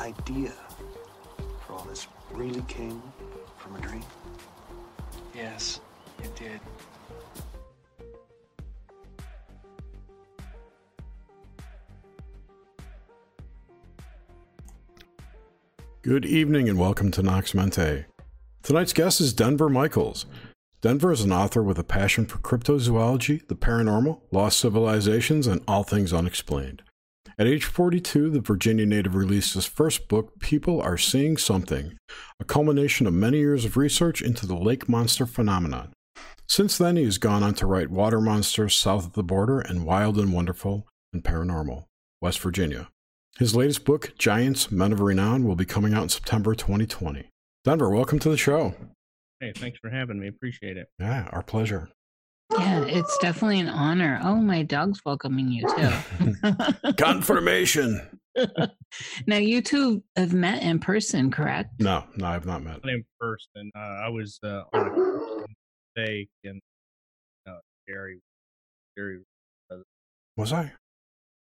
idea for all this really came from a dream? Yes, it did. Good evening and welcome to Nox Mente. Tonight's guest is Denver Michaels. Denver is an author with a passion for cryptozoology, the paranormal, lost civilizations, and all things unexplained. At age 42, the Virginia native released his first book, People Are Seeing Something, a culmination of many years of research into the lake monster phenomenon. Since then, he has gone on to write Water Monsters South of the Border and Wild and Wonderful and Paranormal, West Virginia. His latest book, Giants, Men of Renown, will be coming out in September 2020. Denver, welcome to the show. Hey, thanks for having me. Appreciate it. Yeah, our pleasure. Yeah, it's definitely an honor. Oh, my dog's welcoming you too. Confirmation. now, you two have met in person, correct? No, no, I've not met. In person, uh, I was uh, on a steak and uh, Gary, Gary. Was I?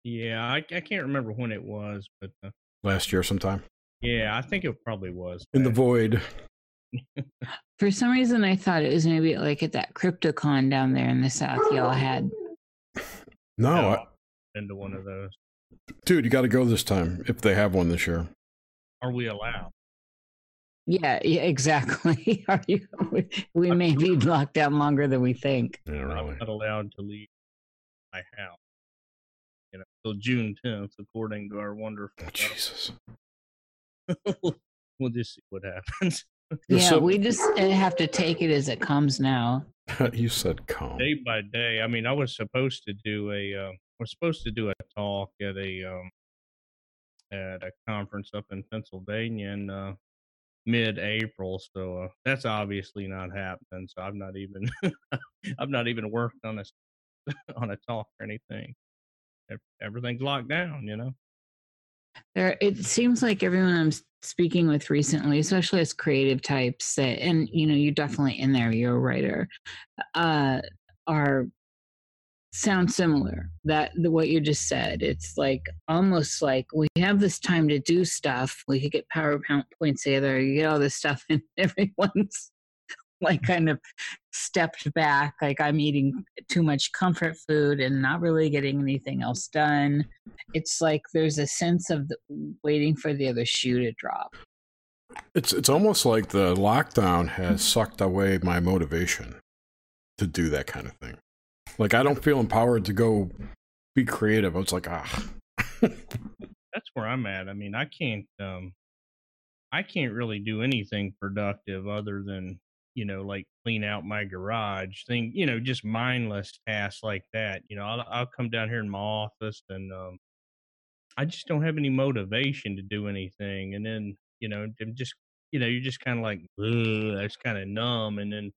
Yeah, I, I can't remember when it was, but uh, last year sometime. Yeah, I think it probably was in the void. For some reason, I thought it was maybe like at that CryptoCon down there in the south. Y'all had. No, no I, into one of those. Dude, you got to go this time if they have one this year. Are we allowed? Yeah, yeah, exactly. Are you? We, we may be locked down longer than we think. Yeah, really. I'm not allowed to leave my house you know, till June 10th, according to our wonderful. Oh, Jesus. we'll just see what happens. Yeah, so, we just eh, have to take it as it comes now. you said come day by day. I mean, I was supposed to do a. Uh, we're supposed to do a talk at a um, at a conference up in Pennsylvania in uh, mid-April. So uh, that's obviously not happening. So I've not even I've not even worked on a on a talk or anything everything's locked down, you know. There, it seems like everyone I'm speaking with recently, especially as creative types, that, and you know, you're definitely in there. You're a writer, uh, are sound similar. That the what you just said. It's like almost like we have this time to do stuff. We could get PowerPoint points together. You get all this stuff, and everyone's like kind of stepped back like i'm eating too much comfort food and not really getting anything else done. It's like there's a sense of the, waiting for the other shoe to drop. It's it's almost like the lockdown has sucked away my motivation to do that kind of thing. Like i don't feel empowered to go be creative. I was like ah. That's where i'm at. I mean i can't um i can't really do anything productive other than you know, like clean out my garage, thing, you know, just mindless tasks like that. You know, I'll, I'll come down here in my office and um, I just don't have any motivation to do anything. And then, you know, I'm just, you know, you're just kind of like, it's kind of numb. And then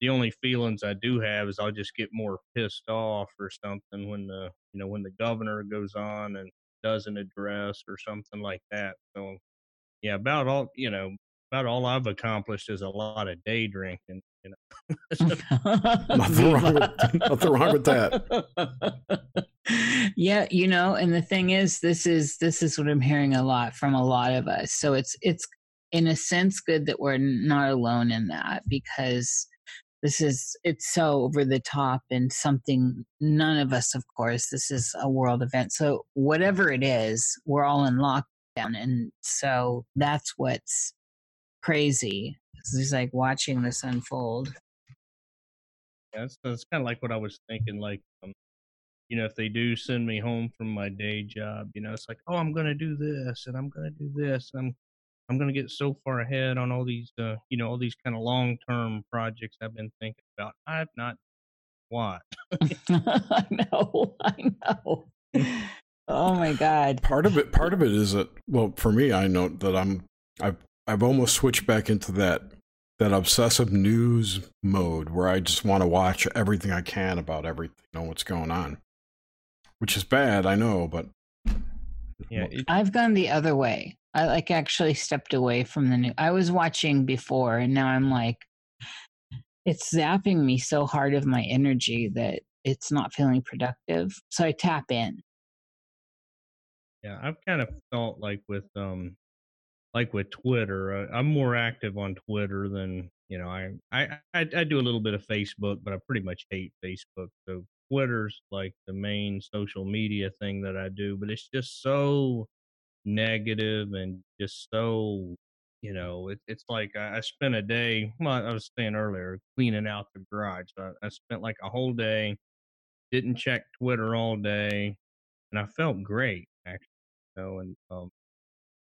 the only feelings I do have is I'll just get more pissed off or something when the, you know, when the governor goes on and doesn't address or something like that. So, yeah, about all, you know, about all I've accomplished is a lot of day drinking. You know, nothing, wrong with, nothing wrong with that. yeah, you know, and the thing is, this is this is what I'm hearing a lot from a lot of us. So it's it's in a sense good that we're not alone in that because this is it's so over the top and something none of us of course this is a world event so whatever it is we're all in lockdown and so that's what's crazy. He's like watching this unfold. Yeah, that's, that's kind of like what I was thinking. Like, um, you know, if they do send me home from my day job, you know, it's like, oh, I'm gonna do this and I'm gonna do this. And I'm I'm gonna get so far ahead on all these, uh, you know, all these kind of long term projects I've been thinking about. I've not what. I know, I know. Oh my god. Part of it, part of it is that, well, for me, I know that I'm I've I've almost switched back into that that obsessive news mode where I just want to watch everything I can about everything, know what's going on. Which is bad, I know, but yeah, it, I've gone the other way. I like actually stepped away from the new. I was watching before, and now I'm like, it's zapping me so hard of my energy that it's not feeling productive. So I tap in. Yeah, I've kind of felt like with um like with Twitter, uh, I'm more active on Twitter than you know. I, I I do a little bit of Facebook, but I pretty much hate Facebook. So Twitter's like the main social media thing that I do, but it's just so negative and just so you know it, it's like I, I spent a day well i was saying earlier cleaning out the garage so I, I spent like a whole day didn't check twitter all day and i felt great actually you know and um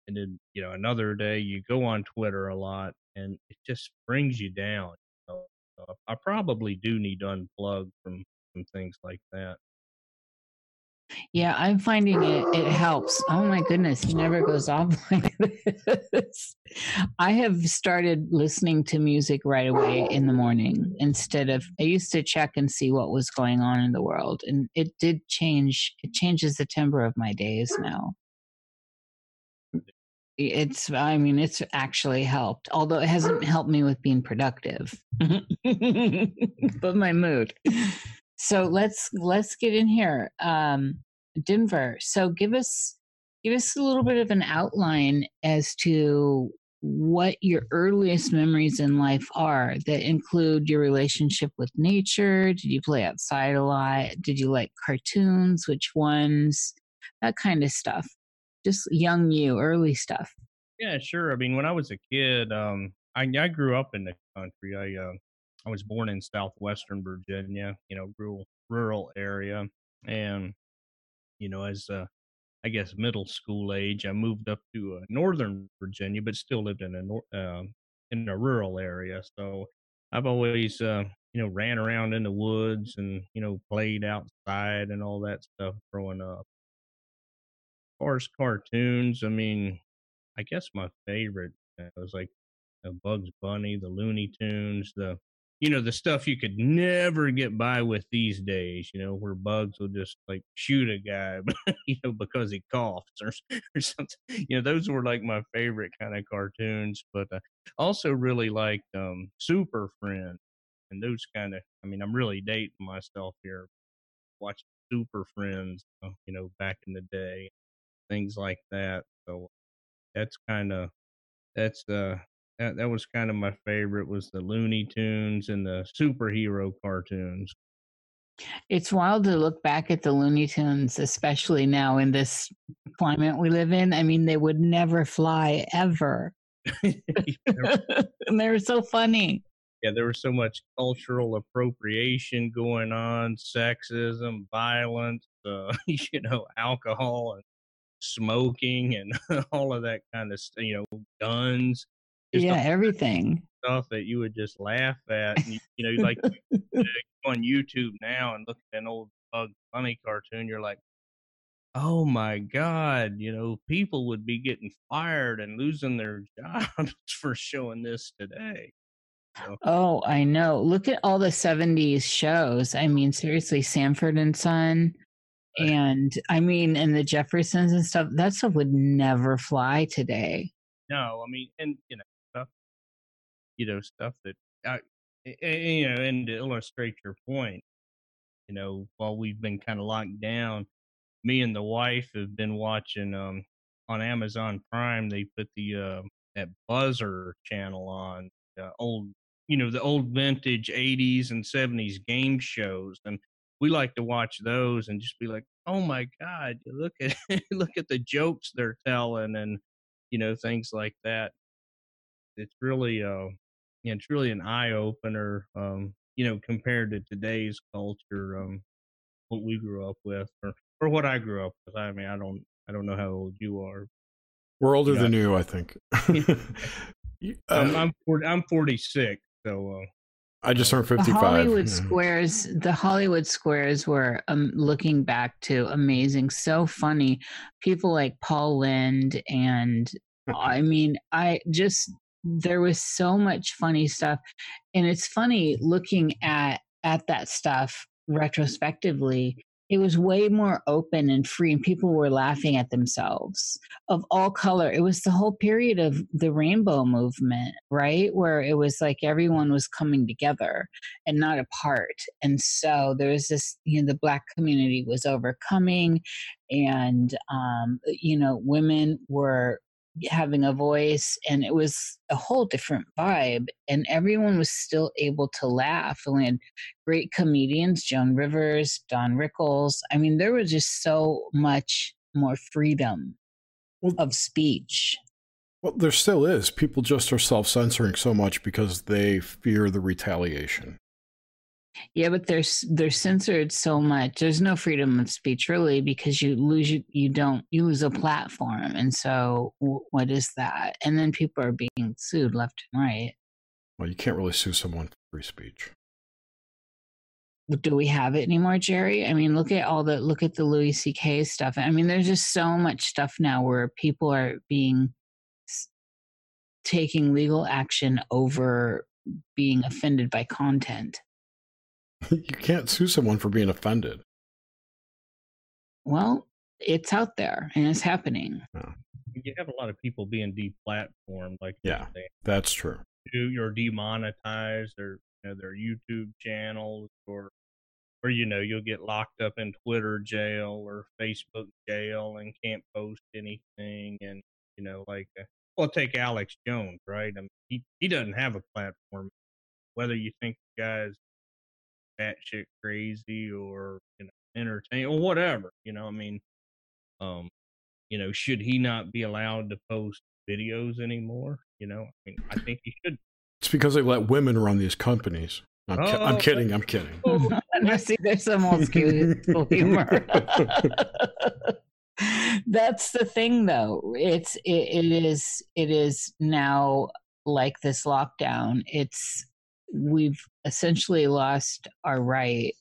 and then you know another day you go on twitter a lot and it just brings you down know? so I, probably do need to unplug from from things like that Yeah, I'm finding it it helps. Oh my goodness, he never goes off like this. I have started listening to music right away in the morning instead of I used to check and see what was going on in the world and it did change it changes the timbre of my days now. It's I mean it's actually helped, although it hasn't helped me with being productive. but my mood. So let's let's get in here. Um Denver. So give us give us a little bit of an outline as to what your earliest memories in life are that include your relationship with nature. Did you play outside a lot? Did you like cartoons? Which ones? That kind of stuff. Just young you, early stuff. Yeah, sure. I mean, when I was a kid, um, I I grew up in the country. I uh, I was born in southwestern Virginia, you know, rural rural area, and you know, as uh, I guess middle school age, I moved up to uh, northern Virginia, but still lived in a nor- uh, in a rural area. So I've always, uh, you know, ran around in the woods and you know played outside and all that stuff growing up. Far as cartoons, I mean, I guess my favorite was like uh, Bugs Bunny, the Looney Tunes, the you know the stuff you could never get by with these days you know where bugs will just like shoot a guy you know because he coughs or, or something. You know those were like my favorite kind of cartoons but uh, also really liked um super friends and those kind of i mean i'm really dating myself here watching super friends uh, you know back in the day things like that so that's kind of that's uh that, that was kind of my favorite was the Looney Tunes and the superhero cartoons. It's wild to look back at the Looney Tunes, especially now in this climate we live in. I mean, they would never fly ever. and they were so funny. Yeah, there was so much cultural appropriation going on, sexism, violence, uh, you know, alcohol and smoking and all of that kind of you know, guns yeah, everything stuff that you would just laugh at. And, you, you know, like on YouTube now and look at an old Bug Bunny cartoon, you're like, oh my god, you know, people would be getting fired and losing their jobs for showing this today. So. Oh, I know. Look at all the 70s shows. I mean, seriously, Sanford and Son. And I mean, and the Jeffersons and stuff, that stuff would never fly today. No, I mean, and you know, you know stuff that I, you know, and to illustrate your point, you know, while we've been kind of locked down, me and the wife have been watching um on Amazon Prime. They put the uh, that Buzzr channel on uh, old, you know, the old vintage '80s and '70s game shows, and we like to watch those and just be like, oh my god, look at look at the jokes they're telling, and you know things like that. It's really uh it's really an eye opener. Um, you know, compared to today's culture, um, what we grew up with, or or what I grew up with. I mean, I don't, I don't know how old you are. We're older yeah. than you, I think. I'm, I'm, 40, I'm 46, so. Uh, I just turned 55. The Hollywood yeah. Squares, the Hollywood Squares were um, looking back to amazing, so funny. People like Paul Lynde and I mean, I just there was so much funny stuff and it's funny looking at at that stuff retrospectively it was way more open and free and people were laughing at themselves of all color. It was the whole period of the rainbow movement right? Where it was like everyone was coming together and not apart. And so there was this you know the black community was overcoming and um you know women were having a voice and it was a whole different vibe and everyone was still able to laugh and we had great comedians joan rivers don rickles i mean there was just so much more freedom Well- of speech Well, there still is. People just are self censoring so much because they fear the retaliation. Yeah but they're they're censored so much there's no freedom of speech really because you lose you, you don't you lose a platform and so w- what is that? And then people are being sued left and right. Well, you can't really sue someone for free speech. do we have it anymore jerry? I mean look at all the look at the louis ck stuff. I mean there's just so much stuff now where people are being s- taking legal action over being offended by content you can't sue someone for being offended. well it's out there and it's happening You have a lot of people being deplatformed, like Yeah. they That's true. you're demonetized or you know, their YouTube channels or or you know you'll get locked up in Twitter jail or Facebook jail and can't post anything and you know like uh, well take Alex Jones right I mean he he doesn't have a platform whether you think the guy's batshit crazy or you know entertain or whatever you know I mean um you know should he not be allowed to post videos anymore you know I mean I think he should It's because they let women run these companies. I'm, ki- I'm Oh, kidding. I'm kidding. I see there's some old school humor. That's the thing, though. It's it, it is it is now like this lockdown. It's we've essentially lost our right,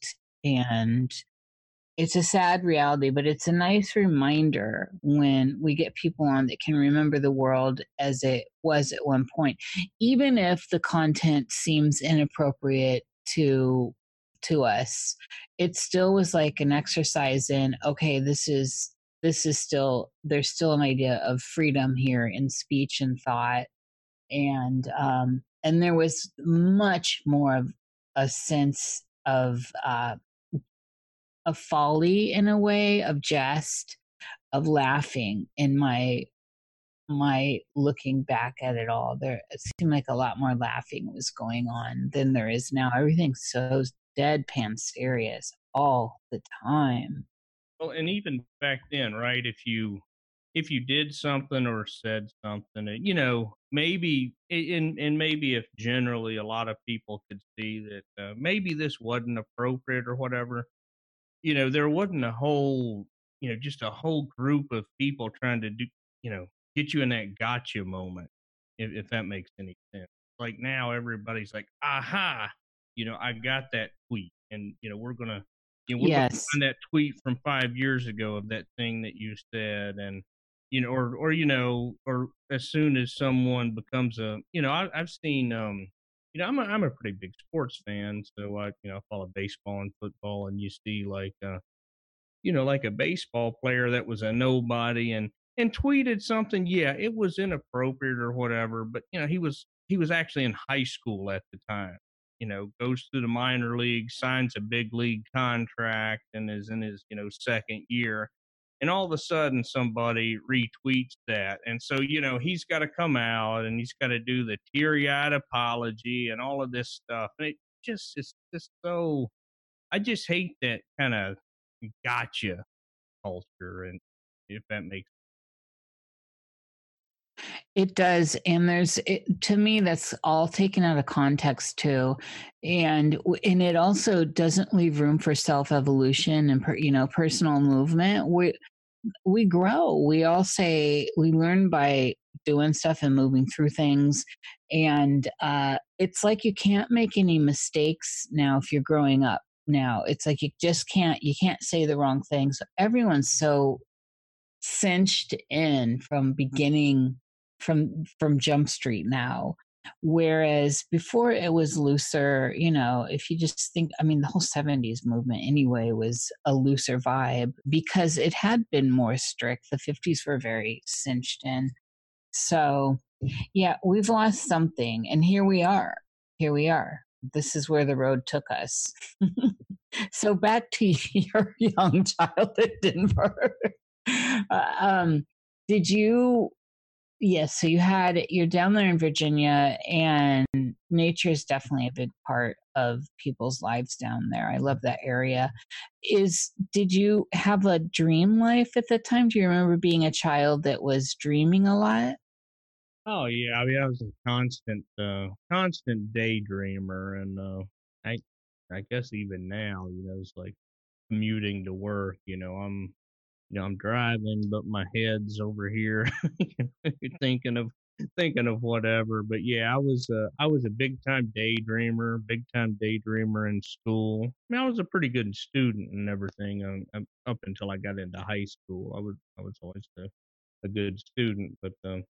and it's a sad reality. But it's a nice reminder when we get people on that can remember the world as it was at one point, even if the content seems inappropriate to to us it still was like an exercise in okay this is this is still there's still an idea of freedom here in speech and thought and um and there was much more of a sense of uh folly in a way of jest of laughing in my my looking back at it all there it seemed like a lot more laughing was going on than there is now everything's so deadpan serious all the time Well, and even back then, right? If you if you did something or said something, you know, maybe and and maybe if generally a lot of people could see that uh, maybe this wasn't appropriate or whatever, you know, there wasn't a whole, you know, just a whole group of people trying to do, you know, get you in that gotcha moment, if, if that makes any sense. Like now, everybody's like, aha, you know, I got that tweet, and you know, we're gonna you know, we're gonna Yes. find that tweet from five years ago of that thing that you said, and you know, or or you know, or as soon as someone becomes a, you know, I, I've seen, um, you know, I'm a, I'm a pretty big sports fan, so I, you know, I follow baseball and football, and you see like, uh, you know, like a baseball player that was a nobody and and tweeted something, yeah, it was inappropriate or whatever, but you know, he was he was actually in high school at the time you know, goes through the minor league, signs a big league contract, and is in his, you know, second year. And all of a sudden, somebody retweets that. And so, you know, he's got to come out and he's got to do the teary eyed apology and all of this stuff. And it just is just so, I just hate that kind of gotcha culture. And if that makes It does, and there's it, to me that's all taken out of context too, and and it also doesn't leave room for self evolution and per, you know personal movement. We we grow. We all say we learn by doing stuff and moving through things, and uh, it's like you can't make any mistakes now if you're growing up. Now it's like you just can't you can't say the wrong thing. So everyone's so cinched in from beginning from from jump street now whereas before it was looser you know if you just think i mean the whole 70s movement anyway was a looser vibe because it had been more strict. The 50s were very cinched in. So yeah we've lost something and here we are. Here we are. This is where the road took us. So back to your young child at denver. Uh, um did you yes, so you had you're down there in Virginia, and nature is definitely a big part of people's lives down there. I love that area. Is did you have a dream life at the time? Do you remember being a child that was dreaming a lot? Oh yeah, I mean I was a constant, uh, constant daydreamer, and uh, I, I guess even now, you know, it's like commuting to work. You know, I'm you know, I'm driving, but my head's over here thinking of thinking of whatever. But yeah, I was uh, I was a big time daydreamer, big time daydreamer in school. I mean, I was a pretty good student and everything um, up until I got into high school. I was I was always a, a good student, but um,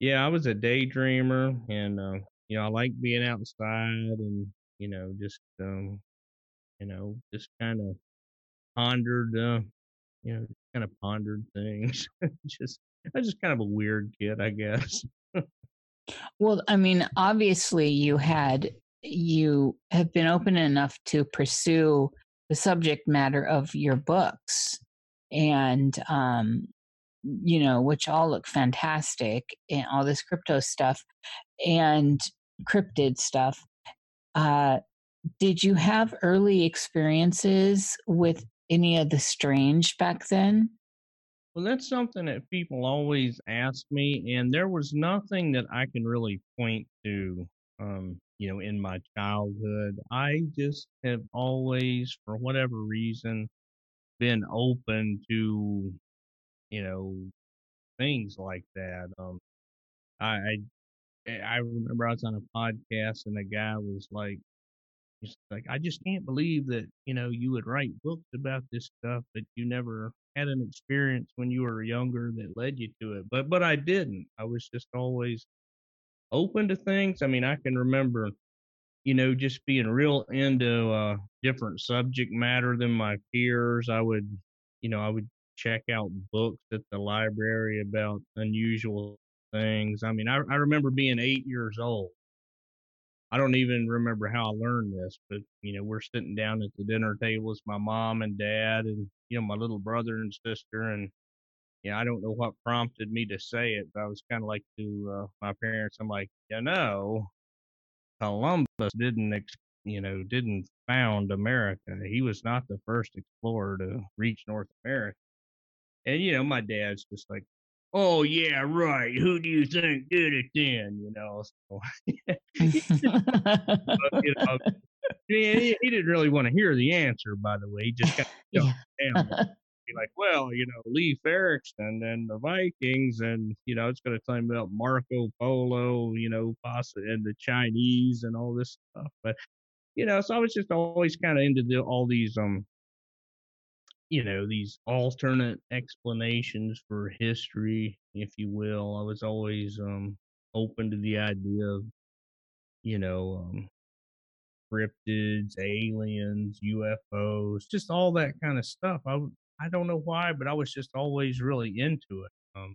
yeah, I was a daydreamer, and uh, you know, I like being outside and you know, just um, you know, just kind of pondered uh, you know, kind of pondered things. just I was just kind of a weird kid, I guess. well, I mean, obviously you had you have been open enough to pursue the subject matter of your books and um you know which all look fantastic and all this crypto stuff and cryptid stuff uh did you have early experiences with any of the strange back then? Well, that's something that people always ask me, and there was nothing that I can really point to, um, you know, in my childhood. I just have always, for whatever reason, been open to, you know, things like that. Um, I, I I remember I was on a podcast and the guy was like, He's like, I just can't believe that, you know, you would write books about this stuff, but you never had an experience when you were younger that led you to it. But but I didn't. I was just always open to things. I mean, I can remember, you know, just being real into uh different subject matter than my peers. I would, you know, I would check out books at the library about unusual things. I mean, I, I remember being eight years old I don't even remember how I learned this, but you know, we're sitting down at the dinner table with my mom and dad and you know, my little brother and sister and yeah, I don't know what prompted me to say it, but I was kind of like to uh, my parents, I'm like, you know, Columbus didn't, ex- you know, didn't found America. He was not the first explorer to reach North America. And you know, my dad's just like, oh yeah, right. Who do you think did it then? You know, so you know, he, he, didn't really want to hear the answer. By the way, he just kind of yeah. down. Be like, well, you know, Leif Erikson and the Vikings, and you know, it's going to tell him about Marco Polo, you know, Pasa and the Chinese and all this stuff. But you know, so I was just always kind of into the, all these um you know these alternate explanations for history if you will i was always um open to the idea of you know um cryptids aliens ufos just all that kind of stuff. I i don't know why but i was just always really into it um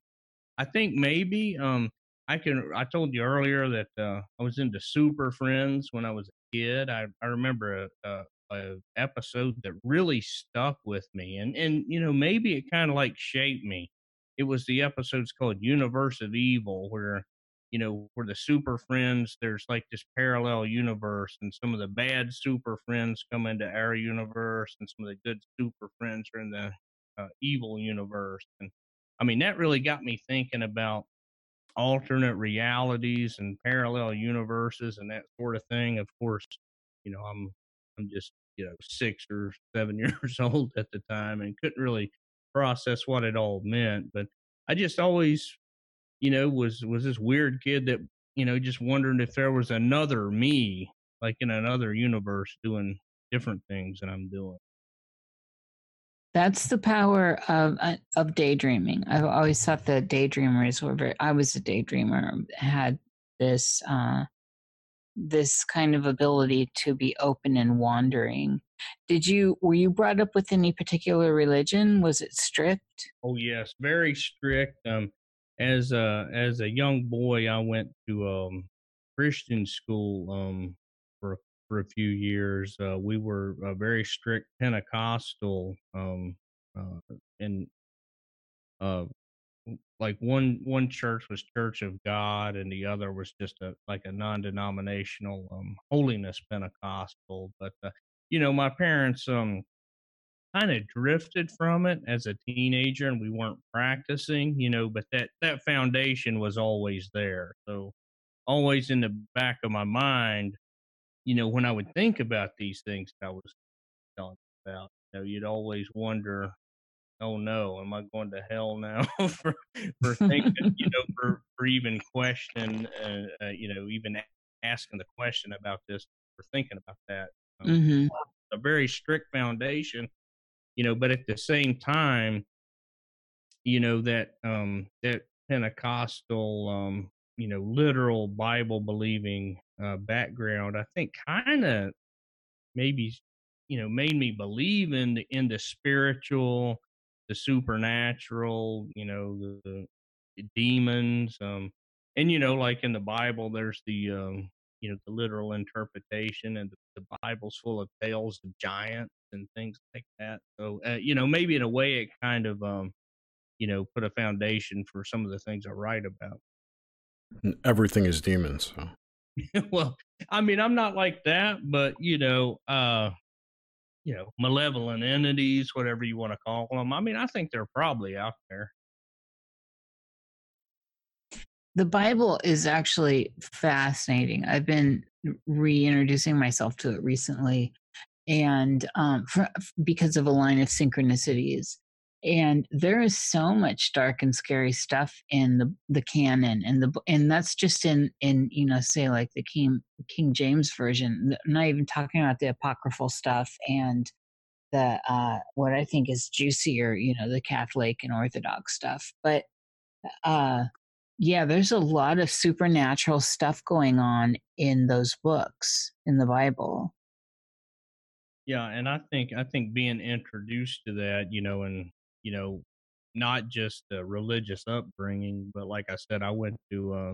i think maybe um i can i told you earlier that uh i was into super friends when i was a kid i i remember a, a a episode that really stuck with me, and and you know maybe it kind of like shaped me. It was the episode's called Universe of Evil, where you know where the super friends there's like this parallel universe, and some of the bad super friends come into our universe, and some of the good super friends are in the uh, evil universe. And I mean that really got me thinking about alternate realities and parallel universes and that sort of thing. Of course, you know I'm I'm just, you know, six or seven years old at the time and couldn't really process what it all meant. But I just always, you know, was was this weird kid that, you know, just wondering if there was another me, like in another universe doing different things than I'm doing. That's the power of uh, of daydreaming. I've always thought that daydreamers were very. I was a daydreamer. Had this uh, this kind of ability to be open and wandering. Did you were you brought up with any particular religion? Was it strict? Oh yes, very strict. Um, as a as a young boy, I went to um Christian school um for for a few years. Uh, we were a very strict Pentecostal um uh, and uh like one one church was Church of God, and the other was just a like a non-denominational um, holiness Pentecostal. But uh, you know, my parents um kind of drifted from it as a teenager, and we weren't practicing. You know, but that that foundation was always there. So always in the back of my mind, you know, when I would think about these things that I was telling about, you know, you'd always wonder, oh no, am I going to hell now for for thinking, you know, for for even question, uh, uh, you know, even asking the question about this, or thinking about that. Um, Mm-hmm. A very strict foundation, you know, but at the same time, you know that um that Pentecostal um you know literal Bible believing uh, background, I think kind of maybe you know made me believe in the in the spiritual the supernatural you know the, the demons um and you know like in the bible there's the um you know the literal interpretation and the, the bible's full of tales of giants and things like that so uh, you know maybe in a way it kind of um you know put a foundation for some of the things i write about everything is demons. So. well, I mean, I'm not like that, but you know, uh, you know, malevolent entities, whatever you want to call them. I mean, I think they're probably out there. The Bible is actually fascinating. I've been reintroducing myself to it recently, and um, for, because of a line of synchronicities. And there is so much dark and scary stuff in the the canon, and the and that's just in in you know say like the King King James version. I'm not even talking about the apocryphal stuff and the uh, what I think is juicier, you know, the Catholic and Orthodox stuff. But uh, yeah, there's a lot of supernatural stuff going on in those books in the Bible. Yeah, and I think I think being introduced to that, you know, and you know, not just a religious upbringing, but like I said, I went to, uh,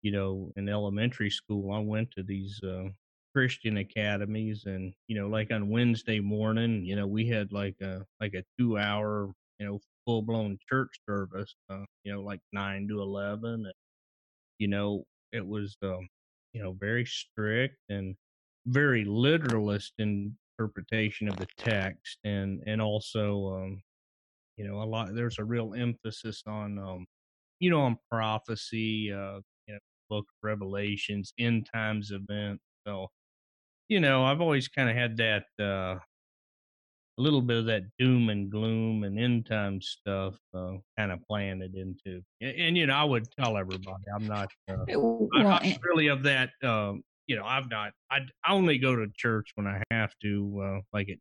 you know, in elementary school, I went to these uh, Christian academies, and you know, like on Wednesday morning, you know, we had like a like a two hour, you know, full blown church service, uh, you know, like nine to eleven, and you know, it was, um, you know, very strict and very literalist interpretation of the text, and and also, um, you know, a lot. There's a real emphasis on, um, you know, on prophecy, uh, you know, book of Revelations, end times event So, you know, I've always kind of had that uh, a little bit of that doom and gloom and end time stuff uh, kind of planted into. And, and, you know, I would tell everybody I'm not. Uh, Eh, I'm not really of that. Um, you know, I've not. I, I only go to church when I have to, uh, like at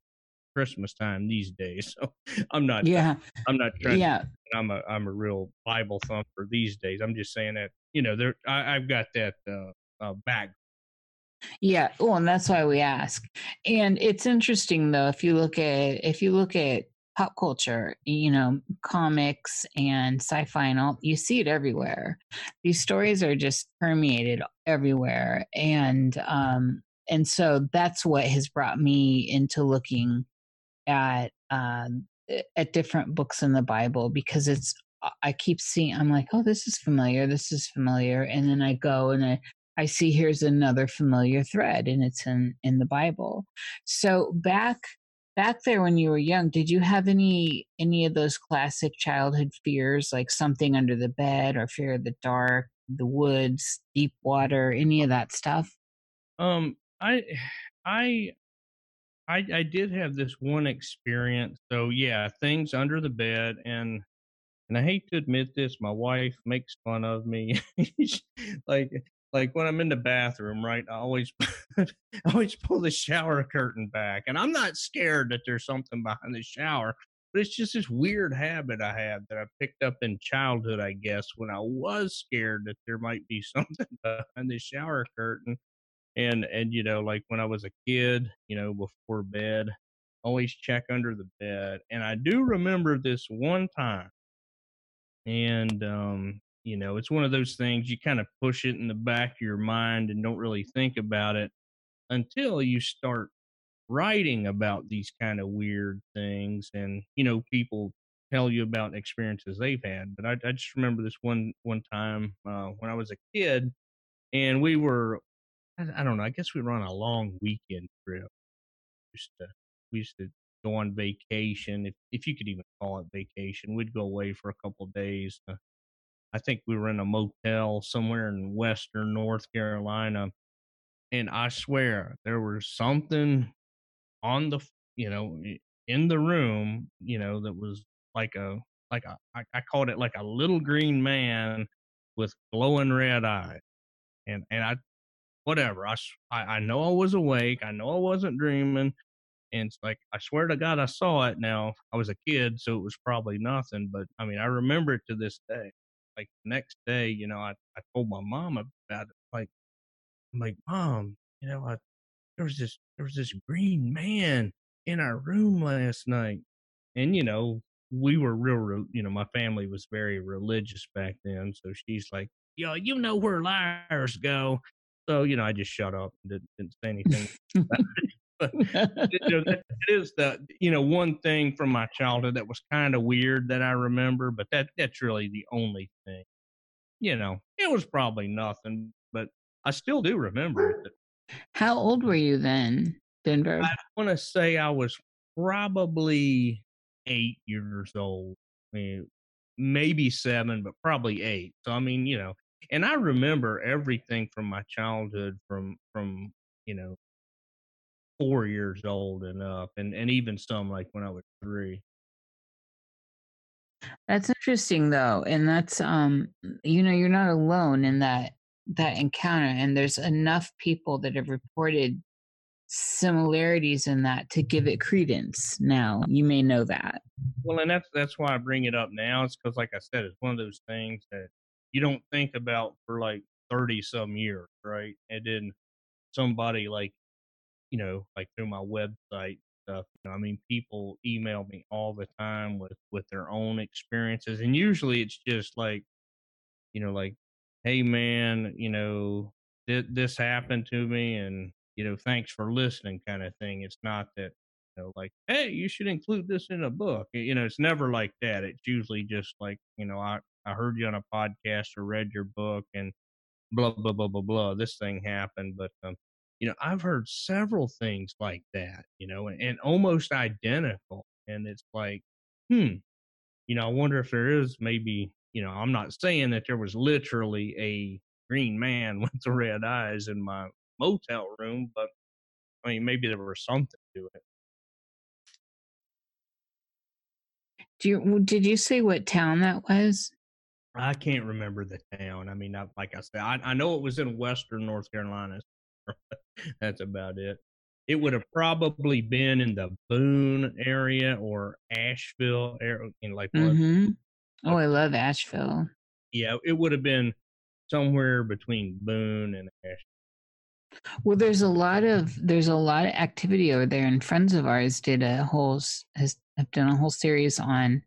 Christmas time these days. So I'm not. yeah, I'm not trying. yeah, I'm a I'm a real Bible thumper these days. I'm just saying that you know there I, I've got that uh, uh, back. yeah. Well, and that's why we ask. And it's interesting though if you look at if you look at pop culture, you know, comics and sci-fi and all, you see it everywhere. These stories are just permeated everywhere, and um, and so that's what has brought me into looking at uh, at different books in the Bible because it's I keep seeing I'm like, oh, this is familiar, this is familiar, and then I go and I, I see here's another familiar thread, and it's in in the Bible. So back back there when you were young, did you have any any of those classic childhood fears, like something under the bed, or fear of the dark, the woods, deep water, any of that stuff? Um, I I I I did have this one experience. So yeah, things under the bed and and I hate to admit this, my wife makes fun of me. like like when I'm in the bathroom, right? I always I always pull the shower curtain back, and I'm not scared that there's something behind the shower. But it's just this weird habit I have that I picked up in childhood, I guess, when I was scared that there might be something behind the shower curtain. And and you know, like when I was a kid, you know, before bed, always check under the bed. And I do remember this one time and um you know it's one of those things you kind of push it in the back of your mind and don't really think about it until you start writing about these kind of weird things and you know people tell you about experiences they've had, but I, I just remember this one one time uh, when I was a kid, and we were I, I don't know I guess we were on a long weekend trip. Just to, we used to go on vacation, if if you could even call it vacation. We'd go away for a couple days. Uh, I think we were in a motel somewhere in western North Carolina, and I swear there was something on the you know in the room you know that was like a like a I, I called it like a little green man with glowing red eyes and and i whatever I, I i know i was awake i know i wasn't dreaming and it's like i swear to god i saw it now i was a kid so it was probably nothing but i mean i remember it to this day like the next day you know i, I told my mom about it like i'm like mom you know i there was this there was this green man in our room last night and you know we were real you know my family was very religious back then so she's like yo you know where liars go so you know i just shut up and didn't, didn't say anything but you know, that is the you know one thing from my childhood that was kind of weird that i remember but that that's really the only thing you know it was probably nothing but i still do remember it how old were you then, Denver? I want to say I was probably eight years old. I mean, maybe seven, but probably eight. So I mean, you know, and I remember everything from my childhood, from from you know, four years old and up, and and even some like when I was three. That's interesting though, and that's um, you know, you're not alone in that that encounter and there's enough people that have reported similarities in that to give it credence now you may know that well and that's that's why i bring it up now it's because like i said it's one of those things that you don't think about for like 30 some years right and then somebody like you know like through my website stuff you know, i mean people email me all the time with with their own experiences and usually it's just like you know like hey man, you know, th- this happened to me and, you know, thanks for listening kind of thing. It's not that, you know, like, hey, you should include this in a book. You know, it's never like that. It's usually just like, you know, I, I heard you on a podcast or read your book and blah, blah, blah, blah, blah. This thing happened. But, um, you know, I've heard several things like that, you know, and, and almost identical. And it's like, hmm, you know, I wonder if there is maybe you know, I'm not saying that there was literally a green man with the red eyes in my motel room, but I mean, maybe there was something to it. Do you did you say what town that was? I can't remember the town. I mean, I, like I said, I, I know it was in Western North Carolina. That's about it. It would have probably been in the Boone area or Asheville area, like mm-hmm. Oh, I love Asheville. Yeah, it would have been somewhere between Boone and Asheville. Well, there's a lot of there's a lot of activity over there, and friends of ours did a whole has have done a whole series on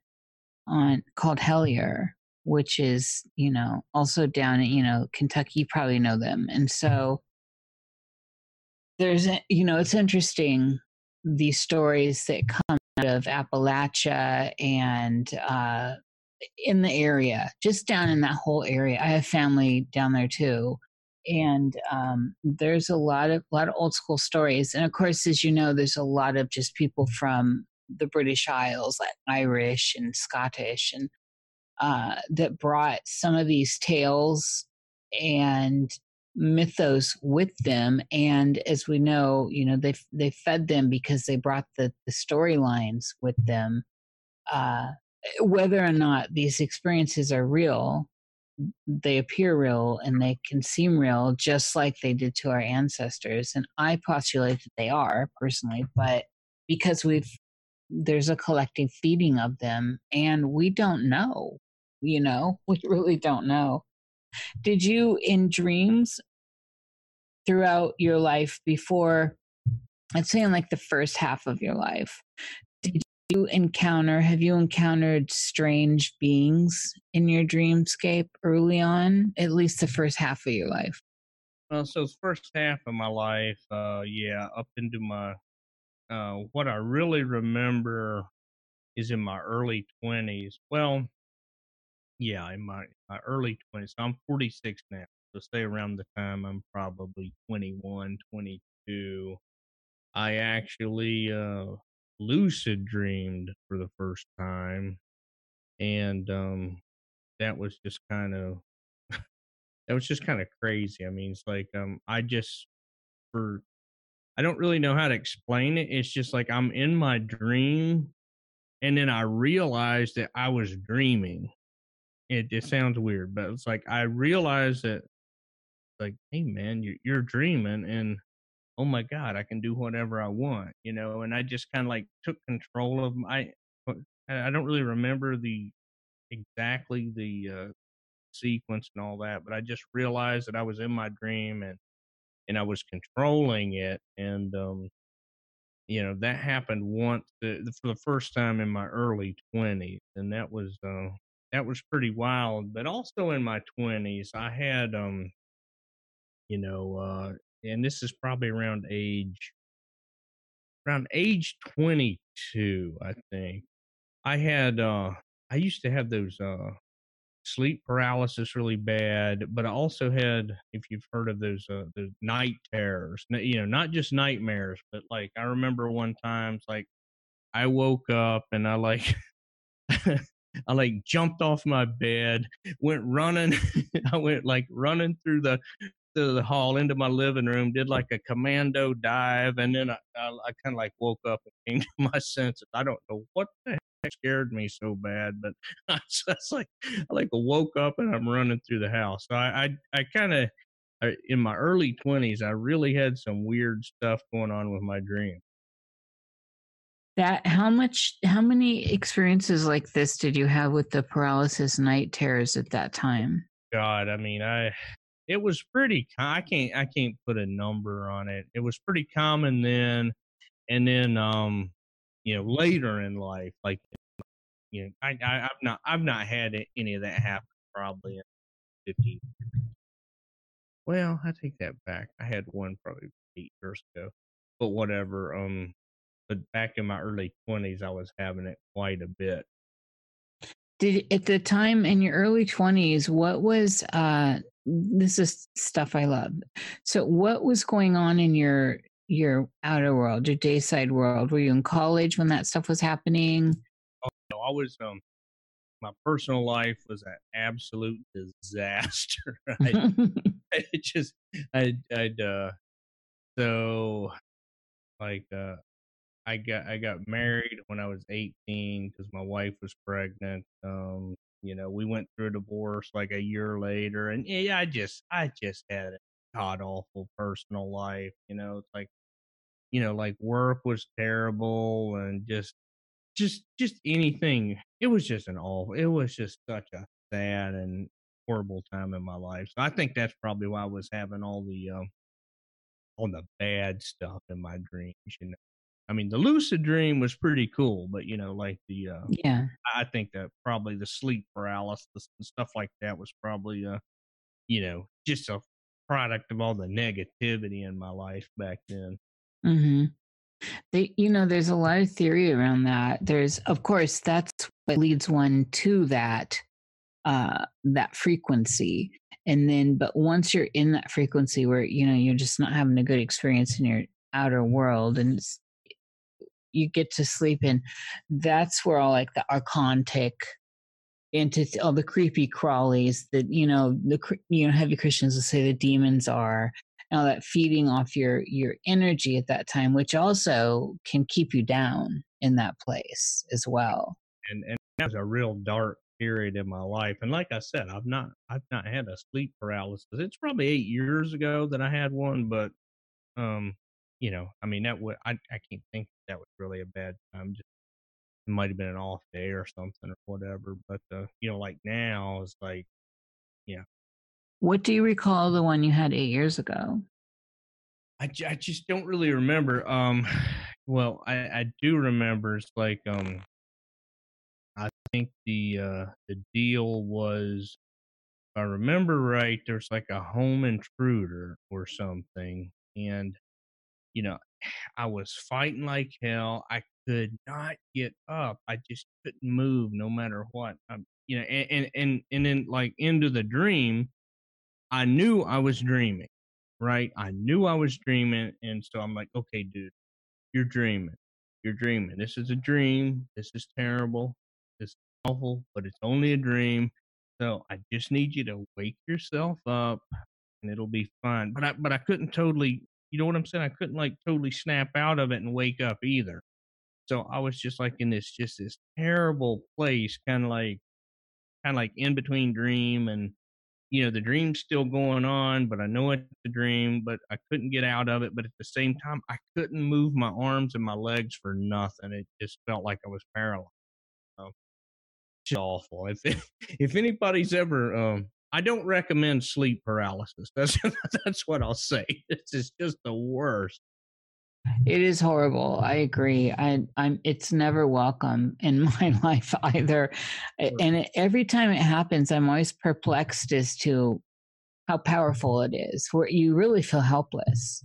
on called Hellier, which is you know also down in you know Kentucky. You probably know them, and so there's you know it's interesting these stories that come out of Appalachia and uh, in the area, just down in that whole area. I have family down there too. And um, there's a lot of lot of old school stories, and of course, as you know, there's a lot of just people from the British Isles, like Irish and Scottish, and uh, that brought some of these tales and mythos with them. And as we know, you know, they they fed them because they brought the the storylines with them. Uh, whether or not these experiences are real, they appear real and they can seem real just like they did to our ancestors. And I postulate that they are personally, but because we've there's a collective feeding of them and we don't know, you know, we really don't know. Did you in dreams throughout your life before, let's say in like the first half of your life, did you encounter have you encountered strange beings in your dreamscape early on at least the first half of your life well so first half of my life uh yeah up into my uh what i really remember is in my early 20s. Well, yeah, in my, my early 20s. So I'm 46 now. So stay around the time I'm probably 21, 22. I actually uh, lucid dreamed for the first time. And um, that was just kind of that was just kind of crazy. I mean, it's like um I just for I don't really know how to explain it. It's just like I'm in my dream and then I realized that I was dreaming. It it sounds weird, but it's like I realized that like, hey man, you're you're dreaming and oh my god, I can do whatever I want, you know, and I just kind of like took control of my I don't really remember the exactly the uh sequence and all that, but I just realized that I was in my dream and and I was controlling it and um you know that happened once uh, for the first time in my early 20s and that was uh that was pretty wild but also in my 20s I had um you know uh and this is probably around age around age 22 I think I had uh I used to have those uh sleep paralysis really bad, but I also had, if you've heard of those, uh, the night terrors, you know, not just nightmares, but like I remember one time, like I woke up and I like, I like jumped off my bed, went running. I went like running through the through the hall into my living room, did like a commando dive, and then I, I, I kind of like woke up and came to my senses. I don't know what the scared me so bad, but I like I like woke up and I'm running through the house. So I I, I kind of in my early twenties, I really had some weird stuff going on with my dream. That how much how many experiences like this did you have with the paralysis night terrors at that time? God, I mean, I it was pretty. I can't I can't put a number on it. It was pretty common then, and then um you know, later in life, like you know, I, I have not I've not had any of that happen probably in fifteen. Well, I take that back. I had one probably eight years ago, but whatever. Um, but back in my early twenties, I was having it quite a bit. Did at the time in your early twenties, what was uh? This is stuff I love. So, what was going on in your your outer world, your dayside world? Were you in college when that stuff was happening? Oh, no, I was. Um, my personal life was an absolute disaster. I, it just, I, I'd, uh, so, like, uh, I got I got married when I was 18 because my wife was pregnant. Um, you know, we went through a divorce like a year later, and yeah, I just I just had a god awful personal life. You know, it's like you know, like work was terrible and just just just anything. It was just an awful. It was just such a sad and horrible time in my life. So I think that's probably why I was having all the um, all the bad stuff in my dreams. You know, I mean, the lucid dream was pretty cool, but you know, like the uh, yeah, I think that probably the sleep paralysis and stuff like that was probably uh, you know, just a product of all the negativity in my life back then. Mm-hmm. They, you know, there's a lot of theory around that. There's, of course, that's what leads one to that, uh, that frequency. And then, but once you're in that frequency where you know you're just not having a good experience in your outer world, and you get to sleep in, that's where all like the archontic into all the creepy crawlies that you know the you know heavy Christians will say the demons are Now that feeding off your your energy at that time which also can keep you down in that place as well. And and that was a real dark period in my life and like i said i've not i've not had a sleep paralysis. It's probably eight years ago that i had one but um you know i mean that would i, I can't think that was really a bad time just it might have been an off day or something or whatever but uh you know like now it's like yeah what do you recall the one you had eight years ago? I, I just don't really remember. Um, well, I, I do remember. It's like um, I think the uh the deal was, if I remember right, there's like a home intruder or something, and you know, I was fighting like hell. I could not get up. I just couldn't move no matter what. I'm, you know, and, and and and then like into the dream, I knew I was dreaming, right? I knew I was dreaming, and so I'm like, okay, dude, you're dreaming. You're dreaming. This is a dream. This is terrible. This is awful, but it's only a dream. So I just need you to wake yourself up, and it'll be fine. But I but I couldn't totally you know what I'm saying? I couldn't like totally snap out of it and wake up either. So I was just like in this just this terrible place, kind of like kind of like in between dream and you know the dream's still going on, but I know it's a dream, but I couldn't get out of it. But at the same time, I couldn't move my arms and my legs for nothing. It just felt like I was paralyzed. It's awful. If if anybody's ever um, I don't recommend sleep paralysis. That's that's what I'll say. This is just the worst. It is horrible. I agree. I, I'm. It's never welcome in my life either, and every time it happens, I'm always perplexed as to how powerful it is. Where you really feel helpless.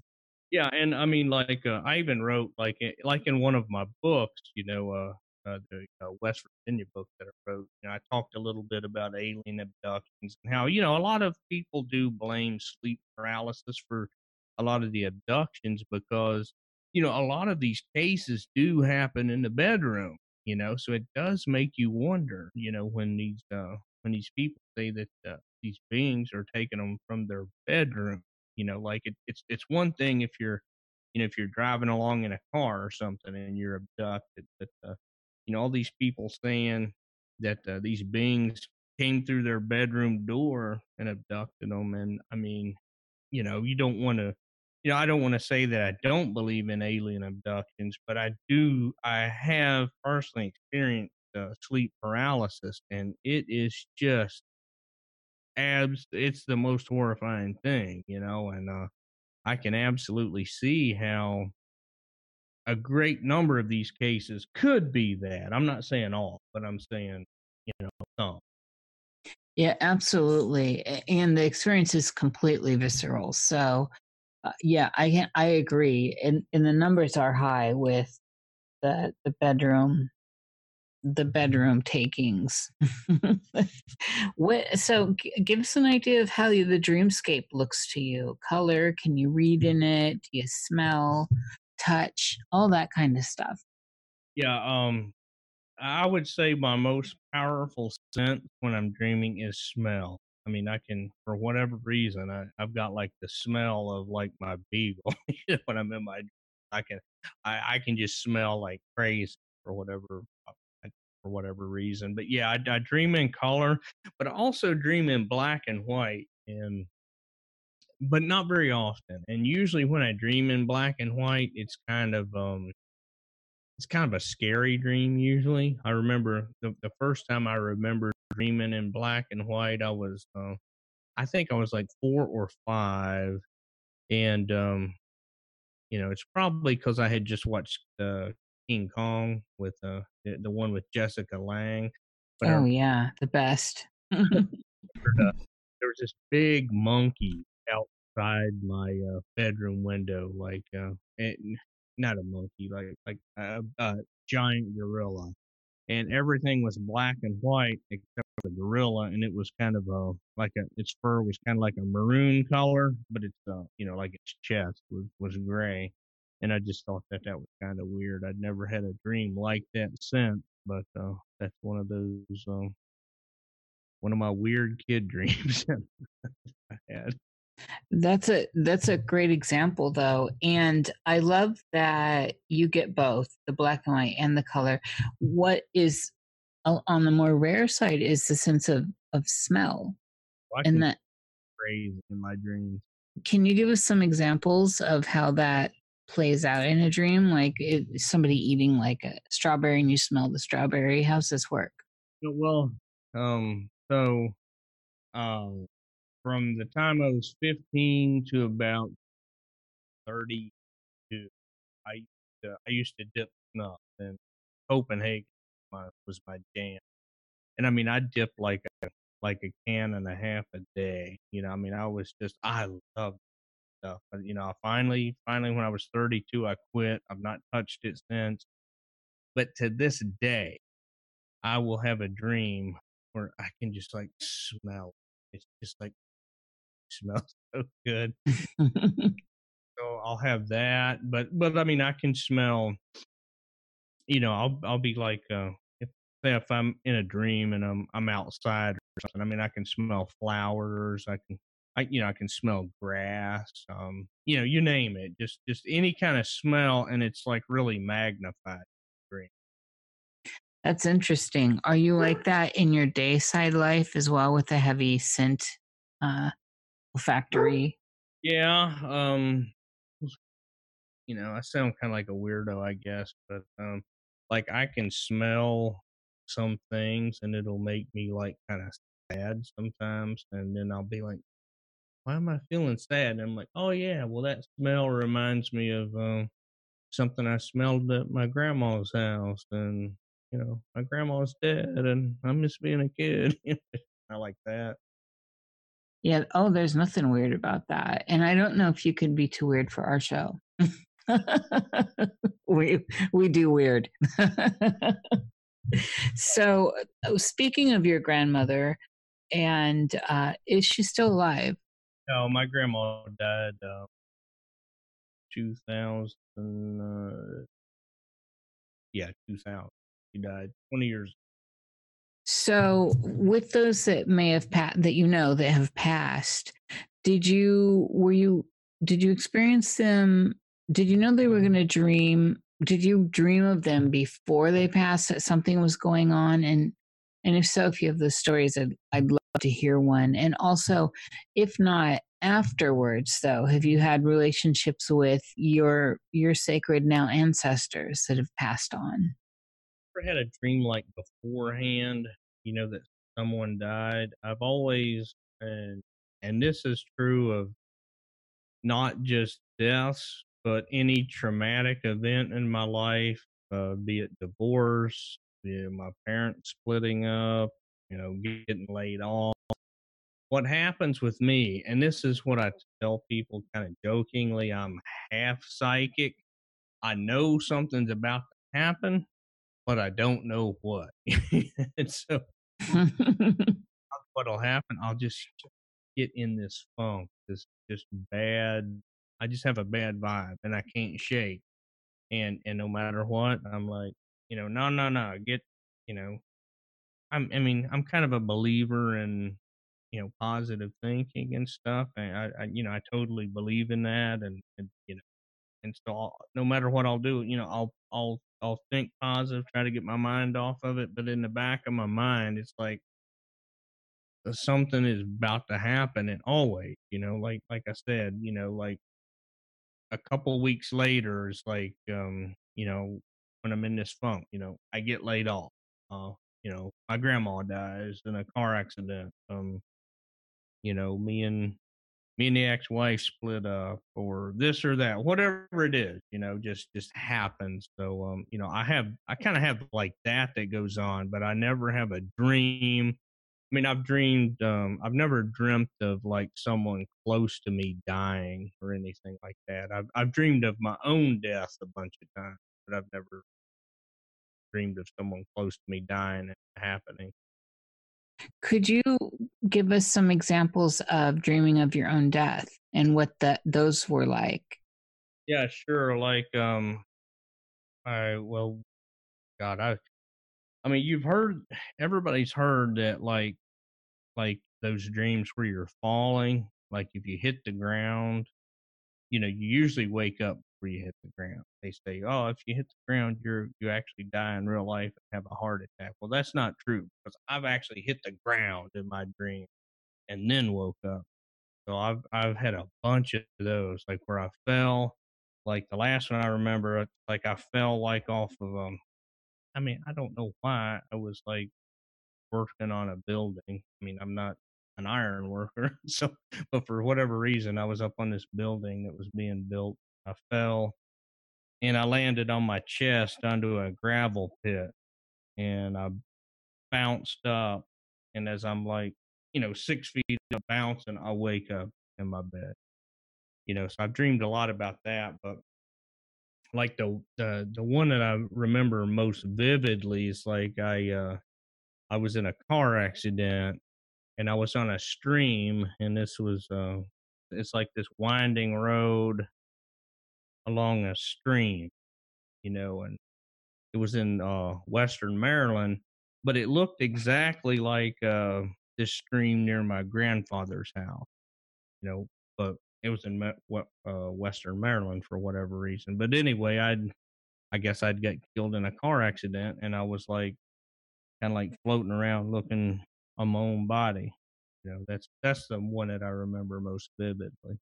Yeah, and I mean, like uh, I even wrote like eh, like in one of my books, you know, uh, uh, the uh, West Virginia book that I wrote, you know, I talked a little bit about alien abductions and how, you know, a lot of people do blame sleep paralysis for a lot of the abductions because, you know, a lot of these cases do happen in the bedroom, you know, so it does make you wonder, you know, when these, uh, when these people say that uh, these beings are taking them from their bedroom, you know, like it, it's, it's one thing if you're, you know, if you're driving along in a car or something and you're abducted, but uh, you know all these people saying that uh, these beings came through their bedroom door and abducted them and i mean you know you don't want to you know i don't want to say that i don't believe in alien abductions but i do i have personally experienced uh, sleep paralysis and it is just abs it's the most horrifying thing you know and uh i can absolutely see how a great number of these cases could be that. I'm not saying all, but I'm saying, you know, some. Yeah, absolutely. And the experience is completely visceral. So, uh, yeah, I can I agree. And and the numbers are high with the the bedroom the bedroom takings. what so g- give us an idea of how the dreamscape looks to you. Color, can you read in it? Do you smell? Touch, all that kind of stuff. Yeah, um I would say my most powerful sense when I'm dreaming is smell. I mean, I can for whatever reason I, I've got like the smell of like my beagle when I'm in my I can I, I can just smell like crazy for whatever uh, for whatever reason. But yeah, I, I dream in color, but I also dream in black and white. And but not very often. And usually when I dream in black and white, it's kind of um it's kind of a scary dream usually. I remember the the first time I remember dreaming in black and white, I was uh, I think I was like 4 or 5 and um you know, it's probably cuz I had just watched uh King Kong with uh the, the one with Jessica Lange. But oh I, yeah, the best. there was this big monkey outside my uh, bedroom window, like uh, not a monkey, like like a, a giant gorilla, and everything was black and white except for the gorilla, and it was kind of a like a its fur was kind of like a maroon color, but it's uh you know like its chest was was gray, and I just thought that that was kind of weird. I'd never had a dream like that since, but uh, that's one of those. Uh, one of my weird kid dreams I had. That's a that's a great example though. And I love that you get both the black and white and the color. What is on the more rare side is the sense of of smell. Well, and that crazy in my dreams. Can you give us some examples of how that plays out in a dream? Like somebody eating like a strawberry and you smell the strawberry. How's this work? Well, um, so um, from the time I was 15 to about 32, I used to, I used to dip snuff, and Copenhagen my, was my jam. And I mean, I dipped like a like a can and a half a day. You know, I mean, I was just I loved stuff. But, you know, I finally, finally, when I was 32, I quit. I've not touched it since. But to this day, I will have a dream where I can just like smell. It's just like smells so good. so I'll have that. But but I mean, I can smell. You know, I'll I'll be like, uh, if say if I'm in a dream and I'm I'm outside or something. I mean, I can smell flowers. I can. I, you know, I can smell grass. Um, you know, you name it. Just, just any kind of smell, and it's like really magnified. That's interesting. Are you like that in your day side life as well with the heavy scent uh factory? Yeah. Um you know, I sound kind of like a weirdo, I guess, but um like I can smell some things and it'll make me like kind of sad sometimes and then I'll be like why am I feeling sad? And I'm like, "Oh yeah, well that smell reminds me of um something I smelled at my grandma's house and you know, my grandma's dead and I miss being a kid. I like that. Yeah. Oh, there's nothing weird about that. And I don't know if you could be too weird for our show. we we do weird. so, uh, speaking of your grandmother, and uh, is she still alive? No, my grandma died uh, 2000. Uh, yeah, 2000. She died 20 years. So, with those that may have passed, that you know that have passed, did you were you did you experience them? Did you know they were going to dream? Did you dream of them before they passed that something was going on? And and if so, if you have those stories, I'd I'd love to hear one. And also, if not afterwards, though, have you had relationships with your your sacred now ancestors that have passed on? Never had a dream like beforehand, you know, that someone died. I've always, and and this is true of not just deaths, but any traumatic event in my life, uh, be it divorce, be it my parents splitting up, you know, getting laid off. What happens with me, and this is what I tell people kind of jokingly, I'm half psychic. I know something's about to happen, but I don't know what. and so what'll happen, I'll just get in this funk, this just bad I just have a bad vibe and I can't shake. And and no matter what, I'm like, you know, no, no, no, get, you know, I'm I mean, I'm kind of a believer in, you know, positive thinking and stuff. And I, I you know, I totally believe in that and, and you know, and so I'll, no matter what I'll do, you know, I'll I'll I'll think positive, try to get my mind off of it, but in the back of my mind, it's like uh, something is about to happen, and always, you know, like like I said, you know, like a couple weeks later, it's like, um, you know, when I'm in this funk, you know, I get laid off. Uh, you know, my grandma dies in a car accident. Um, you know, me and me and the ex-wife split up or this or that whatever it is you know just just happens. So um you know i have i kind of have like that that goes on but i never have a dream. I mean i've dreamed um i've never dreamt of like someone close to me dying or anything like that. I've i've dreamed of my own death a bunch of times but i've never dreamed of someone close to me dying and happening. Could you give us some examples of dreaming of your own death and what that those were like? Yeah, sure. Like, um, I well, God, I, I mean, you've heard everybody's heard that like, like those dreams where you're falling, like if you hit the ground, you know, you usually wake up where you hit the ground. They say, oh, if you hit the ground, you're you actually die in real life and have a heart attack. Well, that's not true because I've actually hit the ground in my dream and then woke up. So I've I've had a bunch of those, like where I fell. Like the last one I remember, like I fell like off of um. I mean, I don't know why I was like working on a building. I mean, I'm not an iron worker. So, but for whatever reason, I was up on this building that was being built. I fell and I landed on my chest onto a gravel pit and I bounced up. And as I'm like, you know, six feet bouncing, I wake up in my bed. you know, so I've dreamed a lot about that. But like the the the one that I remember most vividly is like I uh I was in a car accident and I was on a stream and this was uh it's like this winding road along a stream, you know, and it was in uh western Maryland, but it looked exactly like uh this stream near my grandfather's house, you know, but it was in uh, Western Maryland for whatever reason. But anyway, I'd I guess I'd get killed in a car accident, and I was like kind of like floating around looking on my own body. You know, that's that's the one that I remember most vividly.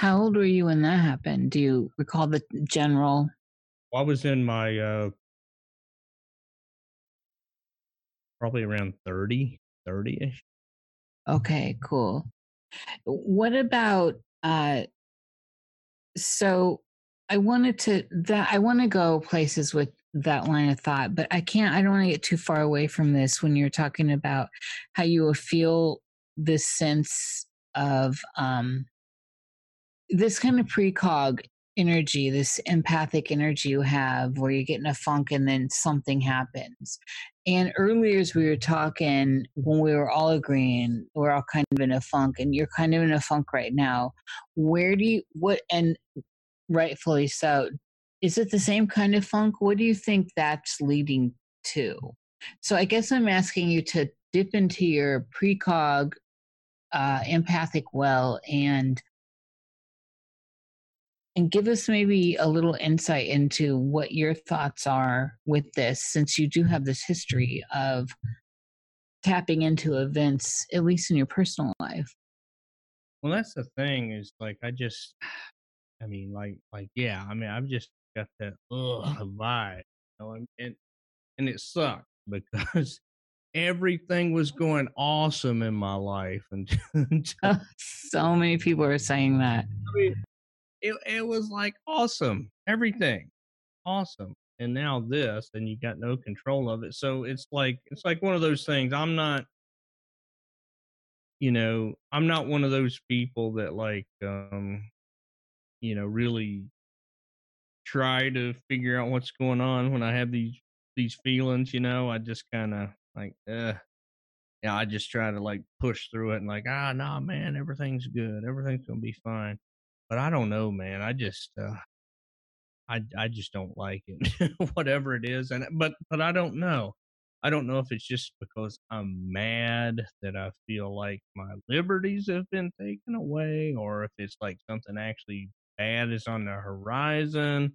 How old were you when that happened? Do you recall the general? I was in my uh probably around 30, 30-ish. Okay, cool. What about uh so I wanted to that I want to go places with that line of thought, but I can't I don't want to get too far away from this when you're talking about how you will feel this sense of um this kind of precog energy, this empathic energy you have where you get in a funk and then something happens. And earlier, as we were talking, when we were all agreeing, we're all kind of in a funk, and you're kind of in a funk right now. Where do you, what, and rightfully so, is it the same kind of funk? What do you think that's leading to? So I guess I'm asking you to dip into your precog uh, empathic well and and give us maybe a little insight into what your thoughts are with this since you do have this history of tapping into events at least in your personal life. Well that's the thing is like i just i mean like like yeah i mean i've just got that ugh vibe you know and and, it sucked because everything was going awesome in my life and oh, so many people are saying that. I mean, it, it was like awesome everything awesome and now this and you got no control of it so it's like it's like one of those things i'm not you know i'm not one of those people that like um you know really try to figure out what's going on when i have these these feelings you know i just kind of like uh yeah i just try to like push through it and like ah nah man everything's good everything's gonna be fine but I don't know, man. I just uh, I I just don't like it, whatever it is. And but but I don't know. I don't know if it's just because I'm mad that I feel like my liberties have been taken away, or if it's like something actually bad is on the horizon.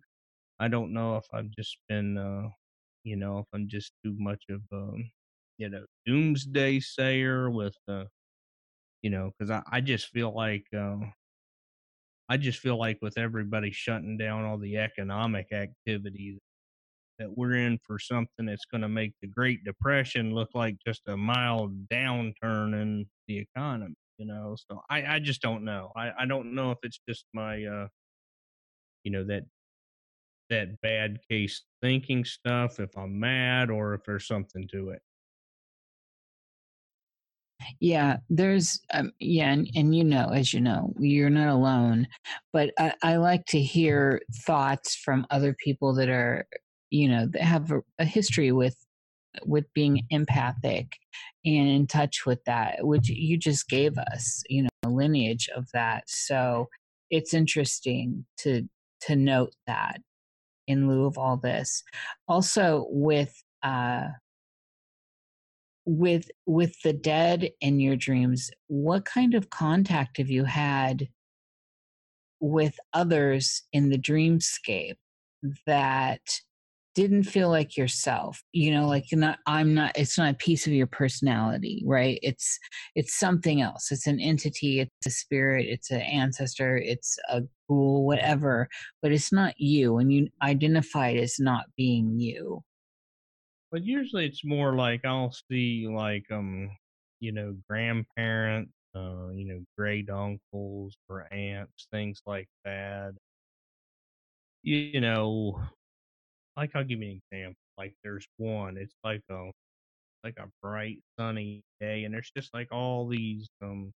I don't know if I've just been, uh, you know, if I'm just too much of, um, you know, doomsday sayer with, uh, you know, because I, I just feel like, uh, I just feel like with everybody shutting down all the economic activity that we're in for something that's going to make the Great Depression look like just a mild downturn in the economy, you know. So I, I just don't know. I, I don't know if it's just my, uh, you know, that that bad case thinking stuff, if I'm mad or if there's something to it. Yeah, there's, um, yeah, and, and you know, as you know, you're not alone. But I, I like to hear thoughts from other people that are, you know, that have a, a history with with being empathic and in touch with that, which you just gave us, you know, a lineage of that. So it's interesting to to note that in lieu of all this. Also, with uh, with with the dead in your dreams what kind of contact have you had with others in the dreamscape that didn't feel like yourself? You know like not i'm not it's not a piece of your personality right? It's it's something else. It's an entity it's a spirit it's an ancestor it's a ghoul whatever but it's not you and you identify it as not being you but usually it's more like I'll see like um you know grandparents, uh, you know great uncles or aunts, things like that. You, you know, like I'll give you an example. Like there's one, it's like a like a bright sunny day, and there's just like all these um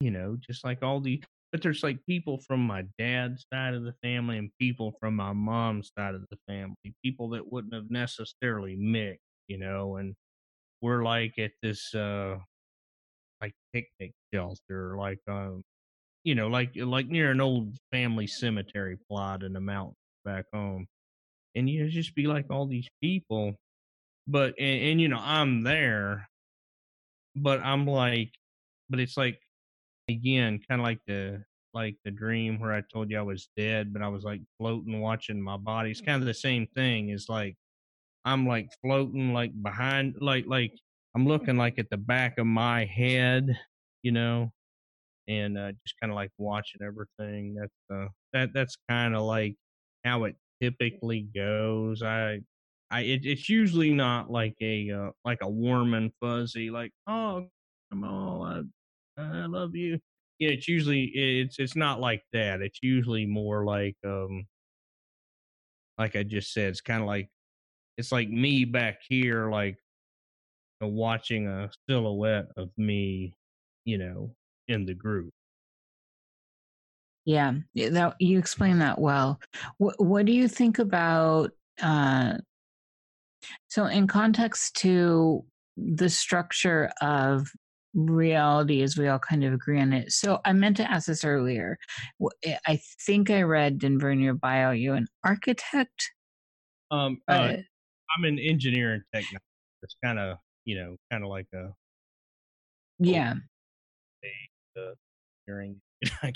you know just like all these but there's like people from my dad's side of the family and people from my mom's side of the family, people that wouldn't have necessarily mixed, you know, and we're like at this uh like picnic shelter, like um you know, like like near an old family cemetery plot in the mountains back home. And you just be like all these people. But and, and you know, I'm there, but I'm like but it's like again, kind of like the like the dream where I told you I was dead, but I was like floating, watching my body. It's kind of the same thing. It's like I'm like floating, like behind, like like I'm looking like at the back of my head, you know, and uh, just kind of like watching everything. That's uh, that that's kind of like how it typically goes. I I it, it's usually not like a uh, like a warm and fuzzy, like oh come on, I love you. Yeah, it's usually it's it's not like that. It's usually more like um like I just said, it's kind of like it's like me back here, like uh, watching a silhouette of me, you know, in the group. Yeah, that you explain that well. What what do you think about uh so in context to the structure of reality as we all kind of agree on it. So I meant to ask this earlier. Eh, I think I read Denver in your bio. You an architect? Um, uh, uh, I'm an engineer and technologist. It's kind of you know kind of like a yeah. A, hearing.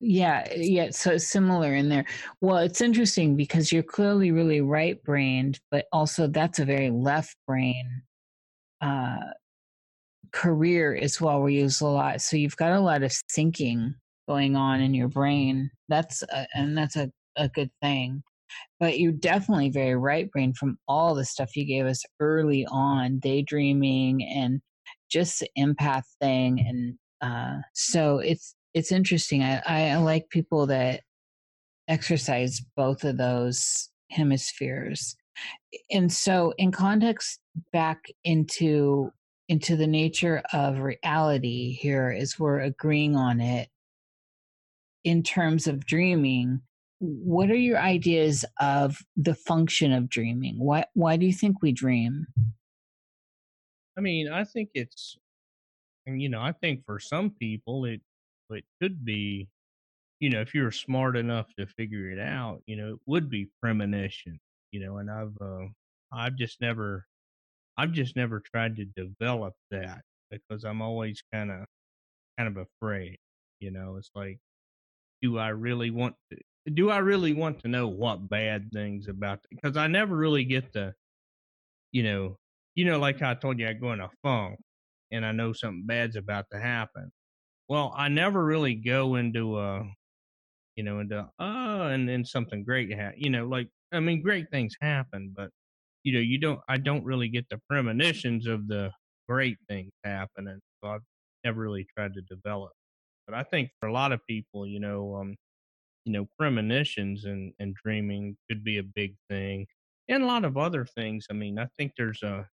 yeah, yeah. So similar in there. Well, it's interesting because you're clearly really right brained, but also that's a very left brain uh career is well use a lot so you've got a lot of thinking going on in your brain that's a, and that's a, a good thing but you're definitely very right brain from all the stuff you gave us early on daydreaming and just the empath thing and uh, so it's it's interesting I, I like people that exercise both of those hemispheres and so in context back into into the nature of reality here as we're agreeing on it in terms of dreaming. What are your ideas of the function of dreaming? Why why do you think we dream? I mean i think it's you know i think for some people it it could be you know if you're smart enough to figure it out you know it would be premonition you know and i've uh, i've just never I've just never tried to develop that because I'm always kind of kind of afraid. You know, it's like, do I really want to? Do I really want to know what bad things about? Because I never really get the, you know, you know, like I told you, I go in a funk, and I know something bad's about to happen. Well, I never really go into a, you know, into oh, and then something great happen. You know, like I mean, great things happen, but you know, you don't, I don't really get the premonitions of the great things happening. So I've never really tried to develop. But I think for a lot of people, you know, um, you know, premonitions and, and dreaming could be a big thing. And a lot of other things. I mean, I think there's a,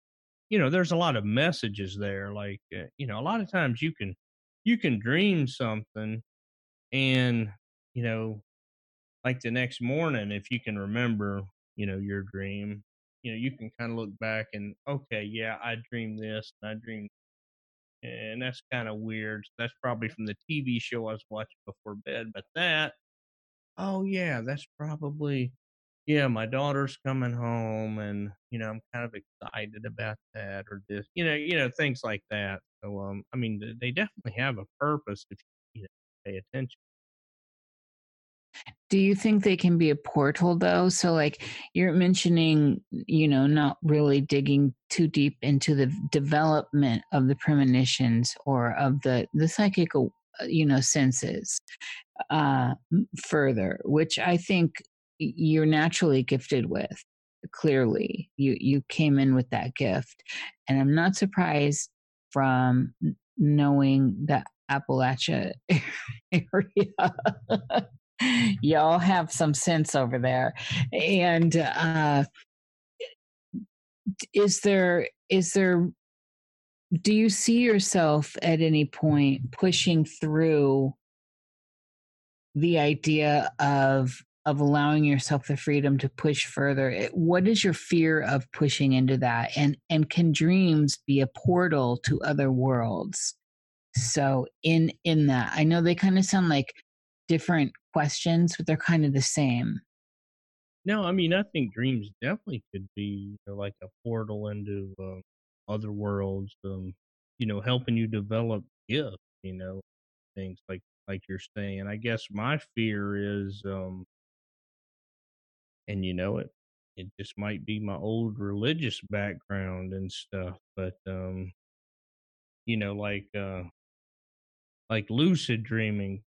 you know, there's a lot of messages there. Like, uh, you know, a lot of times you can, you can dream something and, you know, like the next morning, if you can remember, you know, your dream, you know, you can kind of look back and okay, yeah, I dreamed this and I dreamed, and that's kind of weird. That's probably from the TV show I was watching before bed. But that, oh yeah, that's probably, yeah, my daughter's coming home, and you know, I'm kind of excited about that or this, you know, you know, things like that. So, um, I mean, they definitely have a purpose if you know, pay attention. Do you think they can be a portal though? So, like you're mentioning, you know, not really digging too deep into the development of the premonitions or of the the psychic, you know, senses uh, further, which I think you're naturally gifted with. Clearly, you you came in with that gift, and I'm not surprised from knowing that Appalachia area y'all have some sense over there. And uh is there is there do you see yourself at any point pushing through the idea of of allowing yourself the freedom to push further? What is your fear of pushing into that? And and can dreams be a portal to other worlds? So in in that i know they kind of sound like different questions but they're kind of the same. No i mean i think dreams definitely could be you know, like a portal into uh, other worlds um you know helping you develop gifts you know things like like you're saying. I guess my fear is um and you know it it just might be my old religious background and stuff but um you know like uh like lucid dreaming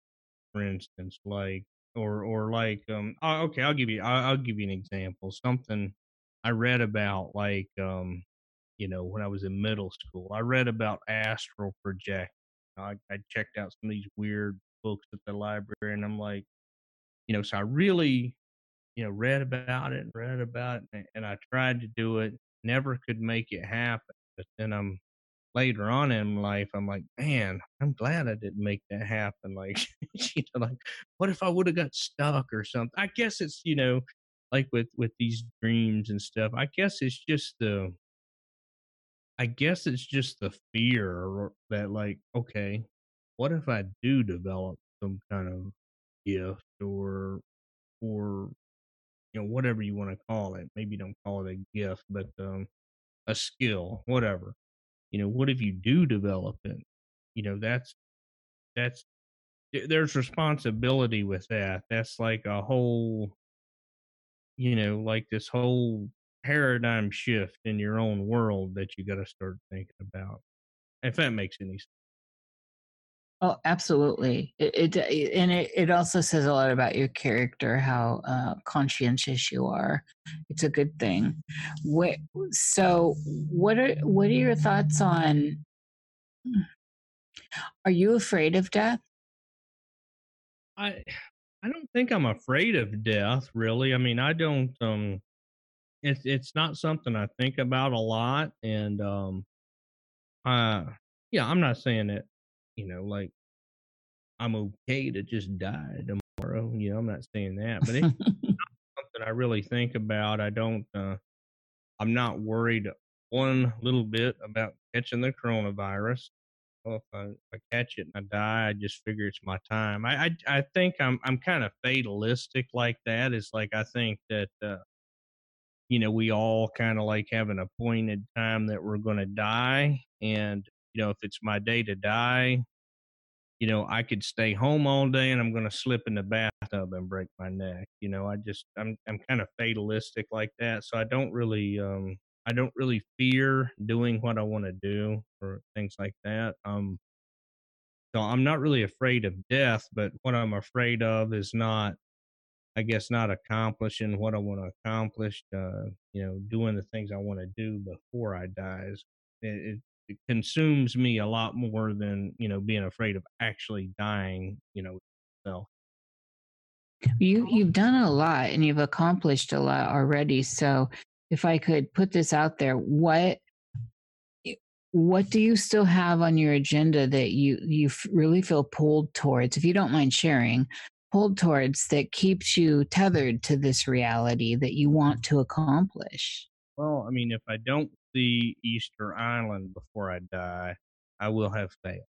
for instance like or or like um okay i'll give you I'll, I'll give you an example something i read about like um you know when i was in middle school i read about astral project I, I checked out some of these weird books at the library and i'm like you know so i really you know, read about it and read about it, and I tried to do it, never could make it happen. But then I'm later on in life, I'm like, man, I'm glad I didn't make that happen. Like, you know, like, what if I would have got stuck or something? I guess it's, you know, like with with these dreams and stuff. I guess it's just the, I guess it's just the fear that, like, okay, what if I do develop some kind of gift or or you know whatever you want to call it maybe don't call it a gift but um a skill whatever you know what if you do develop it? You know that's that's there's responsibility with that. That's like a whole you know like this whole paradigm shift in your own world that you got to start thinking about if that makes any sense Oh, absolutely. It, it, and it, it also says a lot about your character, how uh, conscientious you are. It's a good thing. What, so, what are what are your thoughts on? Are you afraid of death? I I don't think I'm afraid of death. Really, I mean, I don't. Um, it's it's not something I think about a lot, and um, uh, yeah, I'm not saying that you know, like I'm okay to just die tomorrow. You know, I'm not saying that, but it's something I really think about. I don't, uh, I'm not worried one little bit about catching the coronavirus. Well, if I, if I catch it and I die, I just figure it's my time. I, I, I think I'm, I'm kind of fatalistic like that. It's like I think that, uh, you know, we all kind of like have an appointed time that we're going to die, and you know, if it's my day to die, you know, I could stay home all day and I'm going to slip in the bathtub and break my neck. You know, I just I'm I'm kind of fatalistic like that, so I don't really um I don't really fear doing what I want to do or things like that. Um so I'm not really afraid of death, but what I'm afraid of is not I guess not accomplishing what I want to accomplish, uh, you know, doing the things I want to do before I die. It, it, it consumes me a lot more than you know being afraid of actually dying you know so you you've done a lot and you've accomplished a lot already so if i could put this out there what what do you still have on your agenda that you you really feel pulled towards if you don't mind sharing pulled towards that keeps you tethered to this reality that you want to accomplish? Well i mean if i don't see Easter Island before I die, I will have failed.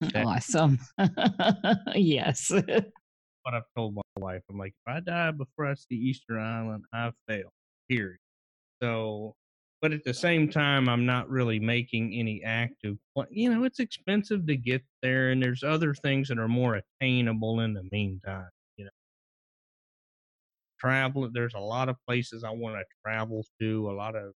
That, awesome. yes. what I've told my wife. I'm like, if I die before I see Easter Island, I've failed. Period. So, but at the same time, I'm not really making any active. You know, it's expensive to get there, and there's other things that are more attainable in the meantime. You know, travel. There's a lot of places I want to travel to. A lot of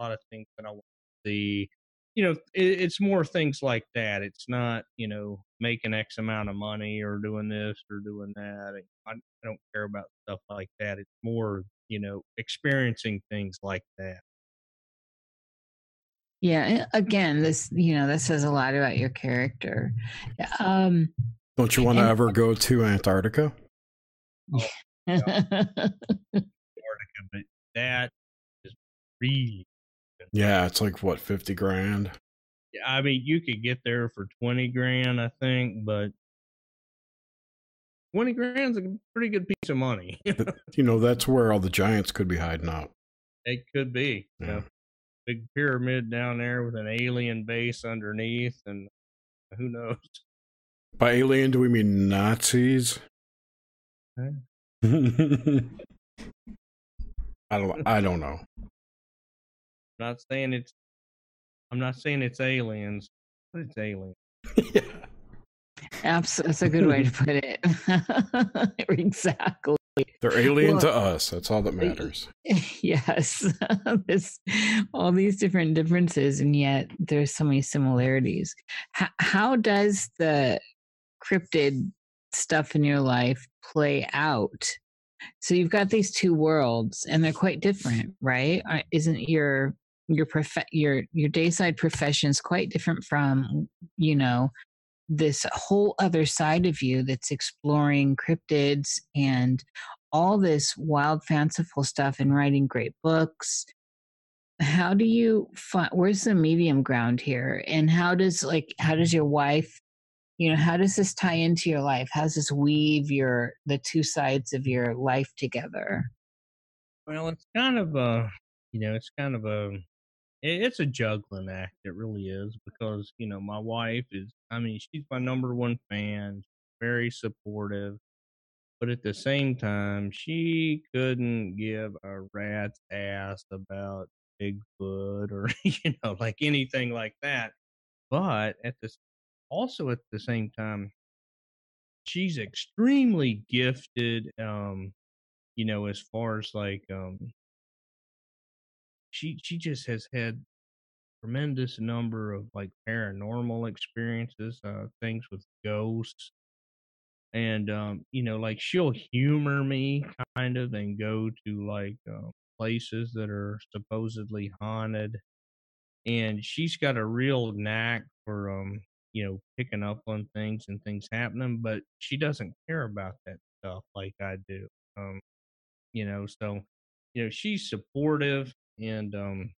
lot of things that I want to see. You know, it, it's more things like that. It's not, you know, making X amount of money or doing this or doing that. I, I don't care about stuff like that. It's more, you know, experiencing things like that. Yeah. Again, this, you know, this says a lot about your character. Um, don't you want to ever go to Antarctica? Oh, Antarctica, but that is really yeah, it's like what fifty grand. Yeah, I mean, you could get there for twenty grand, I think, but 20 grand's a pretty good piece of money. you know, that's where all the giants could be hiding out. It could be. Yeah. You know, big pyramid down there with an alien base underneath, and who knows? By alien, do we mean Nazis? Huh? Eh. I don't. I don't know. I'm not saying it's. I'm not saying it's aliens, but it's aliens. yeah. Abs- that's a good way to put it. exactly. They're alien Well- to us. That's all that matters. yes this all these different differences and yet there's so many similarities H- how does the cryptid stuff in your life play out so you've got these two worlds and they're quite different right isn't your your prof- your your dayside professions quite different from you know this whole other side of you that's exploring cryptids and all this wild fanciful stuff and writing great books. How do you find where's the medium ground here? And how does like how does your wife you know how does this tie into your life? How does this weave your the two sides of your life together? Well, it's kind of a, you know, it's kind of a, it's a juggling act. It really is because you know my wife is. I mean, she's my number one fan, very supportive, but at the same time, she couldn't give a rat's ass about Bigfoot or you know like anything like that. But at this, also at the same time, she's extremely gifted. Um, you know, as far as like um she she just has had tremendous number of like paranormal experiences, uh things with ghosts. And um, you know, like she'll humor me kind of and go to like uh, places that are supposedly haunted. And she's got a real knack for um, you know, picking up on things and things happening, but she doesn't care about that stuff like I do. Um, you know, so you know, she's supportive and um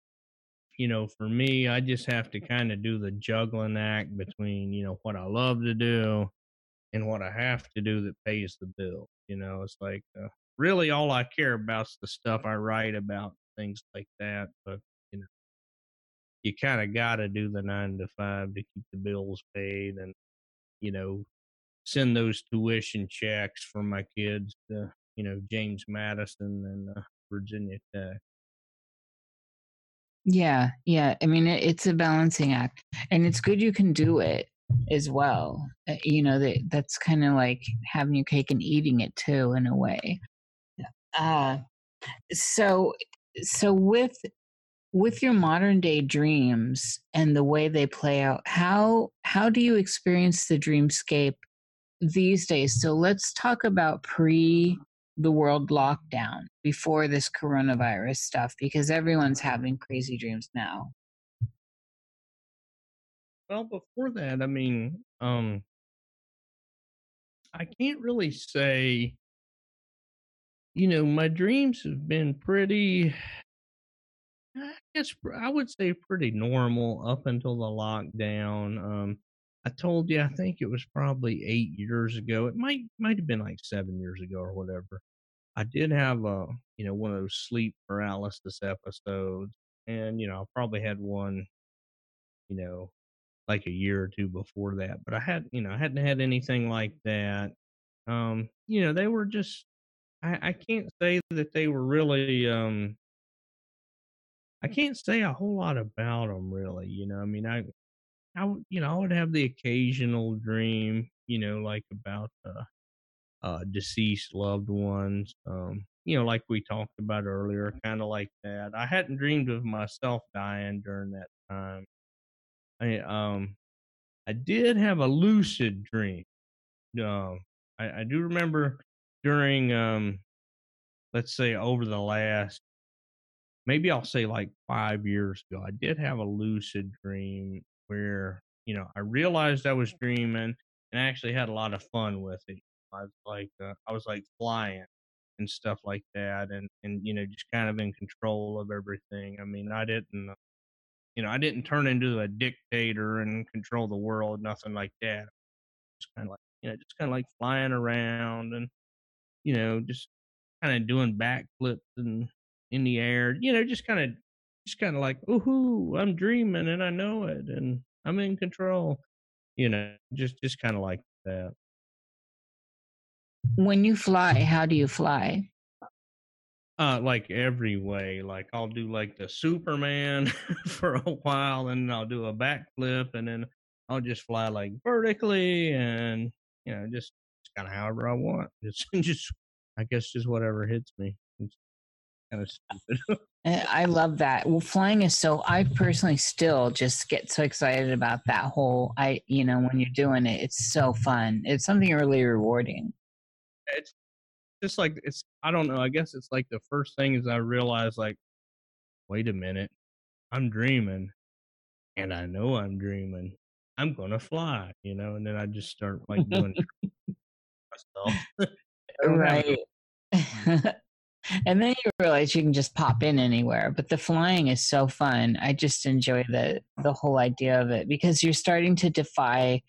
you know, for me, I just have to kind of do the juggling act between, you know, what I love to do and what I have to do that pays the bill. You know, it's like uh, really all I care about is the stuff I write about, things like that. But, you know, you kind of got to do the nine to five to keep the bills paid and, you know, send those tuition checks for my kids to, you know, James Madison and uh, Virginia Tech. Yeah yeah i mean it, it's a balancing act and it's good you can do it as well Uh, you know that that's kind of like having your cake and eating it too in a way. Uh so so with with your modern day dreams and the way they play out how how do you experience the dreamscape these days? So let's talk about pre the world lockdown before this coronavirus stuff because everyone's having crazy dreams now Well, before that, I mean, um, I can't really say, you know, my dreams have been pretty, I guess I would say pretty normal up until the lockdown. Um, I told you, I think it was probably eight years ago. It might might have been like seven years ago or whatever. I did have a, you know, one of those sleep paralysis episodes, and you know, I probably had one, you know, like a year or two before that, but I had, you know, I hadn't had anything like that. Um, you know, they were just, I, I can't say that they were really, um, I can't say a whole lot about them really. You know, I mean, I, I, you know, I would have the occasional dream, you know, like about, uh, uh, deceased loved ones. Um, you know, like we talked about earlier, kind of like that. I hadn't dreamed of myself dying during that time. I um I did have a lucid dream. Um I, I do remember during um let's say over the last maybe I'll say like five years ago, I did have a lucid dream where, you know, I realized I was dreaming and I actually had a lot of fun with it. I was like uh, I was like flying and stuff like that and and you know just kind of in control of everything. I mean, I didn't uh, you know, I didn't turn into a dictator and control the world, nothing like that. Just kind of like you know, just kind of like flying around and, you know, just kind of doing backflips and in the air, you know, just kind of, just kind of like, ooh, I'm dreaming and I know it and I'm in control, you know, just, just kind of like that. When you fly, how do you fly? Uh, like every way. Like I'll do like the Superman for a while, and I'll do a backflip, and then I'll just fly like vertically, and you know, just, just kind of however I want. It's just, I guess, just whatever hits me. It's kind of stupid. Eh, I love that. Well, flying is so. I personally still just get so excited about that whole. I, you know, when you're doing it, it's so fun. It's something really rewarding. It's just like it's. I don't know. I guess it's like the first thing is I realize like, wait a minute, I'm dreaming, and I know I'm dreaming. I'm gonna fly, you know, and then I just start like doing myself. I don't have right. and then you realize you can just pop in anywhere. But the flying is so fun. I just enjoy the the whole idea of it because you're starting to defy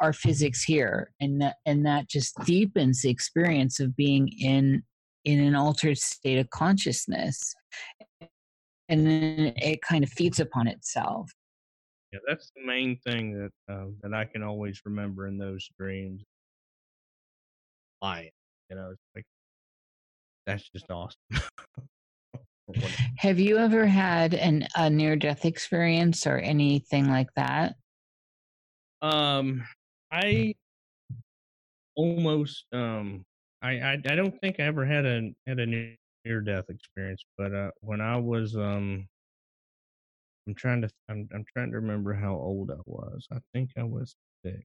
our physics here, and that and that just deepens the experience of being in in an altered state of consciousness. And then it kind of feeds upon itself. Yeah, that's the main thing that uh, that I can always remember in those dreams. Flying, you know, it's like that's just awesome. Have you ever had an a near death experience or anything like that? um, I almost um, I, I I don't think I ever had a had a near death experience, but uh, when I was um, I'm trying to I'm I'm trying to remember how old I was. I think I was six,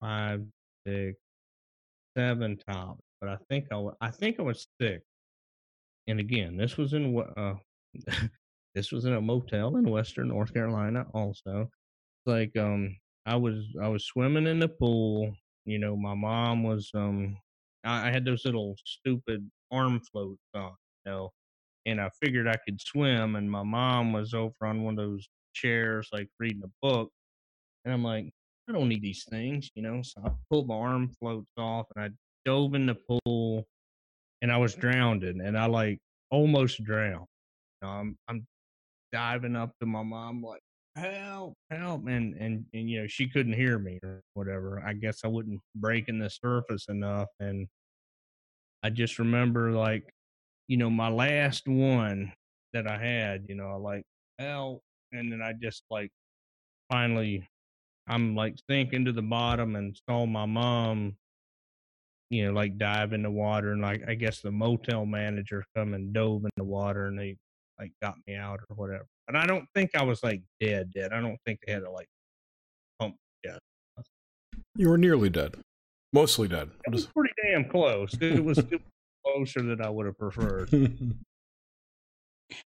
five, six, seven tops, but I think I was I think I was six. And again, this was in uh, this was in a motel in Western North Carolina. Also, like um, I was I was swimming in the pool. You know, my mom was um, I, I had those little stupid arm floats on. You know, and I figured I could swim, and my mom was over on one of those chairs, like reading a book, and I'm like, I don't need these things, you know. So I pulled my arm floats off, and I dove in the pool, and I was drowned, and I like almost drowned. You know, I'm I'm diving up to my mom like help help and and and you know she couldn't hear me or whatever. I guess i wasn't breaking the surface enough and i just remember like you know my last one that i had you know like help and then i just like finally i'm like sinking to the bottom and saw my mom you know like dive in the water and like i guess the motel manager come and dove in the water and they like got me out or whatever and i don't think i was like dead dead i don't think they had to like pump yeah You were nearly dead. Mostly dead. it was pretty damn close it was, it was closer than i would have preferred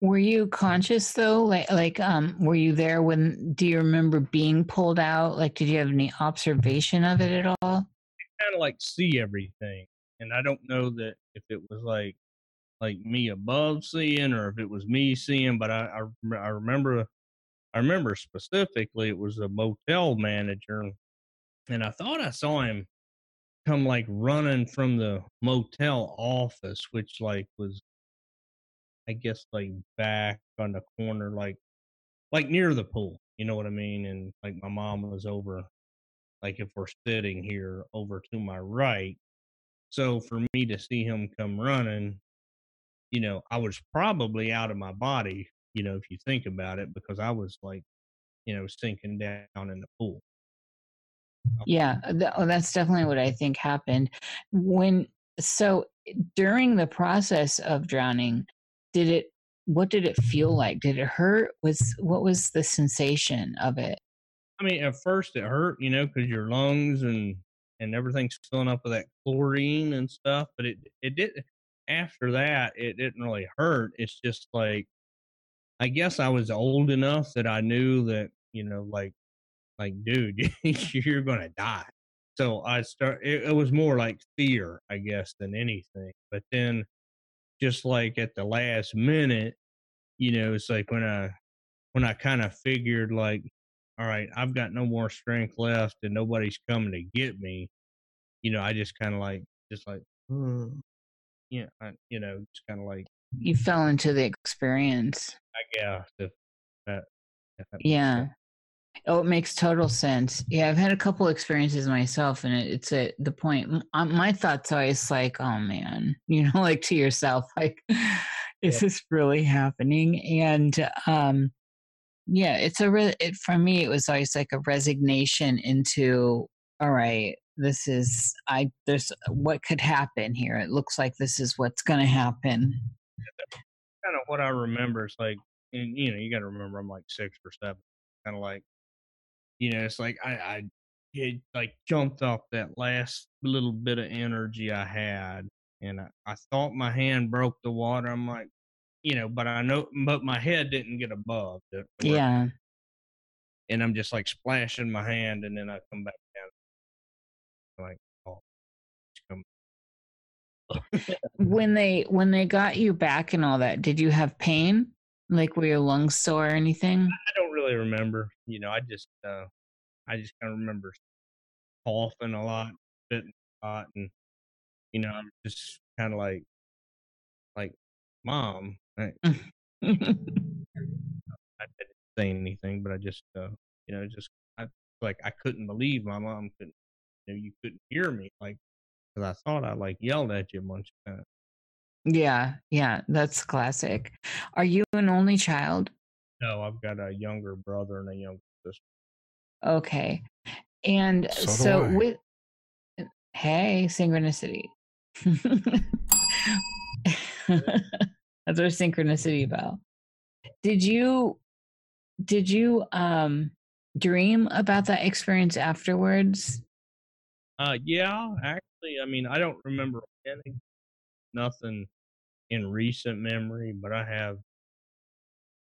Were you conscious though? Like like um were you there when do you remember being pulled out? Like did you have any observation of it at all? kind of like see everything and i don't know that if it was like like me above seeing or if it was me seeing but i i, I remember i remember specifically it was a motel manager and i thought i saw him come like running from the motel office which like was i guess like back on the corner like like near the pool you know what i mean and like my mom was over like if we're sitting here over to my right. So for me to see him come running, you know, I was probably out of my body, you know, if you think about it, because I was like, you know, sinking down in the pool. Oh. Yeah, uh, th- oh, that's definitely what I think happened. When so eh, during the process of drowning, did it what did it feel like? Did it hurt? Was what was the sensation of it? I mean, at first it hurt, you know, because your lungs and and everything's filling up with that chlorine and stuff. But it it did after that it didn't really hurt. It's just like I guess I was old enough that I knew that you know, like like dude, you're gonna die. So I start. It, it was more like fear, I guess, than anything. But then, just like at the last minute, you know, it's like when I when I kind of figured like all right, I've got no more strength left and nobody's coming to get me, you know, I just kind of like, just like, "Mm." Yeah, I, you know, just kind of like, You fell into the experience. I guess if that, if that Yeah. sense. Oh, it makes total sense. Yeah, I've had a couple experiences myself, and it, it's at the point. m- My thoughts always like, "Oh man," you know, like to yourself, like, "Is Yeah. this really happening?" And um, yeah, it's a re- it for me. It was always like a resignation into, "All right, this is I. There's uh, what could happen here. It looks like this is what's going to happen." kind of what I remember. It's like, and you know, you got to remember I'm like six or seven. Kind of like, you know, it's like I, I, it like jumped off that last little bit of energy I had, and I, I thought my hand broke the water. I'm like, you know, but I know, but my head didn't get above Yeah, and I'm just like splashing my hand, and then I come back. Like, oh, when they when they got you back and all that, did you have pain? Like were your lungs sore or anything? I don't really remember. You know, I just uh I just kind of remember coughing a lot, spitting a lot, and you know, I'm just kind of like, like, mom. I, I didn't say anything, but I just, uh, you know, just I like I couldn't believe my mom couldn't, know, you couldn't hear me, like, because I thought I like yelled at you a bunch of times. yeah, yeah, that's classic. Are you an only child? No, I've got a younger brother and a younger sister. Okay. And So so, with hey, synchronicity. That's our synchronicity bell. Did you did you um dream about that experience afterwards? Uh, yeah, actually, I mean, I don't remember any, nothing in recent memory, but I have,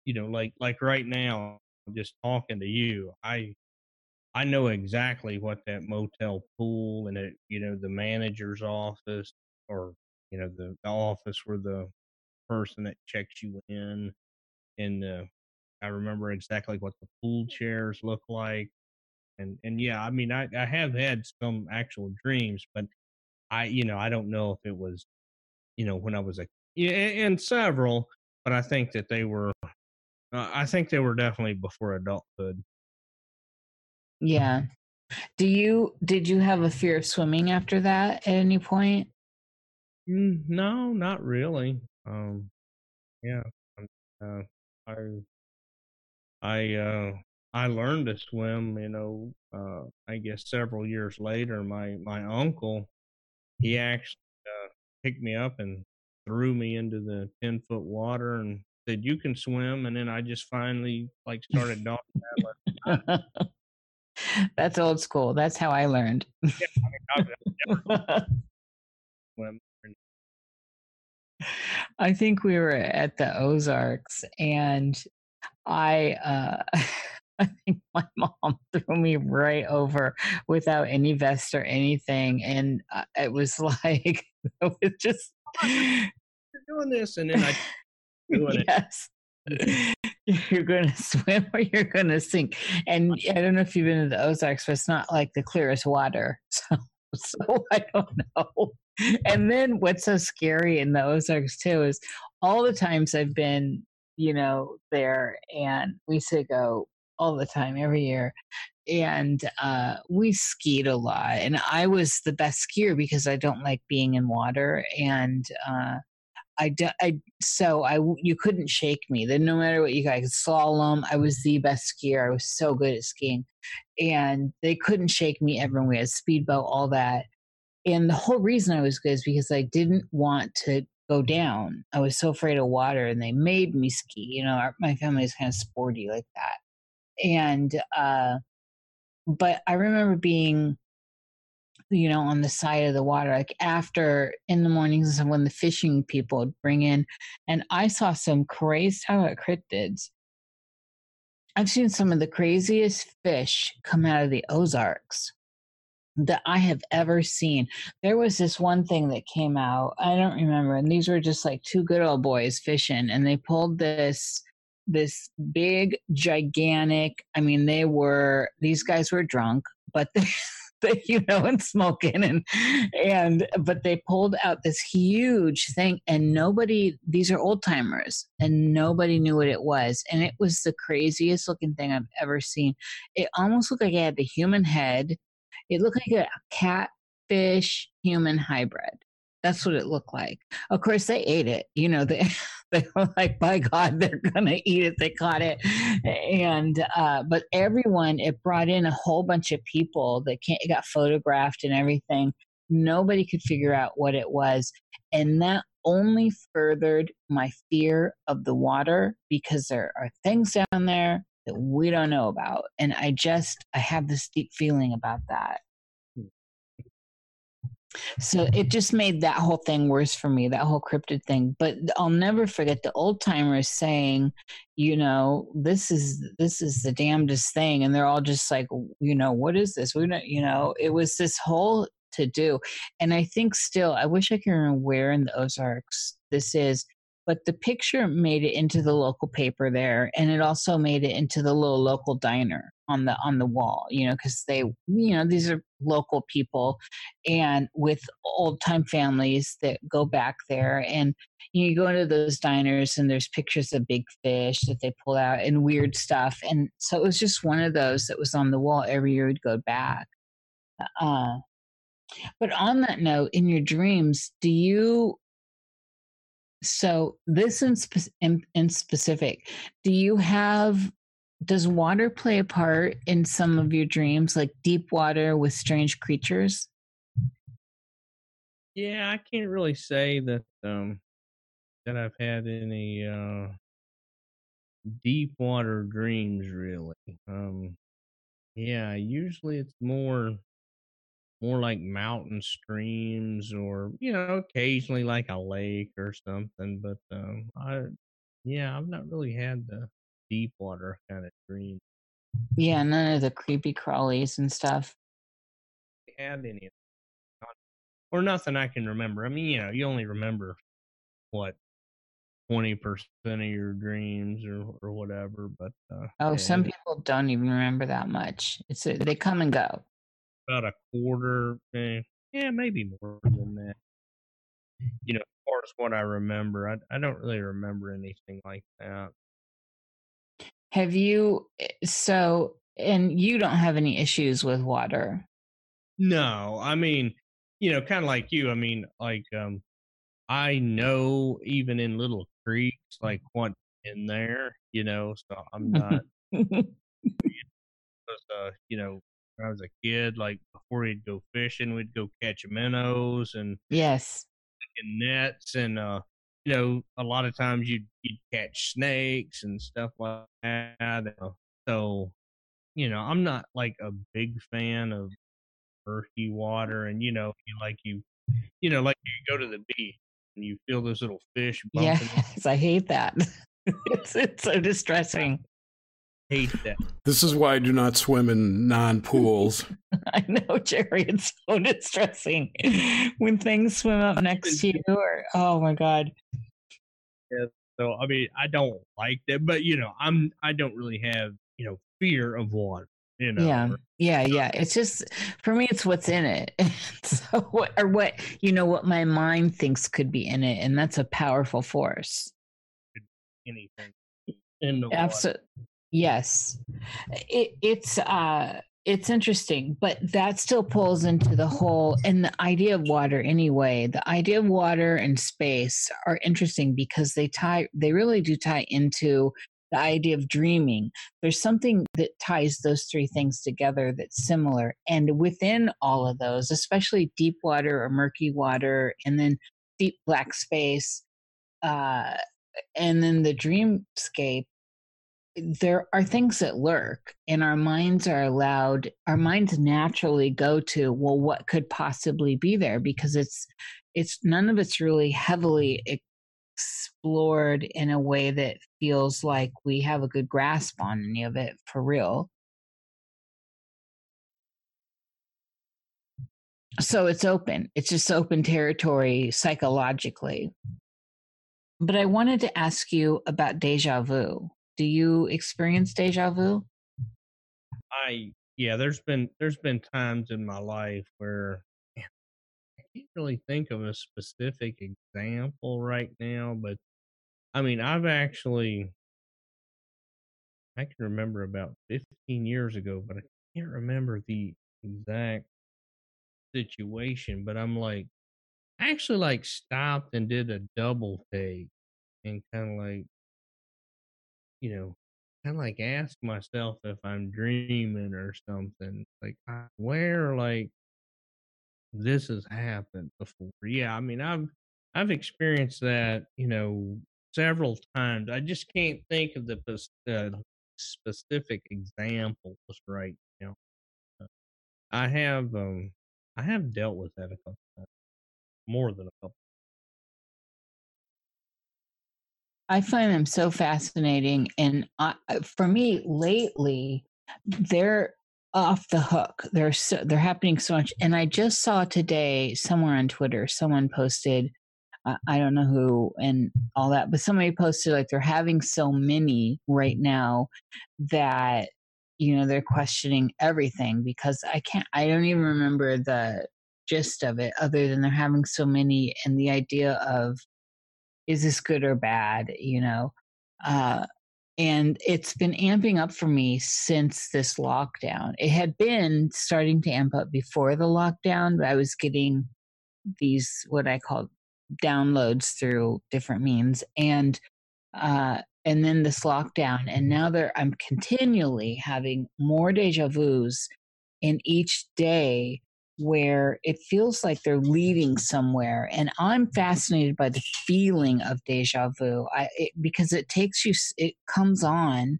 you know, like like right now, I'm just talking to you. I I know exactly what that motel pool and it, you know, the manager's office or you know the, the office where the person that checks you in, and uh, I remember exactly what the pool chairs look like and and yeah i mean i i have had some actual dreams but i you know i don't know if it was you know when i was a yeah and several but i think that they were uh, i think they were definitely before adulthood Yeah. Do you did you have a fear of swimming after that at any point? Mm, no not really um yeah um, uh, i i uh i learned to swim you know uh i guess several years later my my uncle he actually uh, picked me up and threw me into the 10 foot water and said you can swim and then i just finally like started dog That's old school. That's how I learned. Never swim I think we were at the Ozarks and I uh I think my mom threw me right over without any vest or anything and uh, it was like it was just you're doing this and then i doing it. Yes. You're going to swim or you're going to sink and i don't know if you've been to the ozarks but it's not like the clearest water so so i don't know. And then what's so scary in the ozarks too is all the times i've been you know there and we used to go all the time every year and uh, we skied a lot and i was the best skier because i don't like being in water and uh, I, do, I so I you couldn't shake me. Then no matter what you guys slalom, I was the best skier. I was so good at skiing, and they couldn't shake me ever. We had speedboat, all that, and the whole reason I was good is because I didn't want to go down. I was so afraid of water, and they made me ski. You know, our, my family is kind of sporty like that, and uh, but I remember being you know, on the side of the water, like after in the mornings when the fishing people would bring in. And I saw some crazy, how about cryptids? I've seen some of the craziest fish come out of the Ozarks that I have ever seen. There was this one thing that came out, I don't remember, and these were just like two good old boys fishing, and they pulled this this big, gigantic. I mean, they were these guys were drunk, but they, you know, and smoking and and but they pulled out this huge thing, and nobody. These are old timers, and nobody knew what it was, and it was the craziest looking thing I've ever seen. It almost looked like it had the human head. It looked like a catfish human hybrid that's what it looked like. Of course, they ate it. You know, they they were like, "By God, they're gonna eat it." They caught it, and uh, but everyone it brought in a whole bunch of people that can't, got photographed and everything. Nobody could figure out what it was, and that only furthered my fear of the water because there are things down there that we don't know about, and I just I have this deep feeling about that. So mm-hmm. it just made that whole thing worse for me, that whole cryptid thing. But I'll never forget the old timers saying, you know, this is this is the damnedest thing, and they're all just like, you know, what is this? We don't, you know, it was this whole to do, and I think still, I wish I could remember where in the Ozarks this is, but the picture made it into the local paper there and it also made it into the little local diner on the on the wall you know because they you know these are local people and with old time families that go back there and you go into those diners and there's pictures of big fish that they pull out and weird stuff and so it was just one of those that was on the wall every year we'd go back. Uh, but on that note in your dreams do you so this in, spe- in, in specific do you have does water play a part in some of your dreams like deep water with strange creatures? Yeah i can't really say that um that i've had any uh deep water dreams really. Um yeah usually it's more more like mountain streams or you know occasionally like a lake or something but um i yeah i've not really had the deep water kind of dream yeah none of the creepy crawlies and stuff. Had any or nothing i can remember. I mean you know you only remember what 20% of your dreams or or whatever but uh oh yeah, some people don't even remember that much. It's a, they come and go. About a quarter, eh, yeah, maybe more than that. You know, as far as what I remember, I I don't really remember anything like that. Have you eh, so and you don't have any issues with water No, I mean, you know, kind of like you. I mean, like, um, I know even in little creeks, like what in there, you know. So I'm not, uh, you know, when I was a kid, like before we'd go fishing, we'd go catch minnows and yes and nets and uh you know a lot of times you'd you'd catch snakes and stuff like that so you know i'm not like a big fan of murky water and you know you like you you know like you go to the beach and you feel those little fish bumping yes i hate that. It's, it's so distressing hate that This is why I do not swim in non pools. I know, Jerry. It's so distressing when things swim up next to you. Or oh my god, so i mean i don't like that but you know i'm i don't really have you know fear of water you know yeah, or- yeah, yeah. It's just for me, it's what's in it. so what or what you know what my mind thinks could be in it, and that's a powerful force. anything in the water. Yes. It, it's uh it's interesting, but that still pulls into the whole and the idea of water anyway. The idea of water and space are interesting because they tie they really do tie into the idea of dreaming. There's something that ties those three things together that's similar. And within all of those, especially deep water or murky water, and then deep black space, uh, and then the dreamscape there are things that lurk and our minds are allowed our minds naturally go to well what could possibly be there? Because it's it's none of it's really heavily explored in a way that feels like we have a good grasp on any of it for real. So it's open. It's just open territory psychologically. But i wanted to ask you about deja vu Do you experience deja vu? I yeah, there's been there's been times in my life where I can't really think of a specific example right now, but I mean, I've actually I can remember about 15 years ago, but I can't remember the exact situation, but I'm like I actually like stopped and did a double take and kind of like you know, kind of like ask myself if I'm dreaming or something. Like, swear, like this has happened before. Yeah, I mean, I've I've experienced that, you know, several times. I just can't think of the uh, specific examples right now. Uh, I have um I have dealt with that a couple times, more than a couple. I find them so fascinating. And I, for me, lately, they're off the hook. They're so, they're happening so much. And I just saw today somewhere on Twitter, someone posted, uh, I don't know who and all that, but somebody posted like they're having so many right now that you know they're questioning everything because I can't. I don't even remember the gist of it other than they're having so many and the idea of is this good or bad you know? Uh, and it's been amping up for me since this lockdown. It had been starting to amp up before the lockdown but i was getting these what i call downloads through different means and uh and then this lockdown and now there i'm continually having more deja vus in each day where it feels like they're leading somewhere and i'm fascinated by the feeling of deja vu. I, it, because it takes you it comes on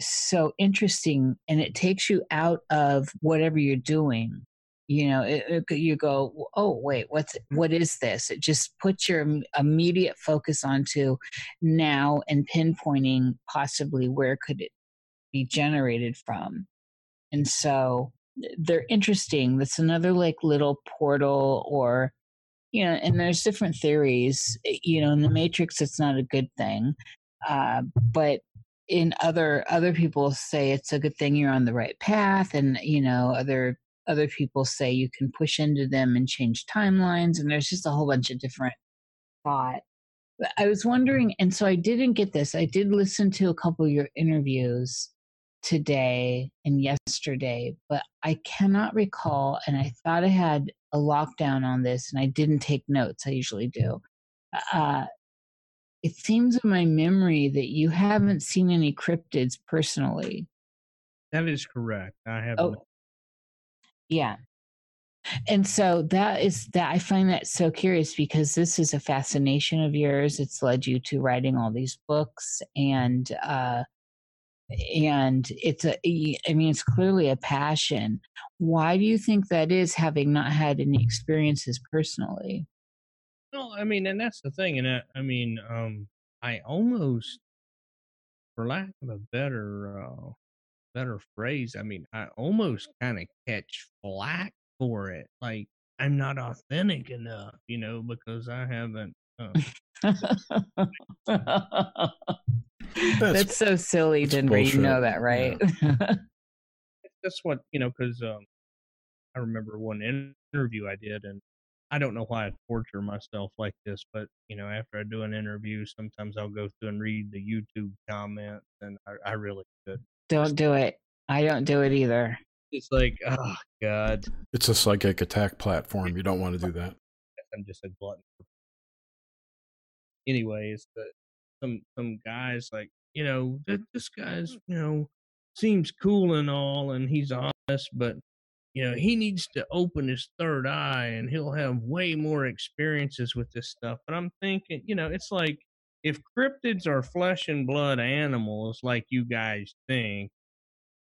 so interesting and it takes you out of whatever you're doing you know? It, it, you go oh wait what's what is this? It just puts your immediate focus onto now and pinpointing possibly where could it be generated from. And so they're interesting. That's another like little portal or you know, and there's different theories. Eh, you know, in the Matrix, it's not a good thing, uh, but in other other people say it's a good thing you're on the right path, and you know, other other people say you can push into them and change timelines, and there's just a whole bunch of different thought. I was wondering, and so I didn't get this. I did listen to a couple of your interviews, today and yesterday, but I cannot recall. And I thought I had a lockdown on this and I didn't take notes. I usually do. Uh, it seems in my memory that you haven't seen any cryptids personally. That is correct. I have. Oh, yeah. And so that is that I find that so curious because this is a fascination of yours. It's led you to writing all these books and uh, and it's a i mean it's clearly a passion. Why do you think that is having not had any experiences personally? No i mean and that's the thing and i, I mean um i almost for lack of a better uh better phrase i mean i almost kind of catch flack for it like i'm not authentic enough you know because i haven't uh, That's, That's so silly, Denver. Bullshit. You know that, right? Yeah. That's what you know, because um, I remember one interview I did, and I don't know why I torture myself like this, but you know, after I do an interview, sometimes I'll go through and read the YouTube comments, and I, I really should. Don't do it. I don't do it either. It's like, oh god. It's a psychic attack platform. You don't want to do that. I'm just a glutton. Anyways, the some some guys like you know this guy's mm. you know seems cool and all and he's honest but you know he needs to open his third eye and he'll have way more experiences with this stuff. But i'm thinking you know it's like if cryptids are flesh and blood animals like you guys think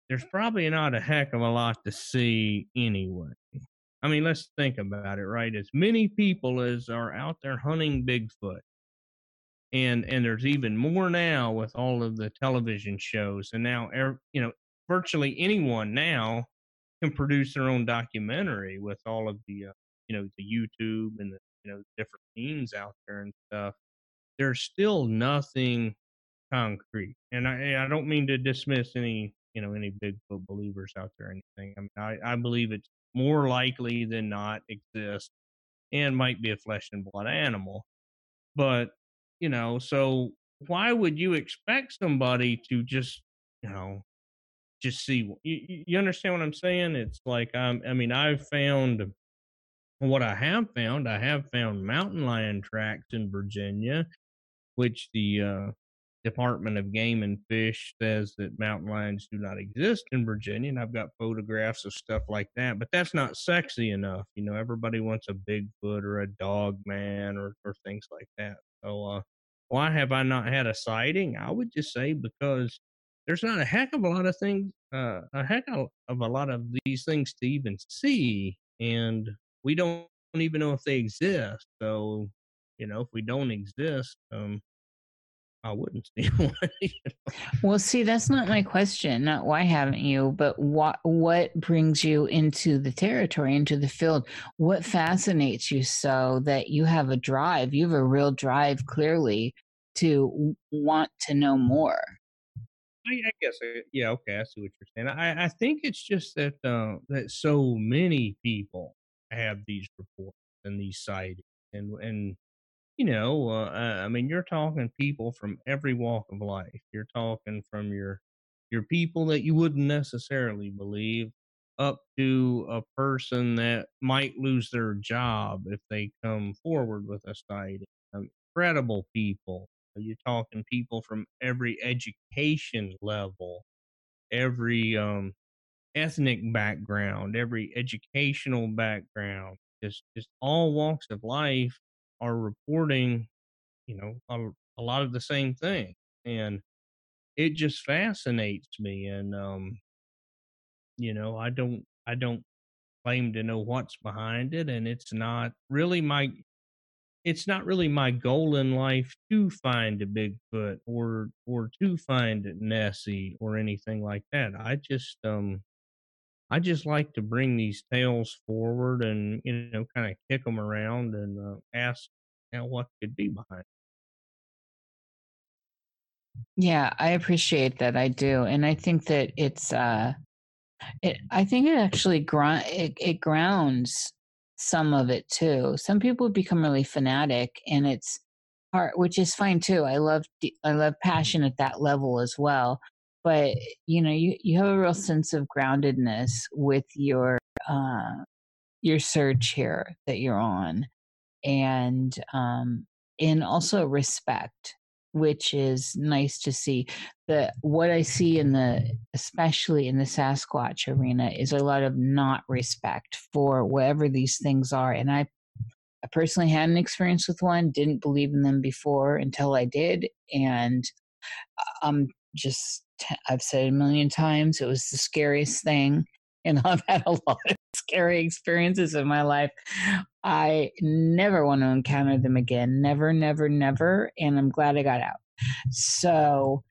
there's probably not a heck of a lot to see anyway. I mean let's think about it right? As many people as are out there hunting bigfoot and and there's even more now with all of the television shows and now you know virtually anyone now can produce their own documentary with all of the uh, you know the youtube and the you know different means out there and stuff there's still nothing concrete. And I I don't mean to dismiss any you know any Bigfoot believers out there anything. I mean I, I believe it's more likely than not exists and might be a flesh and blood animal. But you know, so why would you expect somebody to just you know just see you, you understand what i'm saying? It's like um, i mean i've found what i have found i have found mountain lion tracks in virginia which the uh, department of game and fish says that mountain lions do not exist in virginia and i've got photographs of stuff like that but that's not sexy enough you know everybody wants a bigfoot or a dog man or, or things like that so uh, why have i not had a sighting i would just say because there's not a heck of a lot of things, uh, a heck of a lot of these things to even see, and we don't even know if they exist. So, you know, if we don't exist, um, I wouldn't see one. Well, see, that's not my question. Not why haven't you, but what what brings you into the territory, into the field? What fascinates you so that you have a drive? You have a real drive, clearly, to want to know more. I, I guess, uh, yeah, okay, I see what you're saying. I, I think it's just that uh, that so many people have these reports and these sightings, and and you know, uh, I mean, you're talking people from every walk of life. You're talking from your your people that you wouldn't necessarily believe, up to a person that might lose their job if they come forward with a sighting. Um, credible people you're talking people from every education level, every um, ethnic background, every educational background, just just all walks of life are reporting, you know, a, a lot of the same thing, and it just fascinates me. And um, you know, I don't I don't claim to know what's behind it, and it's not really my it's not really my goal in life to find a Bigfoot or or to find Nessie or anything like that. I just um I just like to bring these tales forward and you know kind of kick them around and uh, ask you know, what could be behind. Yeah, I appreciate that. I do, and I think that it's uh, it. I think it actually ground it, it grounds some of it too. Some people become really fanatic and it's hard, which is fine too. I love I love passion at that level as well. But you know, you you have a real sense of groundedness with your uh, your search here that you're on, and um, and also respect which is nice to see. The what I see in the especially in the Sasquatch arena is a lot of not respect for whatever these things are. And I I personally had an experience with one, didn't believe in them before until I did. And I'm just I've said a million times it was the scariest thing. And I've had a lot of scary experiences in my life. I never want to encounter them again. Never, never, never. And I'm glad I got out. So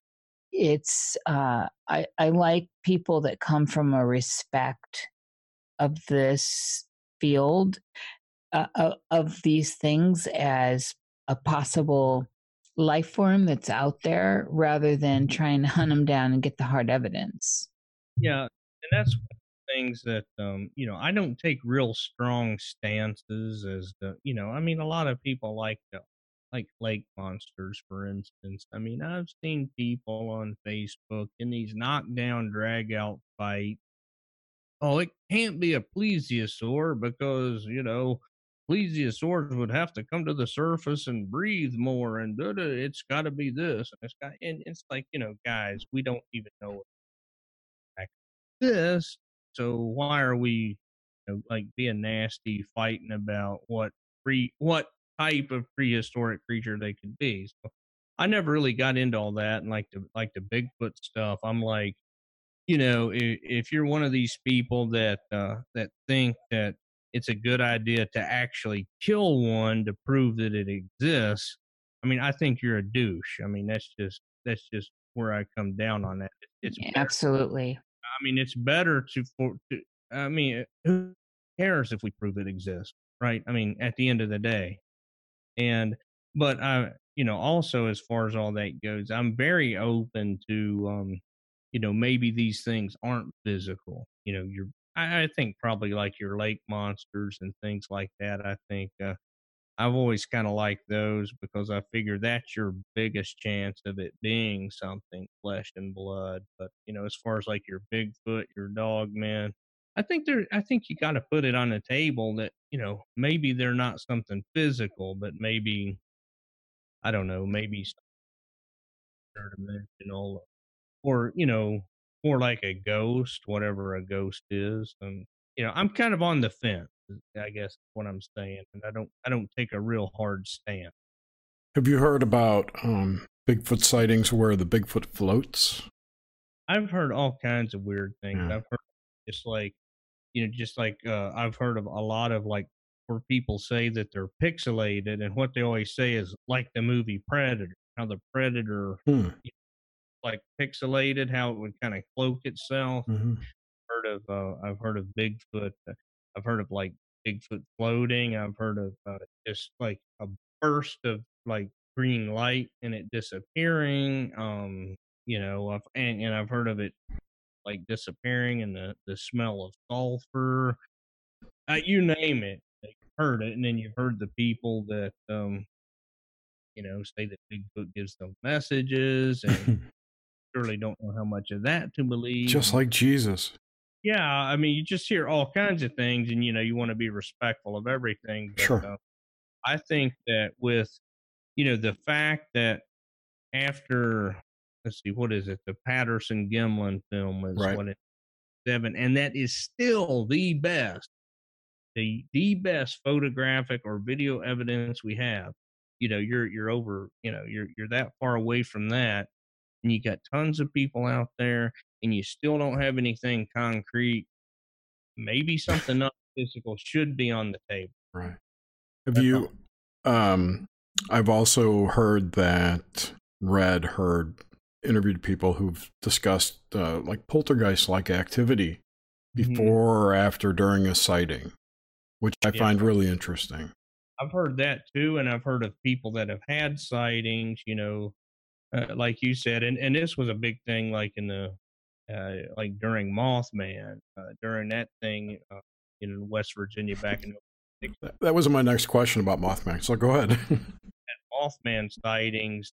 it's, uh, I, I like people that come from a respect of this field, uh, of, of these things as a possible life form that's out there rather than trying to hunt them down and get the hard evidence. Yeah. And that's things that um, you know I don't take real strong stances as the you know I mean a lot of people like the like lake monsters for instance. I mean I've seen people on Facebook in these knockdown drag out fights. Oh, it can't be a plesiosaur because you know plesiosaurs would have to come to the surface and breathe more and it's got to be this and it's got and it's like you know guys we don't even know this so why are we you know, like being nasty, fighting about what pre what type of prehistoric creature they could be? So I never really got into all that and like the like the Bigfoot stuff. I'm like, you know, if, if you're one of these people that uh, that think that it's a good idea to actually kill one to prove that it exists, I mean, I think you're a douche. I mean, that's just that's just where I come down on that. It's absolutely I mean, it's better to for. To, I mean, who cares if we prove it exists, right? I mean, at the end of the day, and but I you know, also as far as all that goes, I'm very open to, um, you know, maybe these things aren't physical. You know, you're, I, I think probably like your lake monsters and things like that. I think uh, I've always kind of liked those because I figure that's your biggest chance of it being something flesh and blood. But you know, as far as like your Bigfoot, your dog man, I think there, I think you got to put it on the table that you know maybe they're not something physical, but maybe I don't know, maybe dimensional, or you know, more like a ghost, whatever a ghost is. And you know, I'm kind of on the fence. I guess what I'm saying, and I don't, I don't take a real hard stand. Have you heard about um, Bigfoot sightings where the Bigfoot floats? I've heard all kinds of weird things. Yeah. I've heard just like, you know, just like uh, I've heard of a lot of like where people say that they're pixelated, and what they always say is like the movie Predator, how the Predator Hmm. like pixelated, how it would kind of cloak itself. hmm Heard of, uh, I've heard of Bigfoot. uh, I've heard of like Bigfoot floating. I've heard of uh, just like a burst of like green light and it disappearing. Um, you know, I've, and, and I've heard of it like disappearing and the the smell of sulfur. Uh, you name it, you've heard it, and then you've heard the people that um, you know, say that Bigfoot gives them messages, and surely don't know how much of that to believe. Just like Jesus. Yeah, I mean, you just hear all kinds of things, and you know, you want to be respectful of everything. But, Sure. uh, I think that with, you know, the fact that after, let's see, what is it? The Patterson Gimlin film is Right. what it seven, and that is still the best, the the best photographic or video evidence we have. You know, you're you're over, you know, you're you're that far away from that, and you got tons of people out there, and you still don't have anything concrete. Maybe something not physical should be on the table. Right. Have That's you? Um, I've also heard that read, heard, interviewed people who've discussed uh, like poltergeist-like activity Mhm. before or after during a sighting, which I Yeah. find really interesting. I've heard that too, and I've heard of people that have had sightings. You know, uh, like you said, and and this was a big thing, like in the uh, like during Mothman, uh, during that thing uh, in West Virginia back in That- That was my next question about Mothman. So go ahead. Mothman sightings.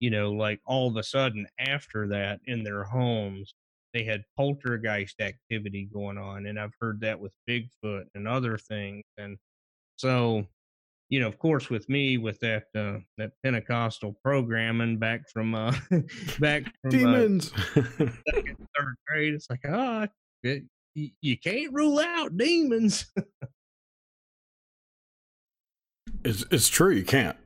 You know, like all of a sudden after that, in their homes, they had poltergeist activity going on, and I've heard that with Bigfoot and other things, and so you know, of course, with me with that uh, that Pentecostal programming back from uh, back from uh, Demons. third grade, it's like ah, it, you can't rule out demons. it's it's true. You can't.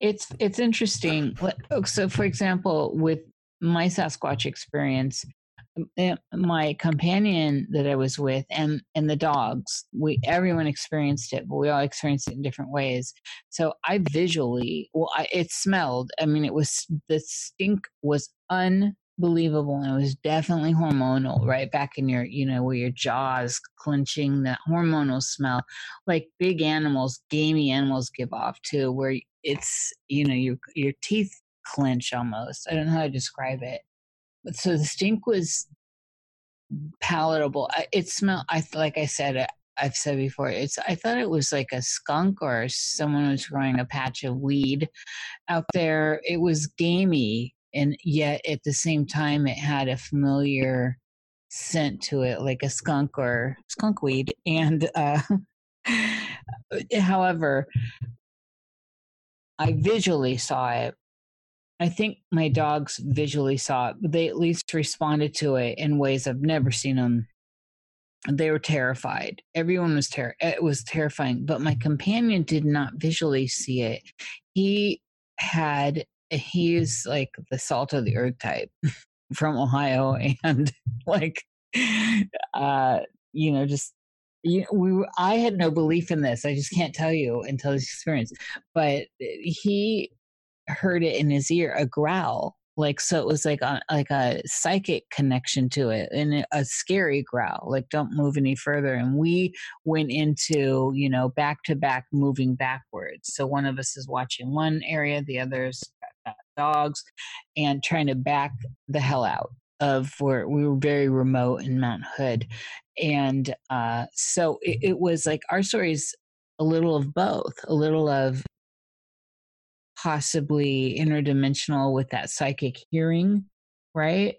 it's it's interesting oh, so for example with my sasquatch experience Eh, my companion that i was with and and the dogs we everyone experienced it but we all experienced it in different ways. So i visually well I, it smelled i mean it was the stink was unbelievable and it was definitely hormonal right? Back in your you know where your jaws clenching that hormonal smell. Like big animals, gamey animals give off too, where it's you know your your teeth clench almost. I don't know how to describe it, so the stink was palatable. It smelled. I like I said. I've said before. It's. I thought it was like a skunk or someone was growing a patch of weed out there. It was gamey, and yet at the same time, it had a familiar scent to it, like a skunk or skunk weed. And uh, however, I visually saw it. I think my dogs visually saw it, but they at least responded to it in ways I've never seen them. They were terrified. Everyone was ter- it was terrifying, but my companion did not visually see it. He had eh, he is like the salt of the earth type from Ohio and like uh you know just you we I had no belief in this. I just can't tell you until this experience. But eh, he heard it in his ear, a growl, like so it was like a like a psychic connection to it and a scary growl like don't move any further. And we went into you know back to back moving backwards. So one of us is watching one area the others dogs and trying to back the hell out of where we were very remote in mount hood. And uh so it, it was like our stories a little of both a little of possibly interdimensional with that psychic hearing, right?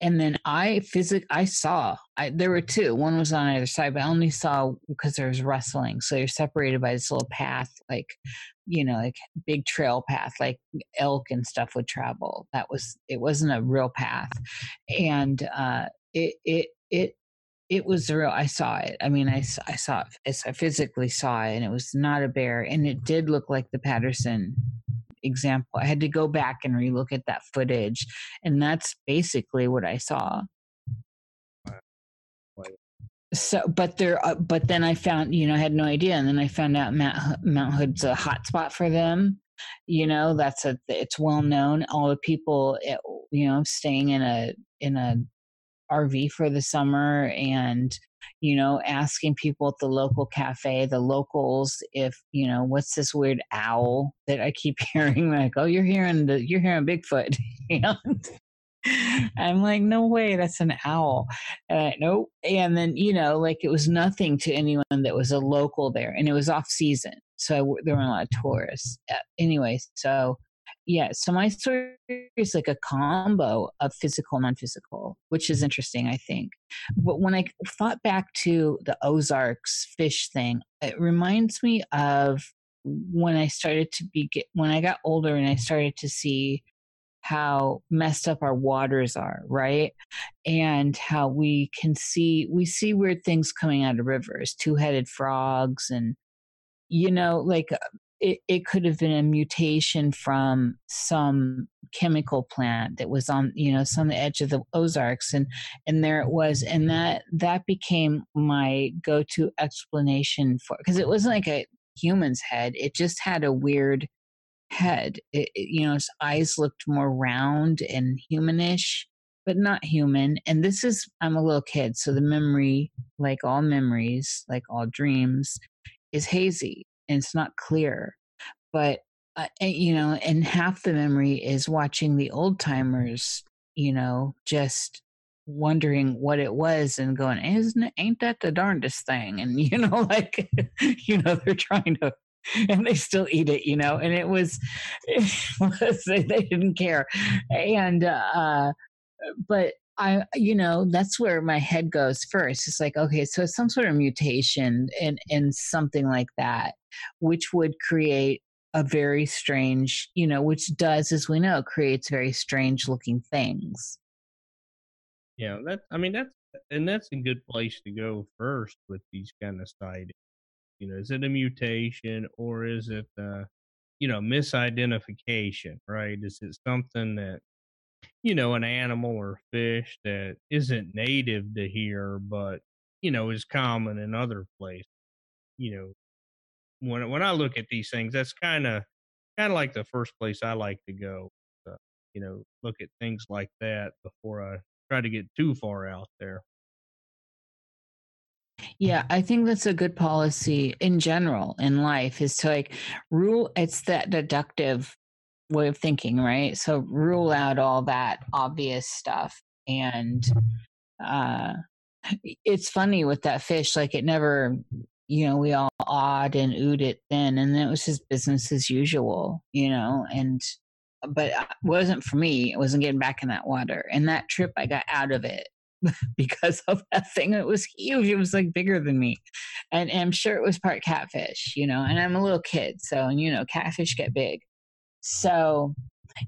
And then I physic I saw I, there were two. One was on either side, but I only saw because there was wrestling. So you're separated by this little path, like you know, like big trail path, like elk and stuff would travel. That was it wasn't a real path, and uh, it it it it was real. I saw it. I mean, I, I saw it. I physically saw it, and it was not a bear, and it did look like the Patterson example. I had to go back and relook at that footage, and that's basically what I saw. So, but there, uh, but then I found, you know, I had no idea, and then I found out Mount, Mount Hood's a hotspot for them. You know, that's a, it's well known. All the people, eh, you know, staying in a in a RV for the summer and you know, asking people at the local cafe, the locals, if you know, what's this weird owl that I keep hearing? Like, oh, you're hearing the, you're hearing Bigfoot. know? I'm like, no way, that's an owl. Uh, nope. And then, you know, like it was nothing to anyone that was a local there, and it was off season, so I, there weren't a lot of tourists. Uh, anyway, so yeah, so my story is like a combo of physical and non-physical, which is interesting, I think. But when I thought back to the Ozarks fish thing, it reminds me of when I started to be get, when I got older and I started to see how messed up our waters are, right? And how we can see we see weird things coming out of rivers, two-headed frogs and you know like it, it could have been a mutation from some chemical plant that was on you know some edge of the ozarks and and there it was and that that became my go-to explanation for because it wasn't like a human's head it just had a weird head. It, it, you know his eyes looked more round and humanish but not human and this is i'm a little kid so the memory like all memories like all dreams is hazy and it's not clear. But uh, you know, and half the memory is watching the old timers. You know, just wondering what it was and going, isn't it, ain't that the darndest thing? And you know, like you know, they're trying to and they still eat it, you know. And it was, it was they, they didn't care, and uh, but I, you know, that's where my head goes first. It's like, okay, so it's some sort of mutation and and something like that, which would create a very strange, you know, which does, as we know, creates very strange looking things. Yeah, that I mean that's and that's a good place to go first with these kind of sightings. You know, is it a mutation or is it uh you know, misidentification, right? Is it something that you know, an animal or fish that isn't native to here, but you know, is common in other places. You know, when when I look at these things, that's kind of kind of like the first place I like to go. Uh, you know, look at things like that before I try to get too far out there. Yeah, I think that's a good policy in general in life is to like rule it's that deductive way of thinking, right? So rule out all that obvious stuff. And uh, it's funny with that fish, like it never, you know, we all awed and oohed it then, and then it was just business as usual, you know, and but it wasn't for me. It wasn't getting back in that water. And that trip, I got out of it because of that thing. It was huge. It was like bigger than me. And, and, I'm sure it was part catfish, you know, and I'm a little kid. So, and you know, catfish get big. So,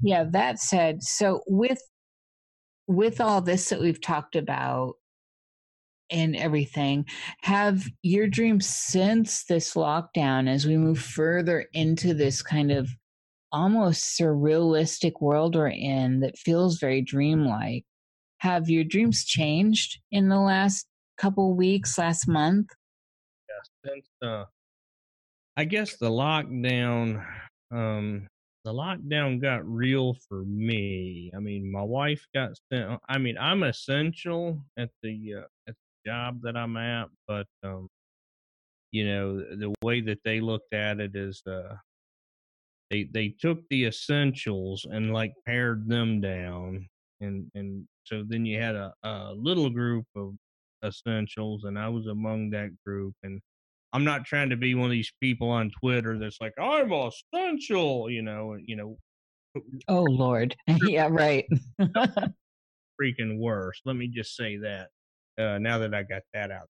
yeah, that said, so with with all this that we've talked about and everything, have your dreams since this lockdown as we move further into this kind of almost surrealistic world we're in that feels very dreamlike, have your dreams changed in the last couple weeks, last month? Yeah, since uh I guess the lockdown um the lockdown got real for me. I mean, my wife got sent. I mean, I'm essential at the uh, at job that I'm at, but um, you know, the way that they looked at it is uh, they they took the essentials and like pared them down, and and so then you had a, a little group of essentials, and I was among that group, and I'm not trying to be one of these people on Twitter that's like, I'm essential, you know, you know. Oh Lord. yeah, right. freaking worse. Let me just say that. Uh, now that I got that out.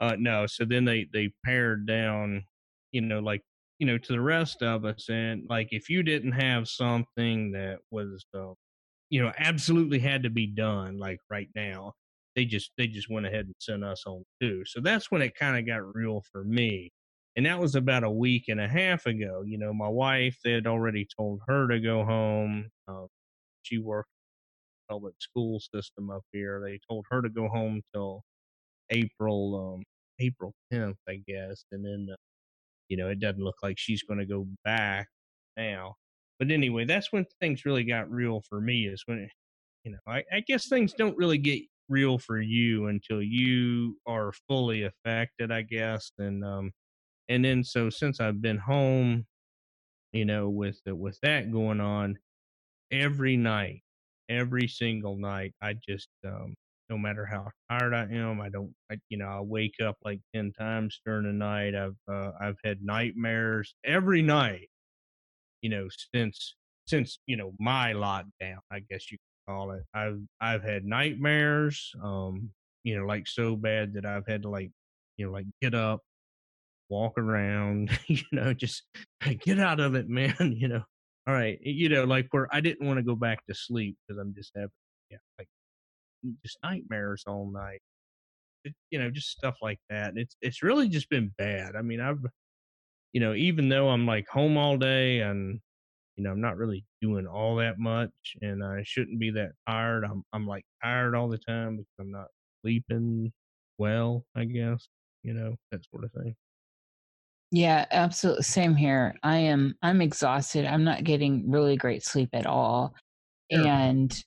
Uh, no, so then they they pared down, you know, like you know, to the rest of us, and like if you didn't have something that was, uh, you know, absolutely had to be done, like right now, they just they just went ahead and sent us home too. So that's when it kind of got real for me. And that was about a week and a half ago. You know, my wife they had already told her to go home. Um, she worked public school system up here. They told her to go home till April um, April 10th, I guess. And then uh, you know, it doesn't look like she's going to go back now. But anyway, that's when things really got real for me. Is when you know, I, I guess things don't really get real for you until you are fully affected, I guess. And um, and then so since I've been home, you know, with the, with that going on, every night, every single night, I just um, no matter how tired I am, I don't, I, you know, I wake up like ten times during the night. I've uh, I've had nightmares every night, you know, since since you know my lockdown, I guess you call it. I've I've had nightmares, um, you know, like so bad that I've had to like, you know, like get up, walk around, you know, just get out of it, man. You know, all right, you know, like where I didn't want to go back to sleep because I'm just having, yeah, like just nightmares all night. It, you know, just stuff like that. It's it's really just been bad. I mean, I've, you know, even though I'm like home all day and you know, I'm not really doing all that much and I shouldn't be that tired. I'm I'm like tired all the time because I'm not sleeping well, I guess, you know, that sort of thing. Yeah, absolutely. Same here. I am I'm exhausted. I'm not getting really great sleep at all. Sure. And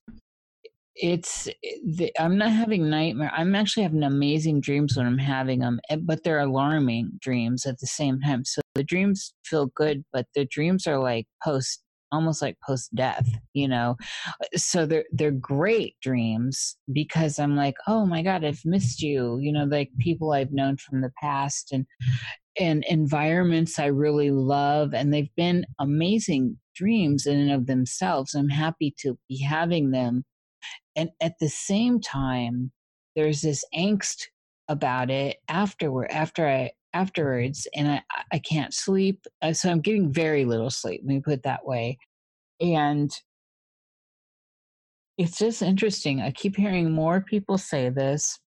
it's the, i'm not having nightmare i'm actually having amazing dreams when i'm having them eh, but they're alarming dreams at the same time so the dreams feel good but the dreams are like post almost like post death you know? So they're they're great dreams because i'm like oh my god i've missed you you know like people i've known from the past and and environments i really love and they've been amazing dreams in and of themselves. I'm happy to be having them. And at the same time there's this angst about it afterward after i afterwards and i i can't sleep uh, so i'm getting very little sleep let me put it that way and it's just interesting i keep hearing more people say this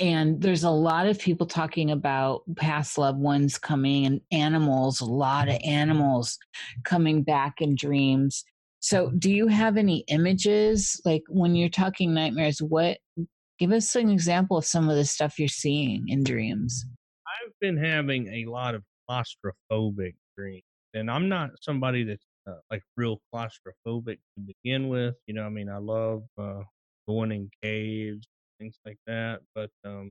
and there's a lot of people talking about past loved ones coming and animals a lot of animals coming back in dreams so, do you have any images like when you're talking nightmares? What give us an example of some of the stuff you're seeing in dreams? I've been having a lot of claustrophobic dreams, and I'm not somebody that's uh, like real claustrophobic to begin with. You know, I mean, I love uh, going in caves, things like that, but um,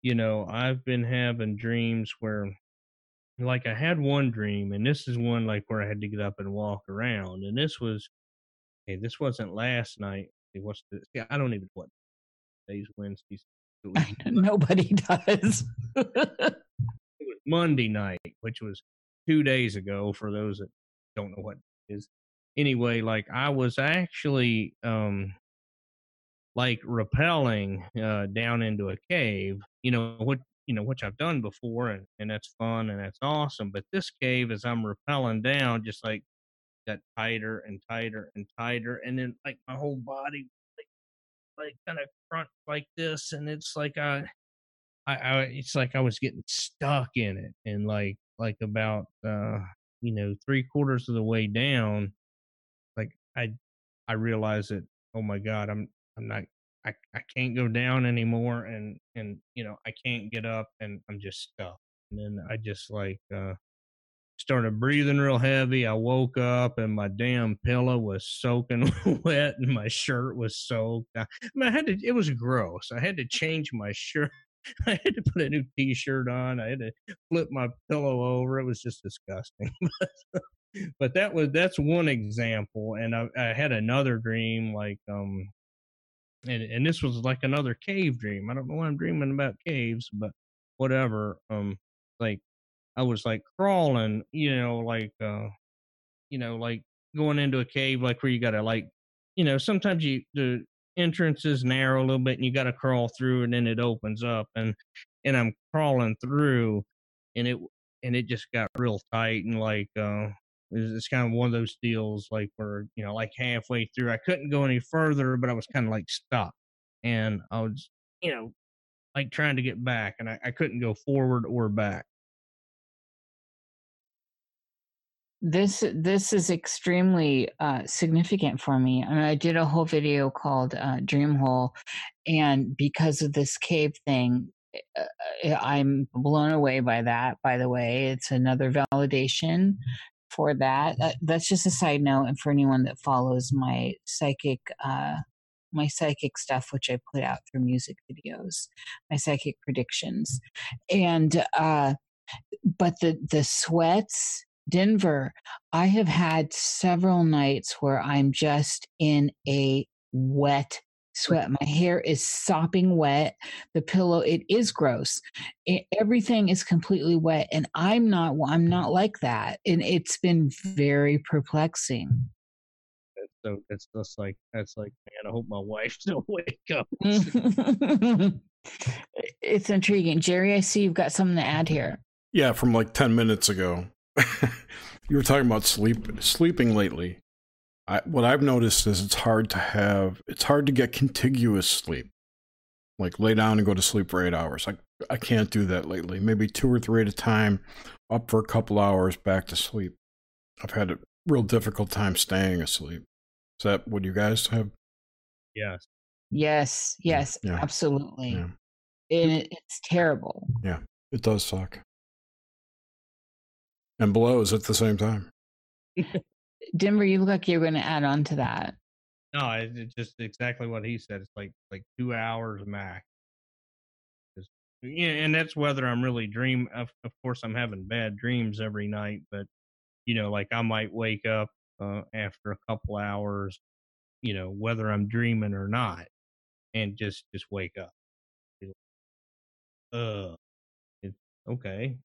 you know, I've been having dreams where like I had one dream, and this is one like where I had to get up and walk around, and this was, hey, this wasn't last night. What's this? Yeah, I don't even know what days Wednesdays. Nobody does. it was Monday night, which was two days ago. For those that don't know what it is, anyway, like I was actually um like rappelling uh down into a cave. You know what you know, which I've done before and, and that's fun and that's awesome. But this cave, as I'm rappelling down, just like got tighter and tighter and tighter. And then like my whole body like, kind of front like this. And it's like, I, it's like I was getting stuck in it. And like, like about, uh, you know, three quarters of the way down, like I, I realized that, oh my God, I'm, I'm not I, I can't go down anymore and and you know I can't get up and I'm just stuck and then I just like uh started breathing real heavy. I woke up and my damn pillow was soaking wet and my shirt was soaked. I, I had to, it was gross. I had to change my shirt. I had to put a new t shirt on. I had to flip my pillow over. It was just disgusting. but that was, that's one example. And I, I had another dream like, um, and, and this was like another cave dream. I don't know why I'm dreaming about caves, but whatever. Um, like I was like crawling, you know, like uh you know, like going into a cave like where you gotta like you know, sometimes you the entrance is narrow a little bit and you gotta crawl through and then it opens up and and I'm crawling through and it and it just got real tight and like uh it's, kind of one of those deals like where you know like halfway through I couldn't go any further but I was kind of like stuck and I was you know like trying to get back and I, I couldn't go forward or back this this is extremely uh, significant for me. I, mean, I did a whole video called uh, Dream Hole, and because of this cave thing, uh, I'm blown away by that. By the way, it's another validation for that. Uh, that's just a side note, and for anyone that follows my psychic. Uh, my psychic stuff, which I put out through music videos, my psychic predictions, and uh, but the the sweats Denver, I have had several nights where I'm just in a wet sweat. My hair is sopping wet. The pillow, it is gross. It, everything is completely wet, and I'm not. I'm not like that, and it's been very perplexing. So it's just like that's like, man, I hope my wife don't wake up. it's intriguing, Jerry. I see you've got something to add here. Yeah, from like ten minutes ago. you were talking about sleep sleeping lately. I, what I've noticed is it's hard to have it's hard to get contiguous sleep. Like lay down and go to sleep for eight hours. I I can't do that lately. Maybe two or three at a time, up for a couple hours, back to sleep. I've had a real difficult time staying asleep. Is that what you guys have? Yes. Yes. Yes. Yeah. Absolutely. Yeah. And it, it's terrible. Yeah, it does suck and blows at the same time. Denver, you look like you're going to add on to that. No, it's just exactly what he said. It's like like two hours max. Yeah, and that's whether I'm really dream. Of, of course, I'm having bad dreams every night, but you know, like I might wake up uh, after a couple hours, you know, whether I'm dreaming or not, and just just wake up. Uh, it, okay,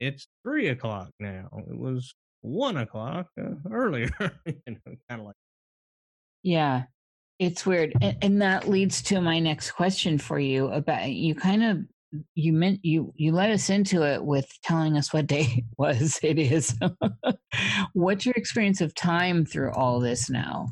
it's three o'clock now. It was one o'clock uh, earlier. you know, kind of like. Yeah, it's weird, and, and that leads to my next question for you. About you, kind of you meant you you let us into it with telling us what day it was. It is. What's your experience of time through all this now?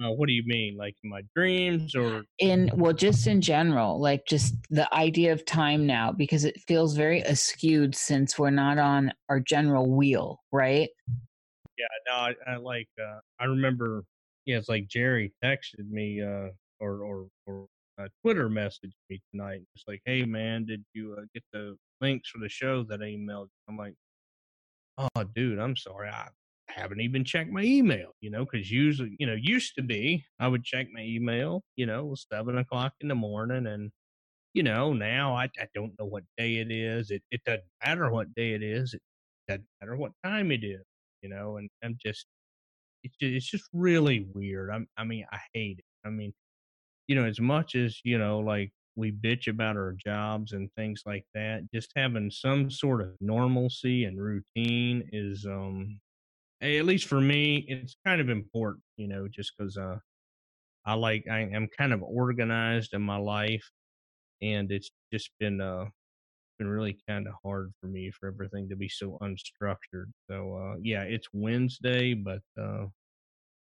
Uh, what do you mean, like my dreams or in well, just in general, like just the idea of time now, because it feels very askewed since we're not on our general wheel, right? Yeah, no, I, I like. Uh, I remember. Yeah, it's like Jerry texted me, uh, or or or uh, Twitter messaged me tonight. It's like, hey man, did you uh, get the links for the show that I emailed? I'm like, oh dude, I'm sorry, I haven't even checked my email, you know, because usually, you know, used to be I would check my email, you know, seven o'clock in the morning. And, you know, now I, I don't know what day it is. It, it doesn't matter what day it is. It doesn't matter what time it is, you know, and I'm just, it's just, it's just really weird. I'm, I mean, I hate it. I mean, you know, as much as, you know, like we bitch about our jobs and things like that, just having some sort of normalcy and routine is, um, at least for me, it's kind of important, you know, just because uh, I like I am kind of organized in my life, and it's just been uh been really kind of hard for me for everything to be so unstructured. So uh, yeah, it's Wednesday, but uh,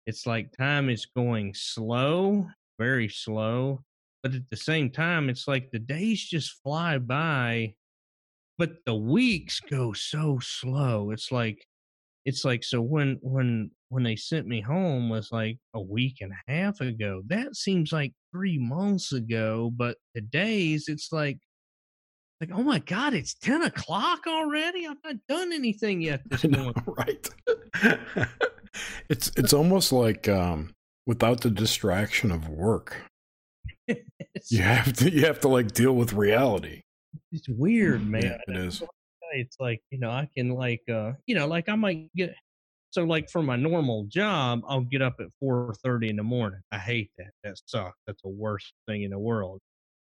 it's like time is going slow, very slow, but at the same time, it's like the days just fly by, but the weeks go so slow. It's like it's like so when when when they sent me home was like a week and a half ago that seems like three months ago but the days it's like like, oh my god, it's ten o'clock already. I've not done anything yet this morning. right? it's it's almost like um, without the distraction of work, you have to you have to like deal with reality. it's weird, man. Yeah, it is. It's like you know, I can like uh, you know, like I might get so like for my normal job, I'll get up at four thirty in the morning. I hate that. That sucks. That's the worst thing in the world.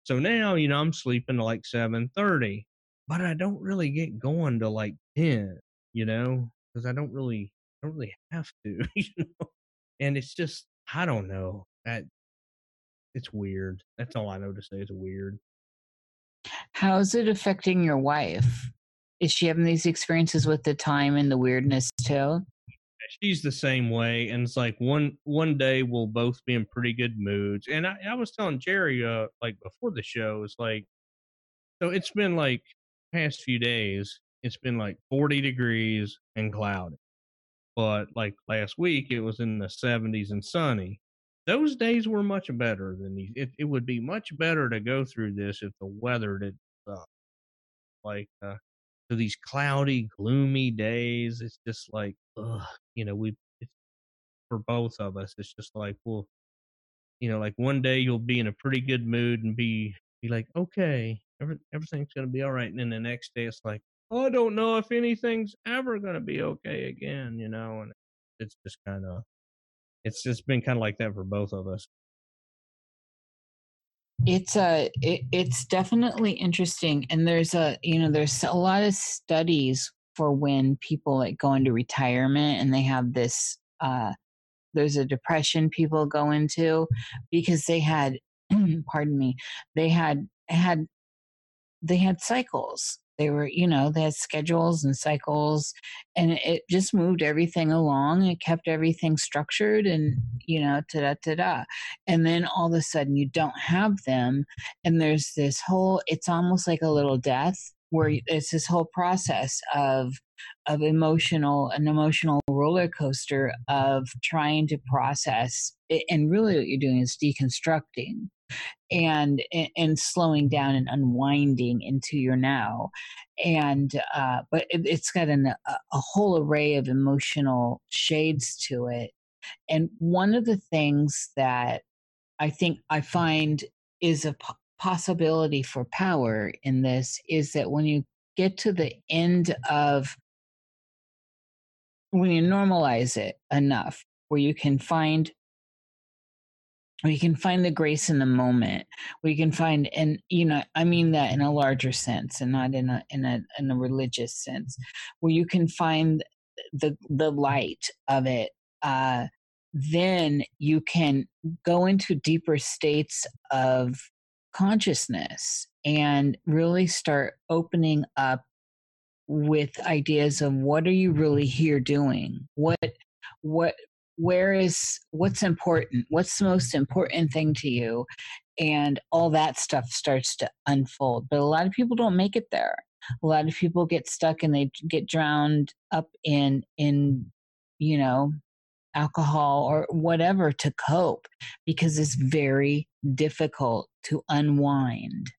So now, you know, I'm sleeping to like seven thirty, but I don't really get going to like ten, you know, because I don't really, I don't really have to, you know. And it's just, I don't know. That it's weird. That's all I know to say. It's weird. How is it affecting your wife? Is she having these experiences with the time and the weirdness too? she's the same way and it's like one one day we'll both be in pretty good moods and i, I was telling jerry uh like before the show it's like so it's been like past few days it's been like 40 degrees and cloudy but like last week it was in the 70s and sunny those days were much better than these it, it would be much better to go through this if the weather didn't suck like uh so these cloudy gloomy days it's just like ugh, you know we for both of us it's just like well you know like one day you'll be in a pretty good mood and be be like okay every, everything's gonna be all right and then the next day it's like oh, i don't know if anything's ever gonna be okay again you know and it's just kind of it's just been kind of like that for both of us it's a it, it's definitely interesting and there's a you know there's a lot of studies for when people like go into retirement and they have this uh there's a depression people go into because they had pardon me they had had they had cycles they were you know they had schedules and cycles and it just moved everything along it kept everything structured and mm-hmm. you know ta da ta da and then all of a sudden you don't have them and there's this whole it's almost like a little death where it's this whole process of of emotional an emotional roller coaster of trying to process it, and really what you're doing is deconstructing and and slowing down and unwinding into your now. And uh but it, has got an, a, a whole array of emotional shades to it. And one of the things that i think i find is a possibility for power in this is that when you get to the end of when you normalize it enough where you can find you can find the grace in the moment where you can find and you know i mean that in a larger sense and not in a in a in a religious sense where you can find the the light of it uh then you can go into deeper states of consciousness and really start opening up with ideas of what are you mm-hmm. really here doing? What what where is what's important? What's the most important thing to you? And all that stuff starts to unfold but a lot of people don't make it there. A lot of people get stuck and they get drowned up in in you know alcohol or whatever to cope because it's very difficult to unwind.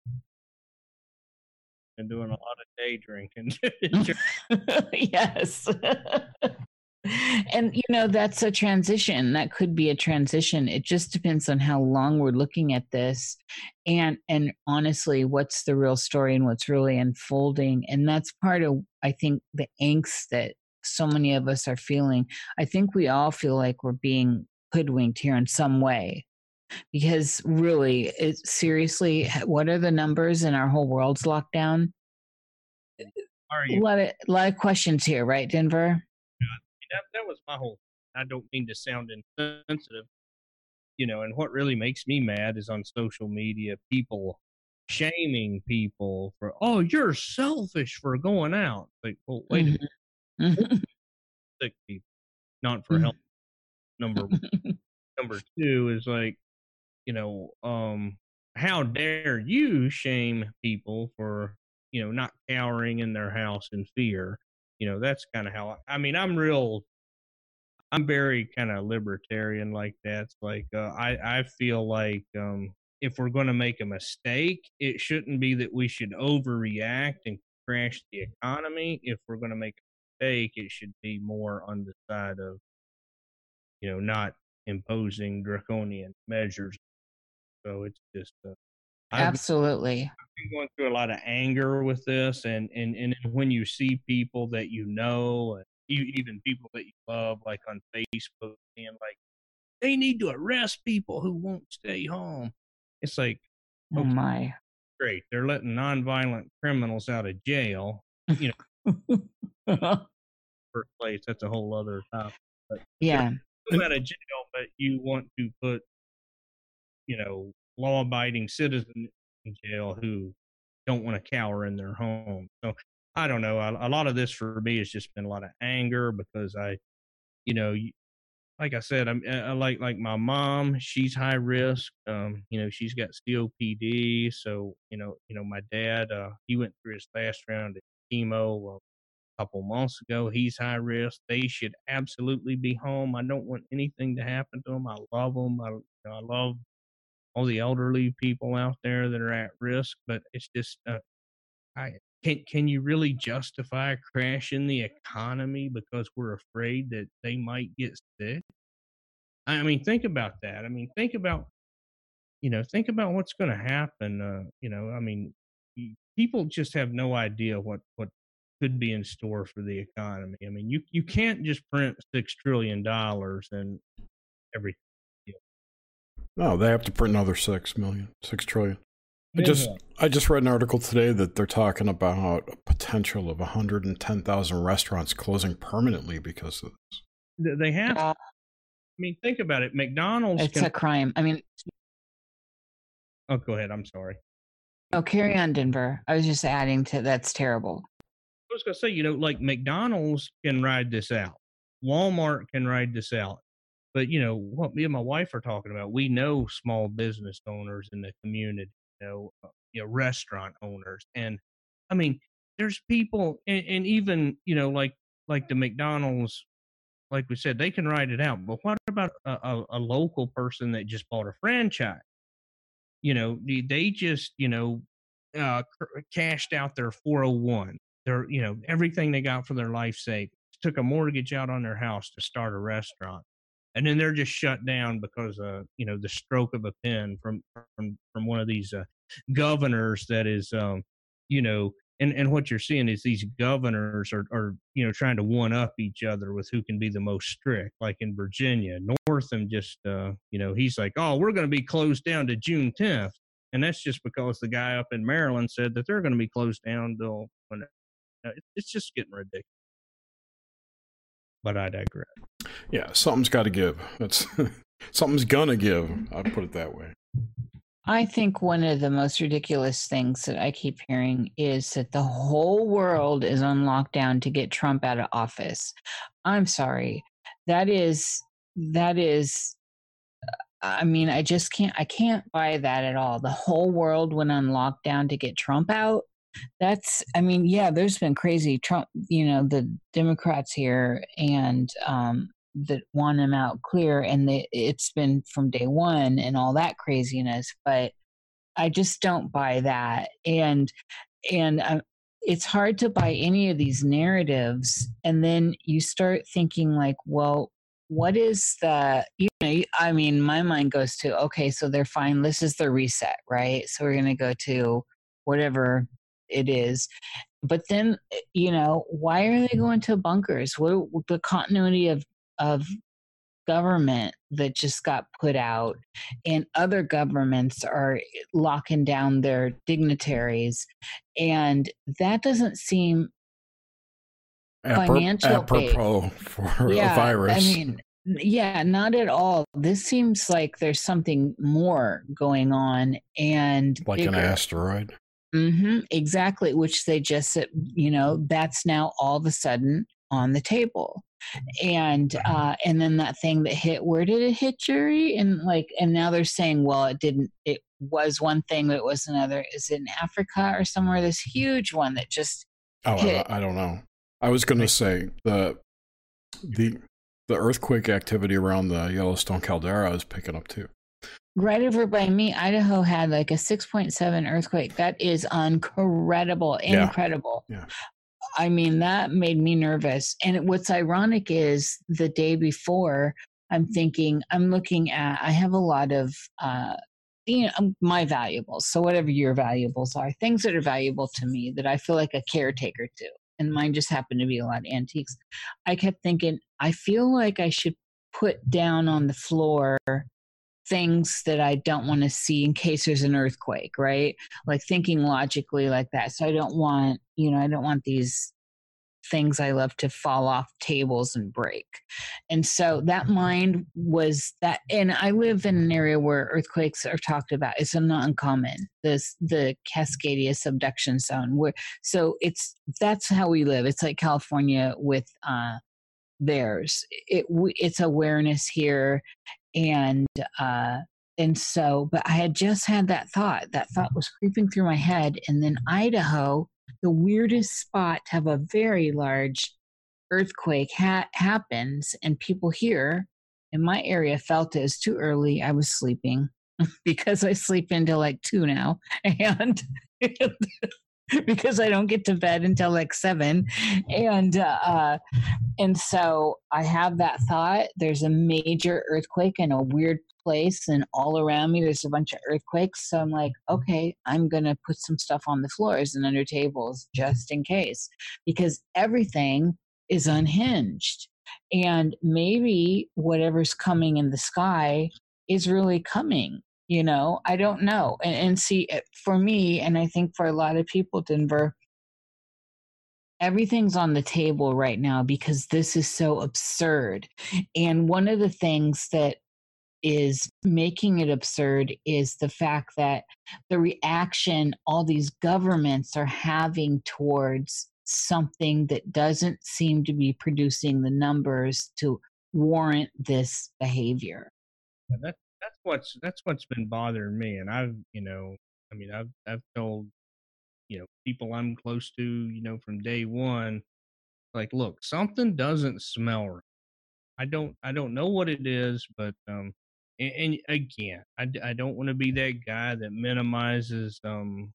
And doing a lot of day drinking. Yes. And you know that's a transition. That could be a transition. It just depends on how long we're looking at this and and honestly what's the real story and what's really unfolding. And that's part of i think the angst that so many of us are feeling i think we all feel like we're being hoodwinked here in some way. Because really it seriously what are the numbers in our whole world's lockdown are a lot of a lot of questions here right denver? That, that was my whole i don't mean to sound insensitive you know and what really makes me mad is on social media people shaming people for oh you're selfish for going out. Like well wait a mm-hmm. minute Mhm. sick people not for help number number two is like you know um how dare you shame people for you know not cowering in their house in fear you know that's kind of how I, I mean i'm real i'm very kind of libertarian like that it's like uh, i i feel like um if we're going to make a mistake, it shouldn't be that we should overreact and crash the economy. If we're going to make a mistake, it should be more on the side of, you know, not imposing draconian measures. So it's just, uh, I've been going through a lot of anger with this, and and and when you see people that you know, and even people that you love, like on Facebook, and like they need to arrest people who won't stay home. It's like Oh my. great, they're letting nonviolent criminals out of jail. First place, that's a whole other topic. yeah. Them out of jail, but you want to put, you know, law-abiding citizens in jail who don't want to cower in their home. So I don't know. A, a lot of this for me has just been a lot of anger because I, you know, you- like I said, I'm I like like my mom. She's high risk. Um, you know, she's got COPD. So you know, you know, my dad. Uh, he went through his last round of chemo uh, couple months ago. He's high risk. They should absolutely be home. I don't want anything to happen to them. I love them. I, I love all the elderly people out there that are at risk, but it's just uh, I can can you really justify crashing the economy because we're afraid that they might get sick? I mean, think about that. I mean, think about you know, think about what's going to happen. Uh, you know, I mean, people just have no idea what what could be in store for the economy. I mean, you you can't just print six trillion dollars and everything. No, they have to print another six million, six trillion. I just I just read an article today that they're talking about a potential of 110,000 restaurants closing permanently because of this. They have. Uh, I mean, think about it. McDonald's it's can. a crime. I mean, oh, go ahead. I'm sorry. Oh, carry on, Denver. I was just adding to that's terrible. I was gonna say, you know, like McDonald's can ride this out, Walmart can ride this out, but you know what me and my wife are talking about. We know small business owners in the community, you know, uh, you know, restaurant owners, and I mean, there's people, and, and even you know, like like the McDonald's, like we said, they can ride it out. But what about a, a, a local person that just bought a franchise? You know, they just you know uh, cashed out their 401 their you know everything they got for their life sake took a mortgage out on their house to start a restaurant and then they're just shut down because uh you know the stroke of a pen from from from one of these uh, governors that is um you know and and what you're seeing is these governors are are you know trying to one up each other with who can be the most strict like in Virginia. Northam just uh you know he's like oh we're going to be closed down to June 10th and that's just because the guy up in Maryland said that they're going to be closed down till when it- it's just getting ridiculous. But I digress. Yeah, something's got to give. That's something's gonna give. I put it that way. I think one of the most ridiculous things that I keep hearing is that the whole world is on lockdown to get Trump out of office. I'm sorry. That is that is I mean, I just can't I can't buy that at all. The whole world went on lockdown to get Trump out. That's I mean, yeah, there's been crazy Trump, you know, the Democrats here and um that want him out clear and it's been from day one and all that craziness but i just don't buy that. And and uh, it's hard to buy any of these narratives and then you start thinking like well what is the you know i mean my mind goes to okay so they're fine. This is the reset right? So we're going to go to whatever it is. But then eh, you know why are they going to bunkers? What the continuity of of government that just got put out and other governments are locking down their dignitaries and that doesn't seem Financial apropos for yeah a virus. i mean yeah not at all. This seems like there's something more going on and like an asteroid. Hmm exactly, which they just said, you know, that's now all of a sudden on the table. And uh and then that thing that hit where did it hit Jerry? And like and now they're saying, well, it didn't it was one thing, but it was another. Is it in Africa or somewhere? This huge one that just Oh. I, I don't know. I was going to say the the the earthquake activity around the Yellowstone caldera is picking up too. Right over by me, Idaho had like a 6.7 earthquake. That is incredible. Incredible. Yeah. I mean, that made me nervous. And what's ironic is the day before, I'm thinking, I'm looking at, I have a lot of, uh, you know, um, my valuables. So, whatever your valuables are, things that are valuable to me that I feel like a caretaker to. And mine just happened to be a lot of antiques. I kept thinking, I feel like I should put down on the floor things that I don't want to see in case there's an earthquake, right? Like thinking logically like that. So I don't want, you know, I don't want these things I love to fall off tables and break. And so that mind was that and I live in an area where earthquakes are talked about. It's not uncommon. This the Cascadia subduction zone where so it's that's how we live. It's like California with uh theirs. It it's awareness here and uh and so but i had just had that thought that thought was creeping through my head and then idaho the weirdest spot to have a very large earthquake ha- happens and people here in my area felt it was too early i was sleeping because i sleep until like two now and because I don't get to bed until like seven, and uh, and so I have that thought. There's a major earthquake in a weird place, and all around me there's a bunch of earthquakes. So I'm like, okay, I'm gonna put some stuff on the floors and under tables just in case, because everything is unhinged, and maybe whatever's coming in the sky is really coming you know i don't know and, and see eh, for me and i think for a lot of people denver everything's on the table right now because this is so absurd and one of the things that is making it absurd is the fact that the reaction all these governments are having towards something that doesn't seem to be producing the numbers to warrant this behavior. Yeah, that, that's what's that's what's been bothering me, and I've you know, I mean, I've I've told you know people I'm close to, you know, from day one, like, look, something doesn't smell right. I don't I don't know what it is, but um, and, and again, I I don't want to be that guy that minimizes um